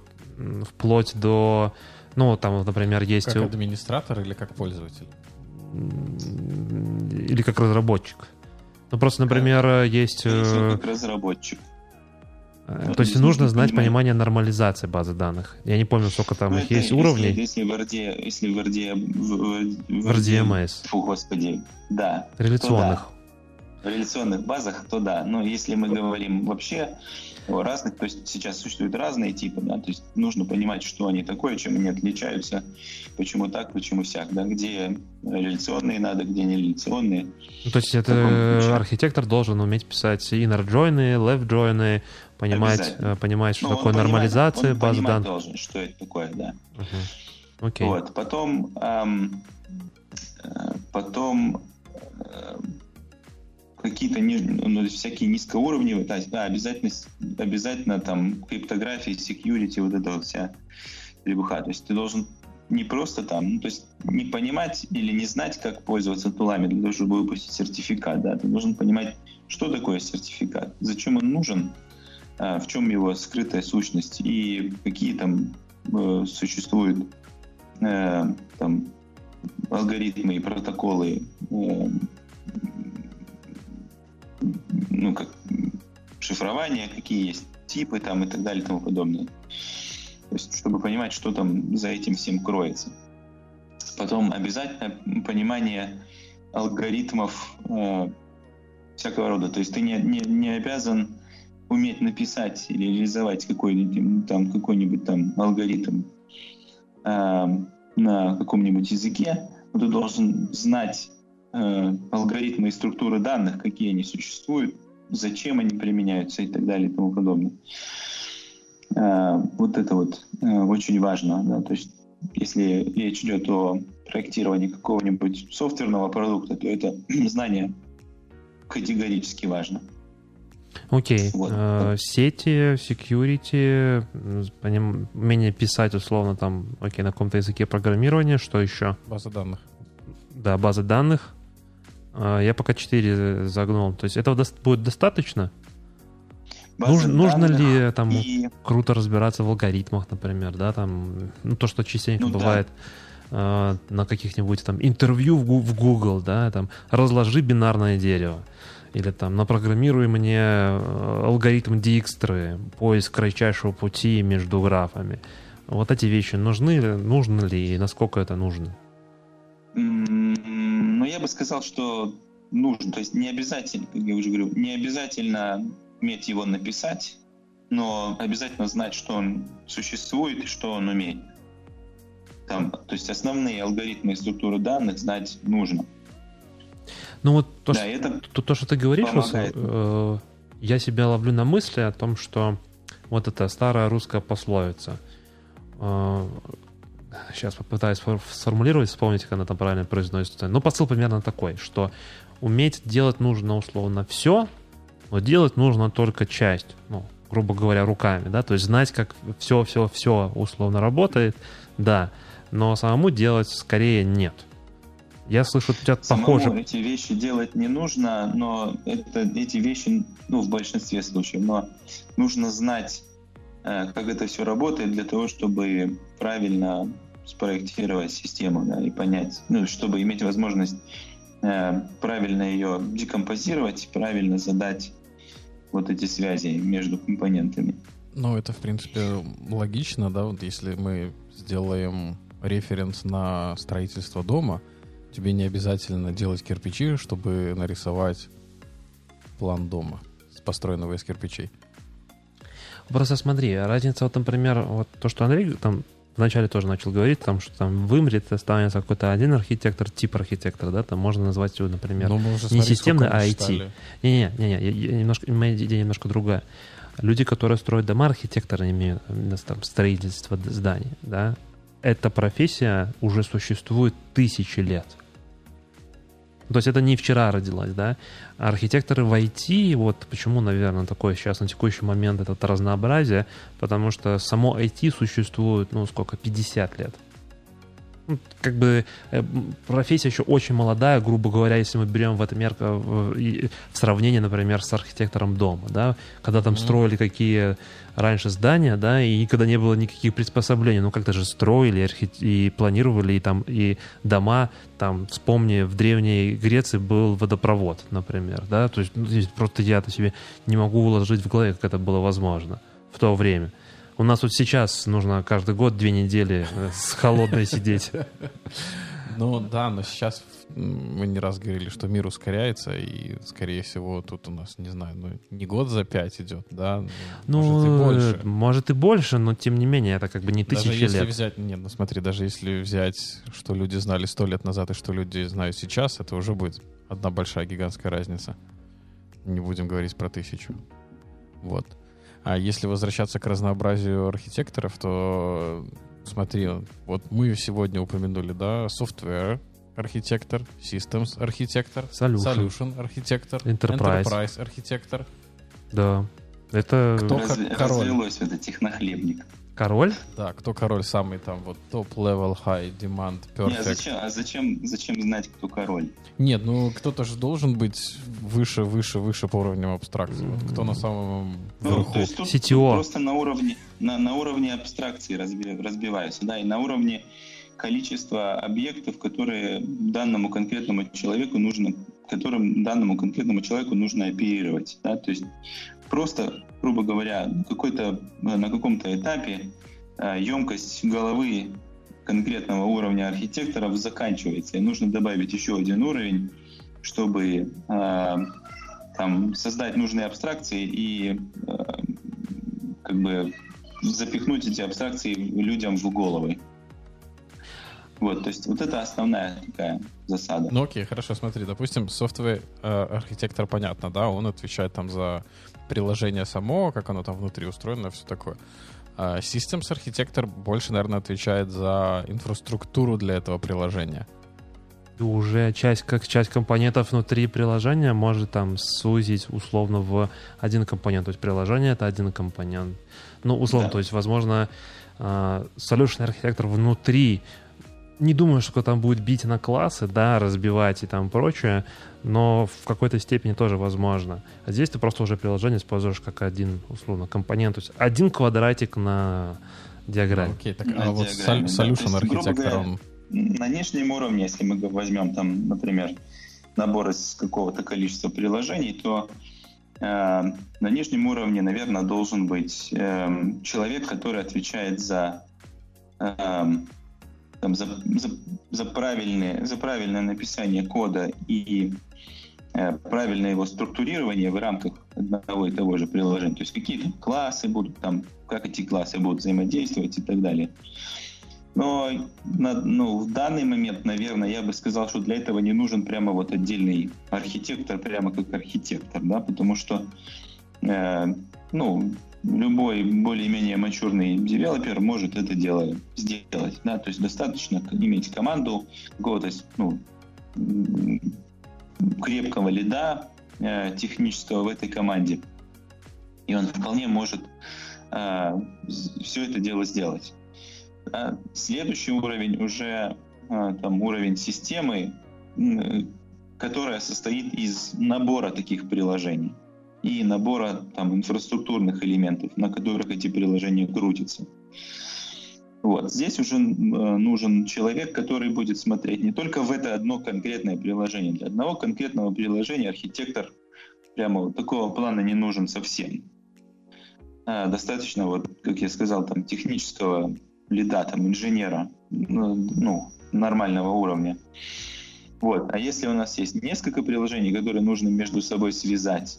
вплоть до... Ну, там, например, есть... Как администратор или как пользователь? Или как разработчик. Ну, просто, например, есть... Скорее всего, э, как разработчик. Э, То есть нужно знать понимать. понимание нормализации базы данных. Я не помню, сколько там Ну, их это есть если- уровней Если в RD, если в RD, в, в RDMS, Фу, господи, да. реляционных. Реляционных базах, то да. Но если мы говорим вообще о разных, то есть сейчас существуют разные типы, да, то есть нужно понимать, что они такое, чем они отличаются, почему так, почему сяк, да, где реляционные надо, где не реляционные. Ну, то есть это архитектор должен уметь писать inner join, left join, понимать, э, понимать, что Ну, такое понимает- нормализация он понимать данных. должен, что это такое, да. Мгм. Окей. Вот. Потом, ам, э, потом э, какие-то ну, всякие низкоуровневые, есть, да, обязательно, обязательно там криптография, security, вот эта вот вся требуха. То есть ты должен не просто там, ну, то есть не понимать или не знать, как пользоваться тулами для того, чтобы выпустить сертификат, да, ты должен понимать, что такое сертификат, зачем он нужен, а, в чем его скрытая сущность и какие там э, существуют э, там алгоритмы и протоколы э, ну как шифрования, какие есть типы там и так далее и тому подобное. То есть, чтобы понимать, что там за этим всем кроется. Потом обязательно понимание алгоритмов э, всякого рода. То есть ты не, не, не обязан уметь написать или реализовать какой-нибудь там, какой-нибудь там алгоритм э, на каком-нибудь языке, но ты должен знать э, алгоритмы и структуры данных, какие они существуют, зачем они применяются и так далее и тому подобное. Э, вот это вот э, очень важно. Да? То есть если речь идет о проектировании какого-нибудь софтверного продукта, то это <clears throat> знание категорически важно. Окей. Вот. Э, Сети, security, умение писать условно там, окей, на каком-то языке программирования, что еще? База данных. Да, база данных. Э, Я пока 4 загнул. То есть этого будет достаточно? Нуж- нужно ли там и круто разбираться в алгоритмах, например, да, там, ну, то, что частенько Ну да. бывает э, на каких-нибудь там интервью в в Google, да, там, разложи бинарное дерево. Или там, напрограммируй мне э, алгоритм Dijkstra, поиск кратчайшего пути между графами. Вот эти вещи нужны, нужно ли и насколько это нужно? М, Ну, я бы сказал, что нужно. То есть не обязательно, как я уже говорю, не обязательно уметь его написать, но обязательно знать, что он существует и что он умеет. Там, то есть основные алгоритмы и структуры данных знать нужно. Ну вот то, да, что это То, то, что ты говоришь, вот, э, я себя ловлю на мысли о том, что вот эта старая русская пословица. э, сейчас попытаюсь сформулировать, вспомнить, как она там правильно произносится. Ну, посыл примерно такой, что уметь делать нужно условно все, но делать нужно только часть, ну, грубо говоря, руками, да, то есть знать, как все-все-все условно работает, да, но самому делать скорее нет. Я слышу, у тебя Самому похоже... эти вещи делать не нужно, но это, эти вещи, ну, в большинстве случаев, но нужно знать, э, как это все работает для того, чтобы правильно спроектировать систему, да, и понять, ну, чтобы иметь возможность э, правильно ее декомпозировать, правильно задать вот эти связи между компонентами. Ну, это, в принципе, логично, да, вот если мы сделаем референс на строительство дома, тебе не обязательно делать кирпичи, чтобы нарисовать план дома, построенного из кирпичей. Просто смотри, разница, вот, например, вот то, что Андрей там вначале тоже начал говорить, там, что там вымрет, останется какой-то один архитектор, тип архитектора, да, там можно назвать его, например, не системный, а IT. считали. Не-не, не-не, я- я немножко, моя идея немножко другая. Люди, которые строят дома, архитекторы имеют там, строительство зданий, да, эта профессия уже существует тысячи лет. То есть это не вчера родилась, да. Архитекторы в IT, вот почему, наверное, такое сейчас на текущий момент это разнообразие, потому что само IT существует, ну, сколько, 50 лет. Ну, как бы э, профессия еще очень молодая, грубо говоря, если мы берем в это мерка в, сравнении, например, с архитектором дома, да, когда там Мгм. строили какие раньше здания, да, и никогда не было никаких приспособлений, ну как-то же строили архи- и планировали и там и дома, там вспомни в древней Греции был водопровод, например, да, то есть ну, здесь просто я-то себе не могу уложить в голове, как это было возможно в то время. У нас вот сейчас нужно каждый год две недели э, с холодной сидеть. Ну да, но сейчас мы не раз говорили, что мир ускоряется, и, скорее всего, тут у нас, не знаю, ну, не год за пять идет, да, Ну, может и больше. э, может и больше, но тем не менее, это как бы не Даже тысячи если лет. взять, нет, ну смотри, даже если взять, что люди знали сто лет назад и что люди знают сейчас, это уже будет одна большая гигантская разница. Не будем говорить про тысячу. Вот. А если возвращаться к разнообразию архитекторов, то смотри, вот мы сегодня упомянули, да, software архитектор, systems архитектор, Solution. solution архитектор, Enterprise. архитектор. Да. Это Кто Разве- король? развелось это технохлебник. Король? Да, кто король самый там вот топ-level, high, demand, Не, а perfect. зачем, а зачем, зачем знать, кто король? Нет, ну кто-то же должен быть выше, выше, выше по уровню абстракции. Вот кто на самом Ну, верху. то есть тут CTO. просто на уровне, на, на уровне абстракции разби- разбиваются, да, и на уровне количества объектов, которые данному конкретному человеку нужно, которым данному конкретному человеку нужно оперировать, да, то есть просто, грубо говоря, какой-то на каком-то этапе э, емкость головы конкретного уровня архитекторов заканчивается, и нужно добавить еще один уровень, чтобы э, там создать нужные абстракции и э, как бы запихнуть эти абстракции людям в головы. Вот, то есть вот это основная такая засада. Ну окей, хорошо, смотри, допустим, software э, архитектор, понятно, да, он отвечает там за приложение само, как оно там внутри устроено, все такое. А Systems архитектор больше, наверное, отвечает за инфраструктуру для этого приложения. И уже часть, как часть компонентов внутри приложения может там сузить условно в один компонент. То есть приложение это один компонент. Ну, условно, Да. то есть, возможно, а, solution архитектор внутри не думаю, что там будет бить на классы, да, разбивать и там прочее, но в какой-то степени тоже возможно. А здесь ты просто уже приложение используешь как один, условно, компонент. То есть один квадратик на диаграмме. Окей, так, На а вот диаграмме, да. Solution есть, грубо архитектор, говоря, он На внешнем уровне, если мы возьмем там, например, набор из какого-то количества приложений, то э, на нижнем уровне, наверное, должен быть эм, человек, который отвечает за, эм, там, за, за, за правильное, за правильное написание кода и э, правильное его структурирование в рамках одного и того же приложения. То есть какие там классы будут, там, как эти классы будут взаимодействовать и так далее. Но на- ну, в данный момент, наверное, я бы сказал, что для этого не нужен прямо вот отдельный архитектор, прямо как архитектор, да, потому что э, ну, любой более-менее мачурный девелопер может это дело сделать. Да? То есть достаточно иметь команду какого-то ну, крепкого лида э, технического в этой команде. И он вполне может э, все это дело сделать. Да? Следующий уровень уже э, там, уровень системы, э, которая состоит из набора таких приложений и набора там, инфраструктурных элементов, на которых эти приложения крутятся. Вот. Здесь уже э, нужен человек, который будет смотреть не только в это одно конкретное приложение. Для одного конкретного приложения архитектор прямо вот такого плана не нужен совсем. А достаточно, вот, как я сказал, там, технического лида, там, инженера, ну, ну нормального уровня. Вот. А если у нас есть несколько приложений, которые нужно между собой связать,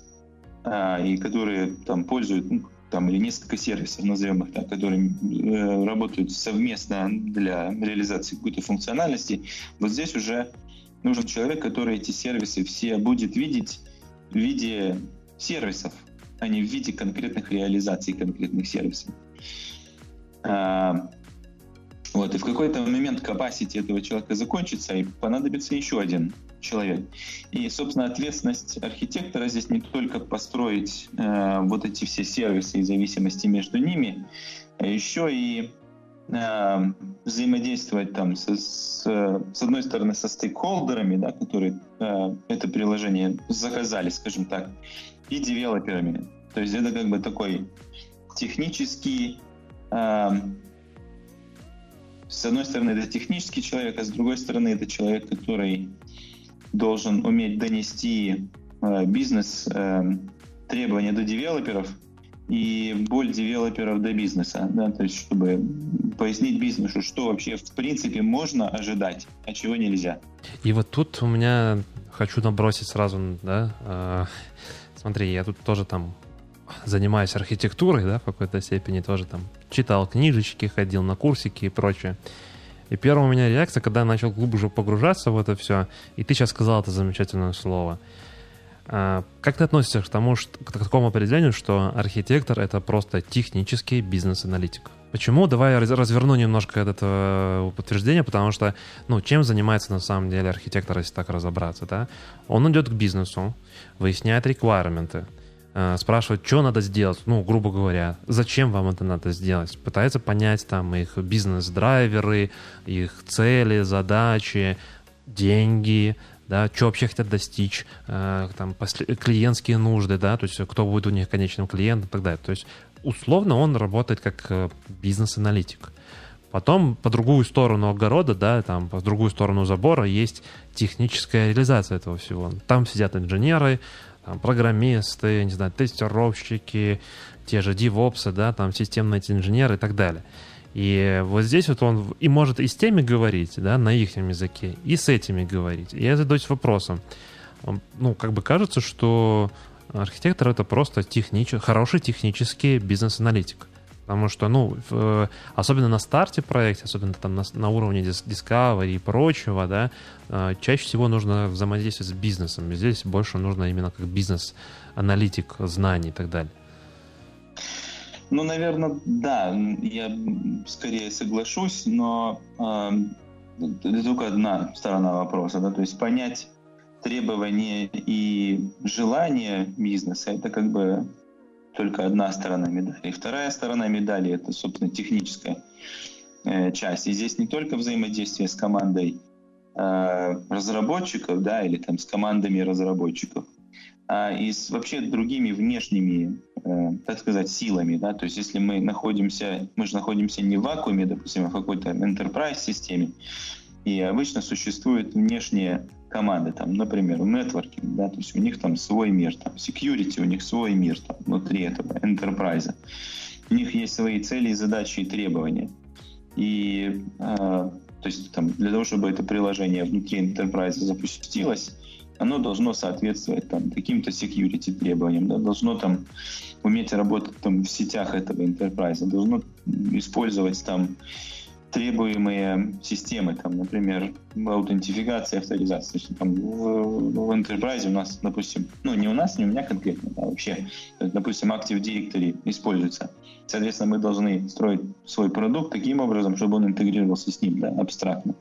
и которые там пользуют, ну, там, или несколько сервисов, назовем их так, которые э, работают совместно для реализации какой-то функциональности, вот здесь уже нужен человек, который эти сервисы все будет видеть в виде сервисов, а не в виде конкретных реализаций конкретных сервисов. А, вот, и в какой-то момент capacity этого человека закончится, и понадобится еще один человек. И, собственно, ответственность архитектора здесь не только построить э, вот эти все сервисы и зависимости между ними, а еще и э, взаимодействовать там с, с, с одной стороны со стейкхолдерами, да, которые э, это приложение заказали, скажем так, и девелоперами. То есть это как бы такой технический э, с одной стороны, это технический человек, а с другой стороны, это человек, который должен уметь донести э, бизнес э, требования до девелоперов и боль девелоперов до бизнеса, да, то есть чтобы пояснить бизнесу, что вообще в принципе можно ожидать, а чего нельзя. И вот тут у меня хочу набросить сразу, да, э, смотри, я тут тоже там занимаюсь архитектурой, да, в какой-то степени тоже там читал книжечки, ходил на курсики и прочее. И первая у меня реакция, когда я начал глубже погружаться в это все, и ты сейчас сказал это замечательное слово. А, как ты относишься к тому, что, к такому определению, что архитектор — это просто технический бизнес-аналитик? Почему? Давай я разверну немножко это э, утверждение, потому что, ну, чем занимается на самом деле архитектор, если так разобраться, да? Он идет к бизнесу, выясняет реквайрменты, спрашивать, что надо сделать, ну, грубо говоря, зачем вам это надо сделать. Пытается понять там их бизнес-драйверы, их цели, задачи, деньги, да, что вообще хотят достичь, э, там, клиентские нужды, да, то есть кто будет у них конечным клиентом и так далее. То есть условно он работает как э, бизнес-аналитик. Потом по другую сторону огорода, да, там по другую сторону забора есть техническая реализация этого всего. Там сидят инженеры, там, программисты, не знаю, тестировщики, те же девопсы, да, там системные инженеры и так далее. И вот здесь вот он и может и с теми говорить, да, на их языке, и с этими говорить. И я задаюсь вопросом. Ну, как бы кажется, что архитектор это просто технич... хороший технический бизнес-аналитик. Потому что, ну, в, особенно на старте проекта, особенно там на, на уровне Discovery и прочего, да, э, чаще всего нужно взаимодействовать с бизнесом. Здесь больше нужно именно как бизнес-аналитик знаний и так далее. Ну, наверное, да, я скорее соглашусь, но э, это только одна сторона вопроса, да, то есть понять требования и желания бизнеса, это как бы только одна сторона медали. И вторая сторона медали — это, собственно, техническая э, часть. И здесь не только взаимодействие с командой э, разработчиков, да, или там с командами разработчиков, а и с вообще другими внешними, э, так сказать, силами, да, то есть если мы находимся, мы же находимся не в вакууме, допустим, а в какой-то enterprise системе, и обычно существуют внешние команды, там, например, нетворкинг, да, то есть у них там свой мир, там, security, у них свой мир там, внутри этого enterprise. У них есть свои цели, задачи и требования. И э, то есть там, для того, чтобы это приложение внутри enterprise запустилось, оно должно соответствовать там каким-то security требованиям, да, должно там уметь работать там в сетях этого enterprise, должно использовать там требуемые системы, там, например, аутентификация, авторизация. То есть, там, в, в Enterprise у нас, допустим, ну, не у нас, не у меня конкретно, а вообще, допустим, Active Directory используется. Соответственно, мы должны строить свой продукт таким образом, чтобы он интегрировался с ним, да, абстрактно.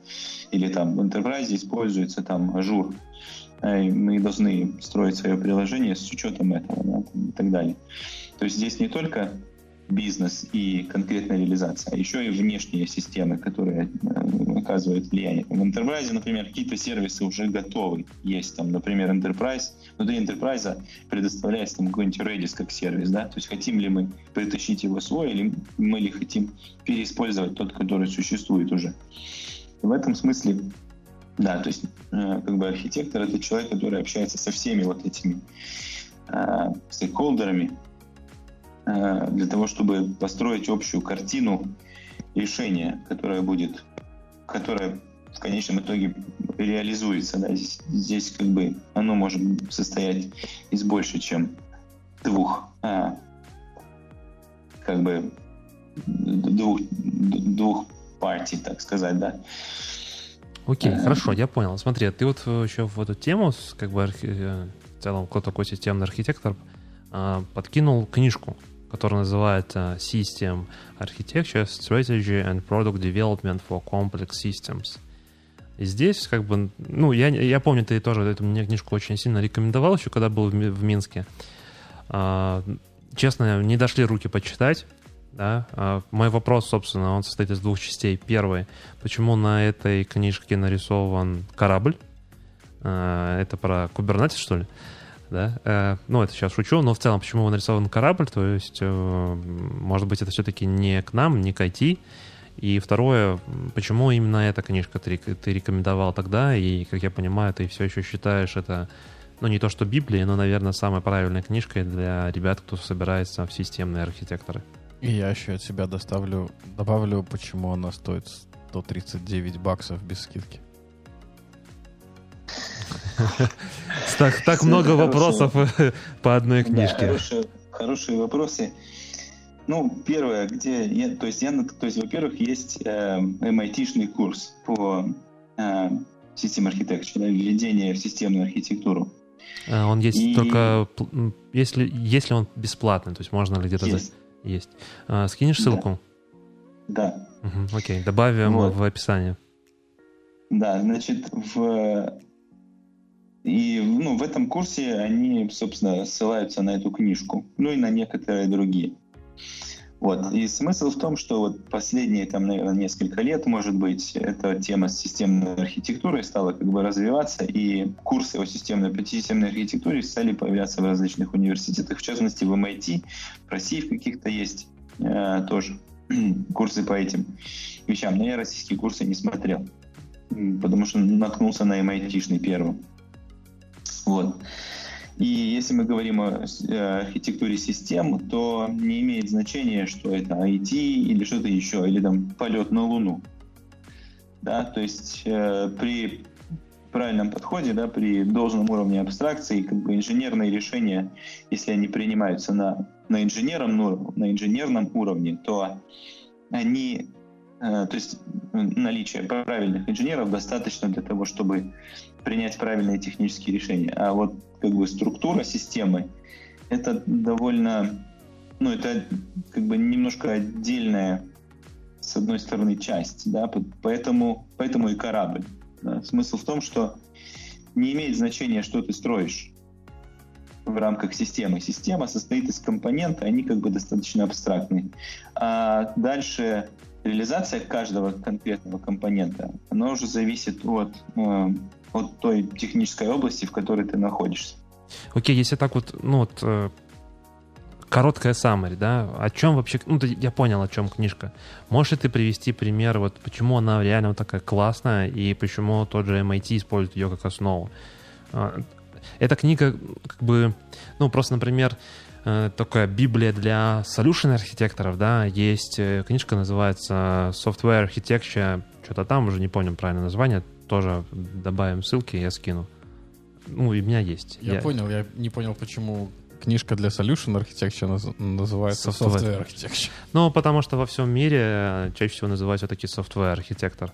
Или там в Enterprise используется там Azure. И мы должны строить свое приложение с учетом этого да, и так далее. То есть здесь не только бизнес и конкретная реализация, а еще и внешние системы, которые э, оказывают влияние. В Enterprise, например, какие-то сервисы уже готовы. Есть там, например, Enterprise. Внутри Enterprise предоставляется там какой-нибудь Redis как сервис, да, то есть хотим ли мы притащить его свой, или мы ли хотим переиспользовать тот, который существует уже. в этом смысле, да, то есть э, как бы архитектор это человек, который общается со всеми вот этими э, стейкхолдерами, для того, чтобы построить общую картину решения, которое будет, которое в конечном итоге реализуется. Да? Здесь, здесь как бы оно может состоять из больше, чем двух, а, как бы двух, двух партий, так сказать, да. Окей, okay, хорошо, я понял. Смотри, ты вот еще в эту тему, как бы архи... Э, в целом, кто такой системный архитектор, а, подкинул книжку который называется System Architecture, Strategy and Product Development for Complex Systems. И здесь, как бы, ну, я, я помню, ты тоже эту мне книжку очень сильно рекомендовал еще, когда был в, в Минске. А, честно, не дошли руки почитать. Да? А, мой вопрос, собственно, он состоит из двух частей. Первый, почему на этой книжке нарисован корабль? А, это про Kubernetes, что ли? Да, э, ну, это сейчас шучу, но в целом, почему нарисован корабль, то есть, э, может быть, это все-таки не к нам, не к IT, и второе, почему именно эта книжка ты, ты рекомендовал тогда, и, как я понимаю, ты все еще считаешь это, ну, не то что Библией, но, наверное, самой правильной книжкой для ребят, кто собирается в системные архитекторы. И я еще от себя доставлю, добавлю, почему она стоит 139 баксов без скидки. <laughs> Так, так много вопросов <laughs> по одной книжке. хорошие, вопросы. Ну, первое, где я, то есть я, то есть, во-первых, есть э, MIT-шный курс по э, системе архитектуры, введение в системную архитектуру. А, он есть И... только, если, если он бесплатный, то есть можно ли где-то... Есть. За... есть. А, скинешь ссылку? Да. да. Угу, окей, добавим вот. в описание. Да, значит, в и ну, в этом курсе они, собственно, ссылаются на эту книжку, ну и на некоторые другие. Вот. И смысл в том, что вот последние, там, наверное, несколько лет, может быть, эта тема с системной архитектурой стала как бы развиваться, и курсы о системной, по архитектуре стали появляться в различных университетах, в частности, в MIT, в России в каких-то есть э, тоже <clears throat> курсы по этим вещам. Но я российские курсы не смотрел, потому что наткнулся на MIT-шный первым. Вот. И если мы говорим о архитектуре систем, то не имеет значения, что это IT или что-то еще, или там полет на Луну. Да, то есть э, при правильном подходе, да, при должном уровне абстракции, как бы инженерные решения, если они принимаются на, на, инженерном, на инженерном уровне, то они Э, то есть наличие правильных инженеров достаточно для того, чтобы принять правильные технические решения. А вот как бы структура системы это довольно, ну это как бы немножко отдельная с одной стороны часть, да, поэтому, поэтому и корабль. Да. Смысл в том, что не имеет значения, что ты строишь в рамках системы. Система состоит из компонентов, они как бы достаточно абстрактные. А дальше реализация каждого конкретного компонента, она уже зависит от, э, от той технической области, в которой ты находишься. Окей, okay, если так вот, ну вот, э, короткая summary, да, о чем вообще, ну, я понял, о чем книжка. Можешь ли ты привести пример, вот, почему она реально вот такая классная, и почему тот же MIT использует ее как основу? А, эта книга, как бы, ну, просто, например, Э, такая библия для solution архитекторов, да, есть э, книжка, называется Software Architecture, что-то там, уже не помню правильное название, тоже добавим ссылки, я скину. Ну, и у меня есть. Я, я понял, я не понял, почему книжка для solution architecture наз- называется Software. software architecture. Ну, потому что во всем мире э, чаще всего называют все-таки software архитектор.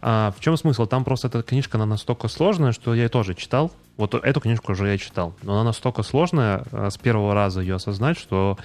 А в чем смысл? Там просто эта книжка, она настолько сложная, что я ее тоже читал. Вот эту книжку уже я читал. Но она настолько сложная, э, с первого раза ее осознать, что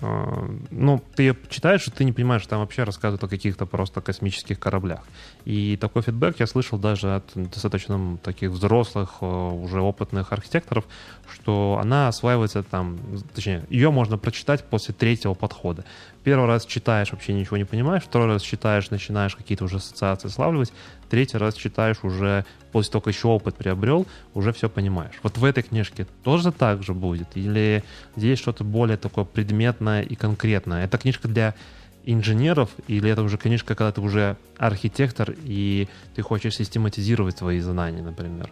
ну, ты ее читаешь, и ты не понимаешь, что там вообще рассказывают о каких-то просто космических кораблях. И такой фидбэк я слышал даже от достаточно таких взрослых, э, уже опытных архитекторов, что она осваивается там, точнее, ее можно прочитать после третьего подхода. Первый раз читаешь, вообще ничего не понимаешь, второй раз читаешь, начинаешь какие-то уже ассоциации славливать, третий раз читаешь уже, после того, как еще опыт приобрел, уже все понимаешь. Вот в этой книжке тоже так же будет? Или здесь что-то более такое предметное и конкретное? Это книжка для инженеров, или это уже книжка, когда ты уже архитектор, и ты хочешь систематизировать свои знания, например?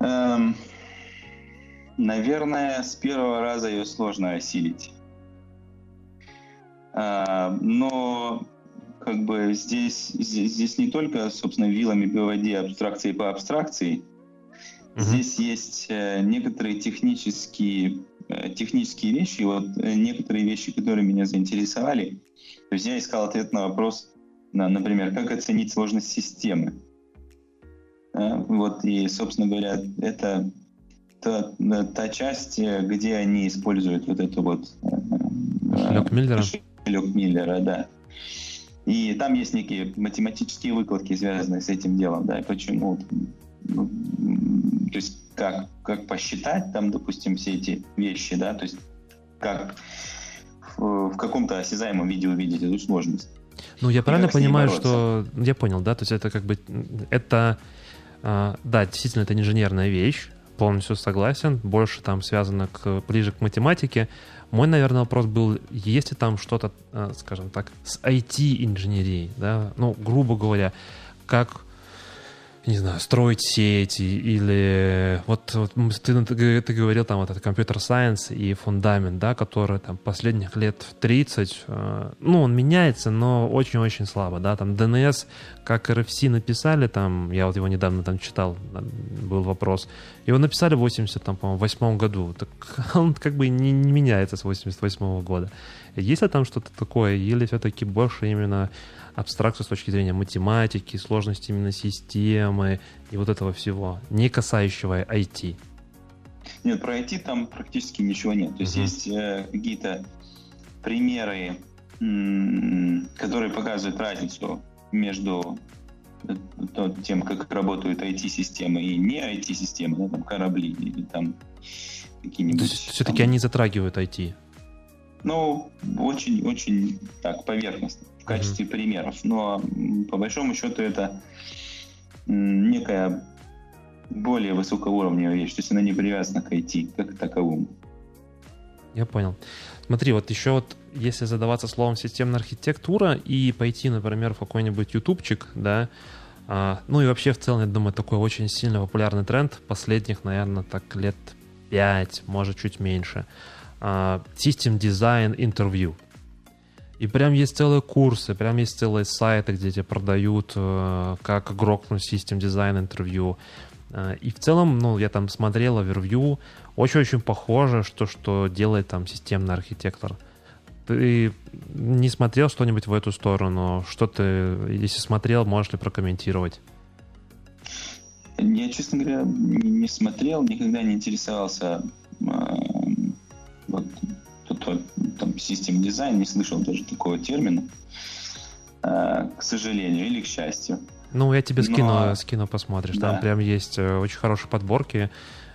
Эм, наверное, с первого раза ее сложно осилить. А, но как бы здесь, здесь, здесь не только, собственно, вилами по воде абстракции по абстракции. Мгм. Здесь есть э, некоторые технические, э, технические вещи, вот э, некоторые вещи, которые меня заинтересовали. То есть я искал ответ на вопрос, на, например, как оценить сложность системы. Э, Вот, и, собственно говоря, это та, э, та часть, э, где они используют вот эту вот... э, э, Кошелек Миллера? Кошелек Миллера, да. И там есть некие математические выкладки, связанные с этим делом, да, и почему, ну, то есть как, как посчитать там, допустим, все эти вещи, да, то есть как в, в каком-то осязаемом виде увидеть эту сложность. Ну, я правильно понимаю, что... Я понял, да? То есть это как бы... Это... а, Да, действительно, это инженерная вещь. Полностью согласен. Больше там связано к, ближе к математике. Мой, наверное, вопрос был, есть ли там что-то, а, скажем так, с IT-инженерией, да? Ну, грубо говоря, как не знаю, строить сети или вот, вот ты, ты, говорил там вот это компьютер сайенс и фундамент, да, который там последних лет в 30, э, ну, он меняется, но очень-очень слабо, да, там DNS, как RFC написали, там, я вот его недавно там читал, был вопрос, его написали в 80, там, по-моему, восьмом году, так <laughs> он как бы не, не меняется с 88 года. Есть ли там что-то такое, или все-таки больше именно абстракцию с точки зрения математики, сложности именно системы и вот этого всего, не касающего IT. Нет, про IT там практически ничего нет. То есть есть э, какие-то примеры, м, которые показывают разницу между э, то- тем, как работают IT-системы и не IT-системы, да, там корабли или там То какие-нибудь... есть все-таки там, они затрагивают IT. Ну, очень-очень так, поверхностно, в качестве примеров. Но по большому счету это некая более высокоуровневая вещь, то есть она не привязана к IT как к таковому. Я понял. Смотри, вот еще вот, если задаваться словом системная архитектура и пойти, например, в какой-нибудь ютубчик, да, а, ну и вообще в целом, я думаю, такой очень сильно популярный тренд последних, наверное, так лет 5, может, чуть меньше. А, System Design Interview. И прям есть целые курсы, прям есть целые сайты, где тебе продают, э, как грокнуть System Design Interview. Э, И в целом, ну, я там смотрел овервью, очень-очень похоже, что, что делает там системный архитектор. Ты не смотрел что-нибудь в эту сторону? Что ты, если смотрел, можешь ли прокомментировать? Я, честно говоря, не смотрел, никогда не интересовался а, вот, тот- тот, там, систем дизайн, не слышал даже такого термина, а, к сожалению или к счастью. Ну, я тебе Но- скину, скину посмотришь. Там Да. прям есть э, очень хорошие подборки.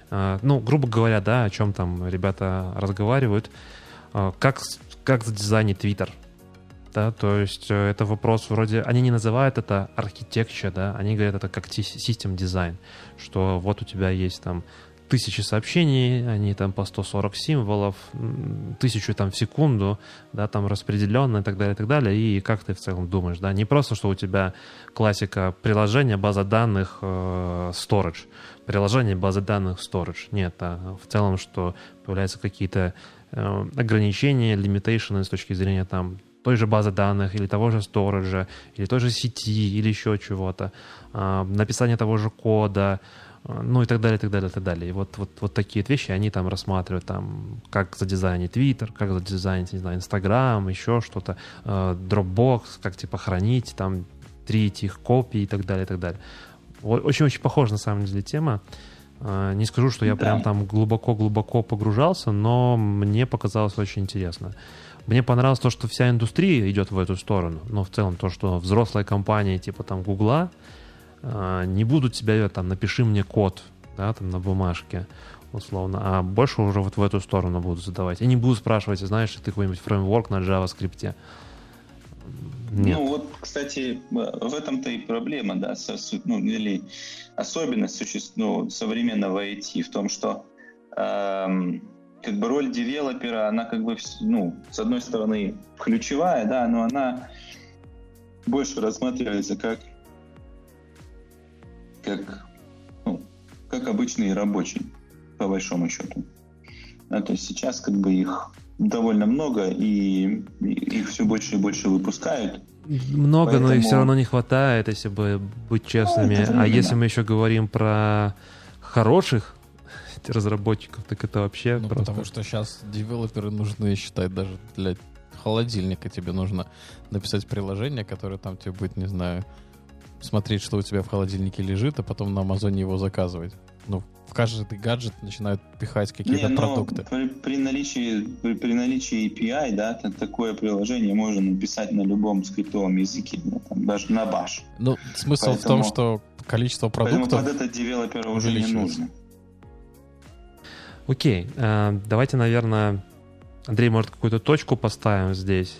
Э, Ну, грубо говоря, да, о чем там ребята разговаривают. Э, Как, как задизайнить Твиттер. Да, то есть э, это вопрос вроде... Они не называют это архитектура, да, они говорят это как систем дизайн, что вот у тебя есть там тысячи сообщений, они там по 140 символов, тысячу там в секунду, да, там распределенно и так далее, и так далее. И как ты в целом думаешь, да, не просто, что у тебя классика приложения, база данных, э, storage, приложение, база данных, storage. Нет, а в целом, что появляются какие-то э, ограничения, limitation с точки зрения там той же базы данных, или того же сториджа, или той же сети, или еще чего-то, а, написание того же кода, ну и так далее, и так далее, и так далее. И вот, вот, вот такие вещи они там рассматривают, там, как задизайнить Twitter, как задизайнить, не знаю, Instagram, еще что-то, э, Dropbox, как типа хранить, там, трить их копии и так далее, и так далее. Очень-очень похожа на самом деле тема. Э, не скажу, что я да. прям там глубоко-глубоко погружался, но мне показалось очень интересно. Мне понравилось то, что вся индустрия идет в эту сторону, но в целом то, что взрослые компании типа там Гугла э, не будут тебя там напиши мне код, да, там на бумажке условно, а больше уже вот в эту сторону будут задавать. И не будут спрашивать, знаешь, ты какой-нибудь фреймворк на JavaScript. Нет. Ну вот, кстати, в этом-то и проблема, да, со, ну, или особенность существ, ну, современного IT в том, что эм, как бы роль девелопера, она как бы, ну, с одной стороны, ключевая, да, но она больше рассматривается как, как, ну, как обычный рабочий, по большому счету. Да, то есть сейчас как бы их довольно много, и их все больше и больше выпускают. Много, Поэтому... но их все равно не хватает, если бы быть честными. Ну, а если мы еще говорим про хороших <laughs> разработчиков, так это вообще ну, просто... Потому что сейчас девелоперы нужны, считать, даже для холодильника тебе нужно написать приложение, которое там тебе будет, не знаю, смотреть, что у тебя в холодильнике лежит, а потом на Амазоне его заказывать. Ну, в каждый гаджет начинают пихать какие-то Не, продукты. При, при, наличии, при, при наличии API, да, такое приложение можно написать на любом скриптовом языке, да, там, даже на Bash. Ну, смысл поэтому, в том, что количество продуктов Поэтому под это девелопера уже не нужно. Окей, э, давайте, наверное, Андрей, может, какую-то точку поставим здесь.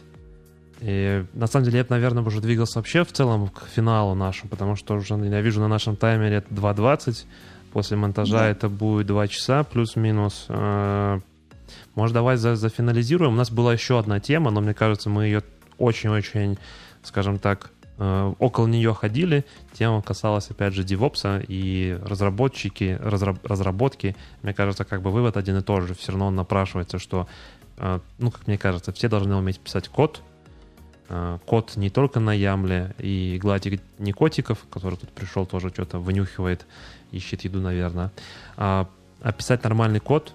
И на самом деле я, наверное, уже двигался вообще в целом к финалу нашему, потому что уже я вижу на нашем таймере это 2.20. После монтажа да. это будет 2 часа плюс-минус. Э, может, давай за, зафинализируем. У нас была еще одна тема, но мне кажется, мы ее очень-очень, скажем так, Э, около нее ходили. Тема касалась, опять же, DevOps и разработчики, разраб, разработки. Мне кажется, как бы вывод один и тот же. Все равно напрашивается, что, э, ну, как мне кажется, все должны уметь писать код. Э, код не только на Ямле и гладик не котиков, который тут пришел, тоже что-то вынюхивает, ищет еду, наверное. А, а писать нормальный код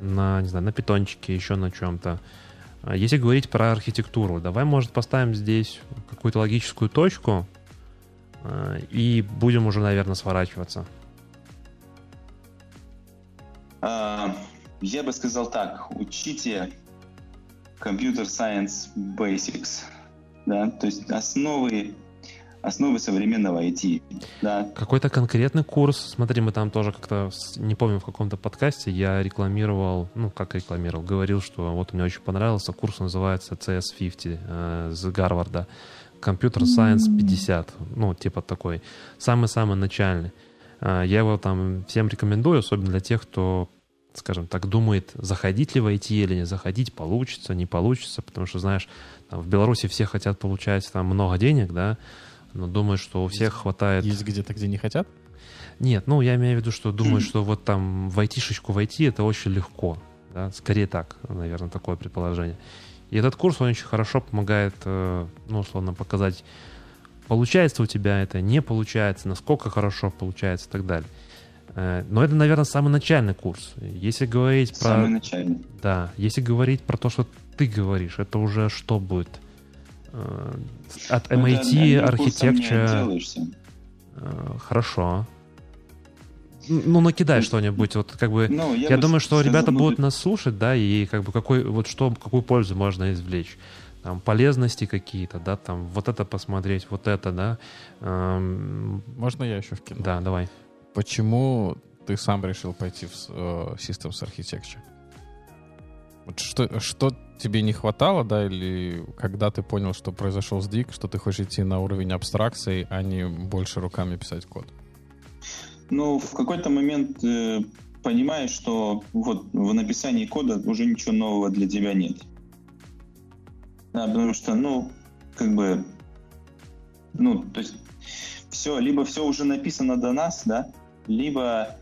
на, не знаю, на питончике, еще на чем-то. А если говорить про архитектуру, давай, может, поставим здесь какую-то логическую точку а, и будем уже, наверное, сворачиваться. А, я бы сказал так, учите Computer Science Basics, да, то есть основы основы современного IT. Да. Какой-то конкретный курс. Смотри, мы там тоже как-то, не помню, в каком-то подкасте я рекламировал, ну, как рекламировал, говорил, что вот мне очень понравился, курс называется CS50 э, с Гарварда. Computer Science 50, ну, типа такой, самый-самый начальный. Э, я его там всем рекомендую, особенно для тех, кто скажем так, думает, заходить ли в IT или не заходить, получится, не получится, потому что, знаешь, там, в Беларуси все хотят получать там много денег, да, но думаю, что у всех хватает... Есть где-то, где не хотят? Нет, ну я имею в виду, что думаю, что вот там в айтишечку войти это очень легко. Да? Скорее так, наверное, такое предположение. И этот курс, он очень хорошо помогает, э, ну, условно, показать, получается у тебя это, не получается, насколько хорошо получается и так далее. Э, но это, наверное, самый начальный курс. Если говорить про... Самый начальный. Да, если говорить про то, что ты говоришь, это уже что будет? Э, от MIT Architecture... Э, хорошо. Ну, накидай что-нибудь. Вот как бы. Ну, я я думаю, что ребята будет... будут нас слушать, да, и как бы какой вот что какую пользу можно извлечь. Там полезности какие-то, да, там вот это посмотреть, вот это, да. Эм... Можно я еще вкину? Да, давай. Почему ты сам решил пойти в uh, Systems Architecture? Что, что тебе не хватало, да, или когда ты понял, что произошел сдвиг, что ты хочешь идти на уровень абстракции, а не больше руками писать код? Ну, в какой-то момент э, понимаешь, что вот в написании кода уже ничего нового для тебя нет. Да, потому что, ну, как бы, ну, то есть все, либо все уже написано до нас, да, либо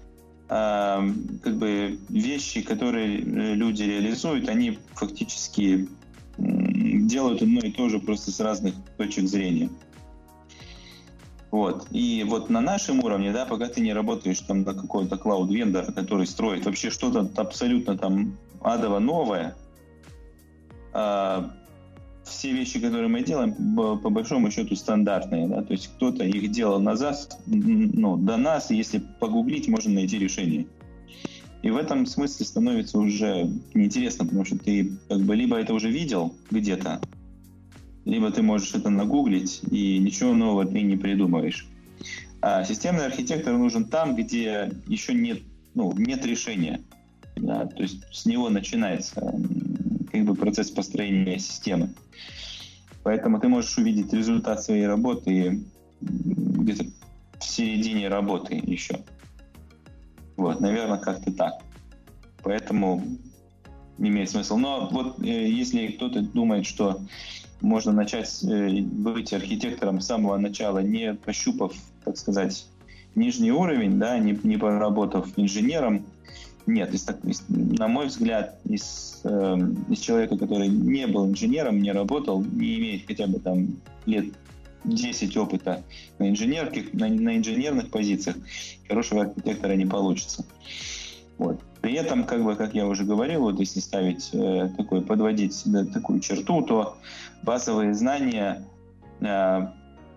как бы вещи, которые э, люди реализуют, они фактически делают одно и то же просто с разных точек зрения. Вот. И вот на нашем уровне, да, пока ты не работаешь там на какой-то клауд-вендор, который строит вообще что-то абсолютно там адово новое, а, все вещи, которые мы делаем, по большому счету стандартные, да, то есть кто-то их делал назад, ну, до нас, если погуглить, можно найти решение. И в этом смысле становится уже неинтересно, потому что ты как бы либо это уже видел где-то, либо ты можешь это нагуглить, и ничего нового ты не придумаешь. А системный архитектор нужен там, где еще нет, ну, нет решения. Да, то есть с него начинается как бы процесс построения системы. Поэтому ты можешь увидеть результат своей работы где-то в середине работы еще. Вот, наверное, как-то так. Поэтому не имеет смысла. Но вот э, если кто-то думает, что можно начать э, быть архитектором с самого начала, не пощупав, так сказать, нижний уровень, да, не, не поработав инженером, нет, из, из, на мой взгляд, из, э, из человека, который не был инженером, не работал, не имеет хотя бы там лет 10 опыта на инженерных, на, на инженерных позициях, хорошего архитектора не получится. Вот. При этом, как бы, как я уже говорил, вот если ставить э, такой, подводить да, такую черту, то базовые знания э, э,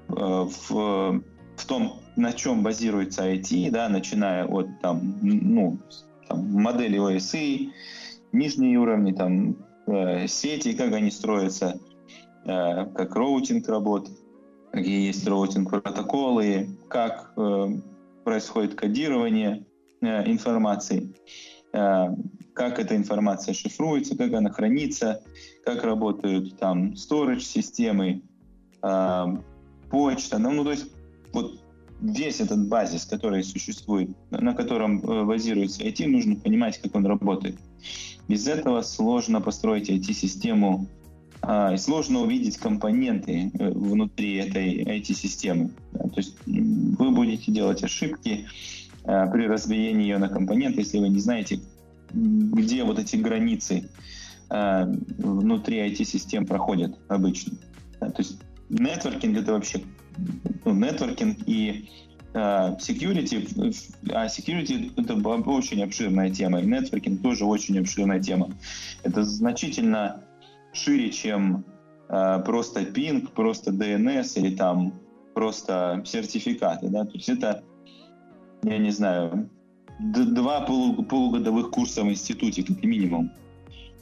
в, в том, на чем базируется IT, да, начиная от там, ну, там, модели OSI, нижние уровни, там, э, сети, как они строятся, э, как routing работает, какие есть routing-протоколы, как э, происходит кодирование э, информации, э, как эта информация шифруется, как она хранится, как работают там storage-системы, э, почта. Ну, ну, то есть вот весь этот базис, который существует, на котором э, базируется IT, нужно понимать, как он работает. Без этого сложно построить IT-систему а, и сложно увидеть компоненты э, внутри этой IT-системы. То есть вы будете делать ошибки а, при разбиении ее на компоненты, если вы не знаете, где вот эти границы внутри IT-систем проходят обычно. То есть нетворкинг это вообще нетворкинг и security, а security это очень обширная тема, и нетворкинг тоже очень обширная тема. Это значительно шире, чем э, просто ping, просто DNS или там просто сертификаты. Да? То есть это, я не знаю, два полу полугодовых курса в институте, как минимум.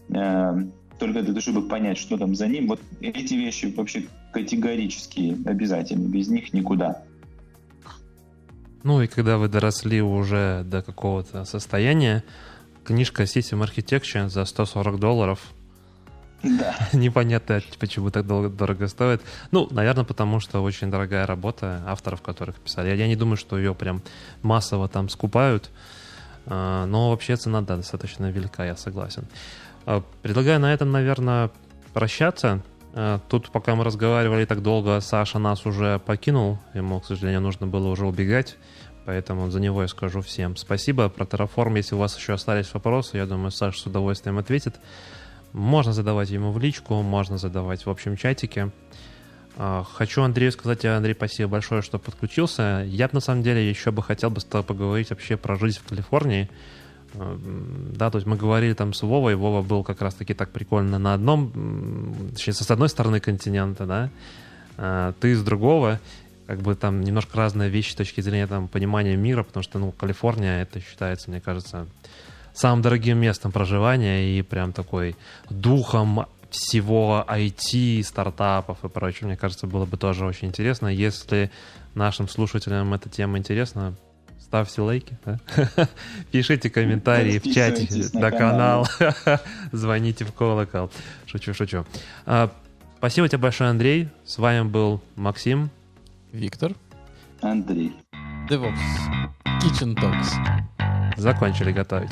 Э, только для того, чтобы понять, что там за ним. Вот эти вещи вообще категорически обязательны. Без них никуда. Ну и когда вы доросли уже до какого-то состояния, книжка System Architecture за 140 долларов да. <laughs> Непонятно, почему так долго, дорого стоит. Ну, наверное, потому что очень дорогая работа авторов, которых писали. Я, я не думаю, что ее прям массово там скупают. А, но вообще цена, да, достаточно велика, я согласен. А, предлагаю на этом, наверное, прощаться. А, тут, пока мы разговаривали так долго, Саша нас уже покинул. Ему, к сожалению, нужно было уже убегать. Поэтому за него я скажу всем спасибо. Про Terraform, если у вас еще остались вопросы, я думаю, Саша с удовольствием ответит. Можно задавать ему в личку, можно задавать в общем чатике. А, хочу Андрею сказать, Андрей, спасибо большое, что подключился. Я на самом деле еще бы хотел бы с тобой поговорить вообще про жизнь в Калифорнии. А, да, то есть мы говорили там с Вовой, Вова был как раз-таки так прикольно на одном, точнее, с одной стороны континента, да, а, ты с другого, как бы там немножко разные вещи с точки зрения там понимания мира, потому что, ну, Калифорния, это считается, мне кажется, самым дорогим местом проживания и прям такой духом всего IT, стартапов и прочего. Мне кажется, было бы тоже очень интересно. Если нашим слушателям эта тема интересна, ставьте лайки, да? <laughs> пишите комментарии в чате на канал, <laughs> звоните в колокол. Шучу, шучу. А, спасибо тебе большое, Андрей. С вами был Максим. Виктор. Андрей. DevOps. Kitchen Talks. Закончили готовить.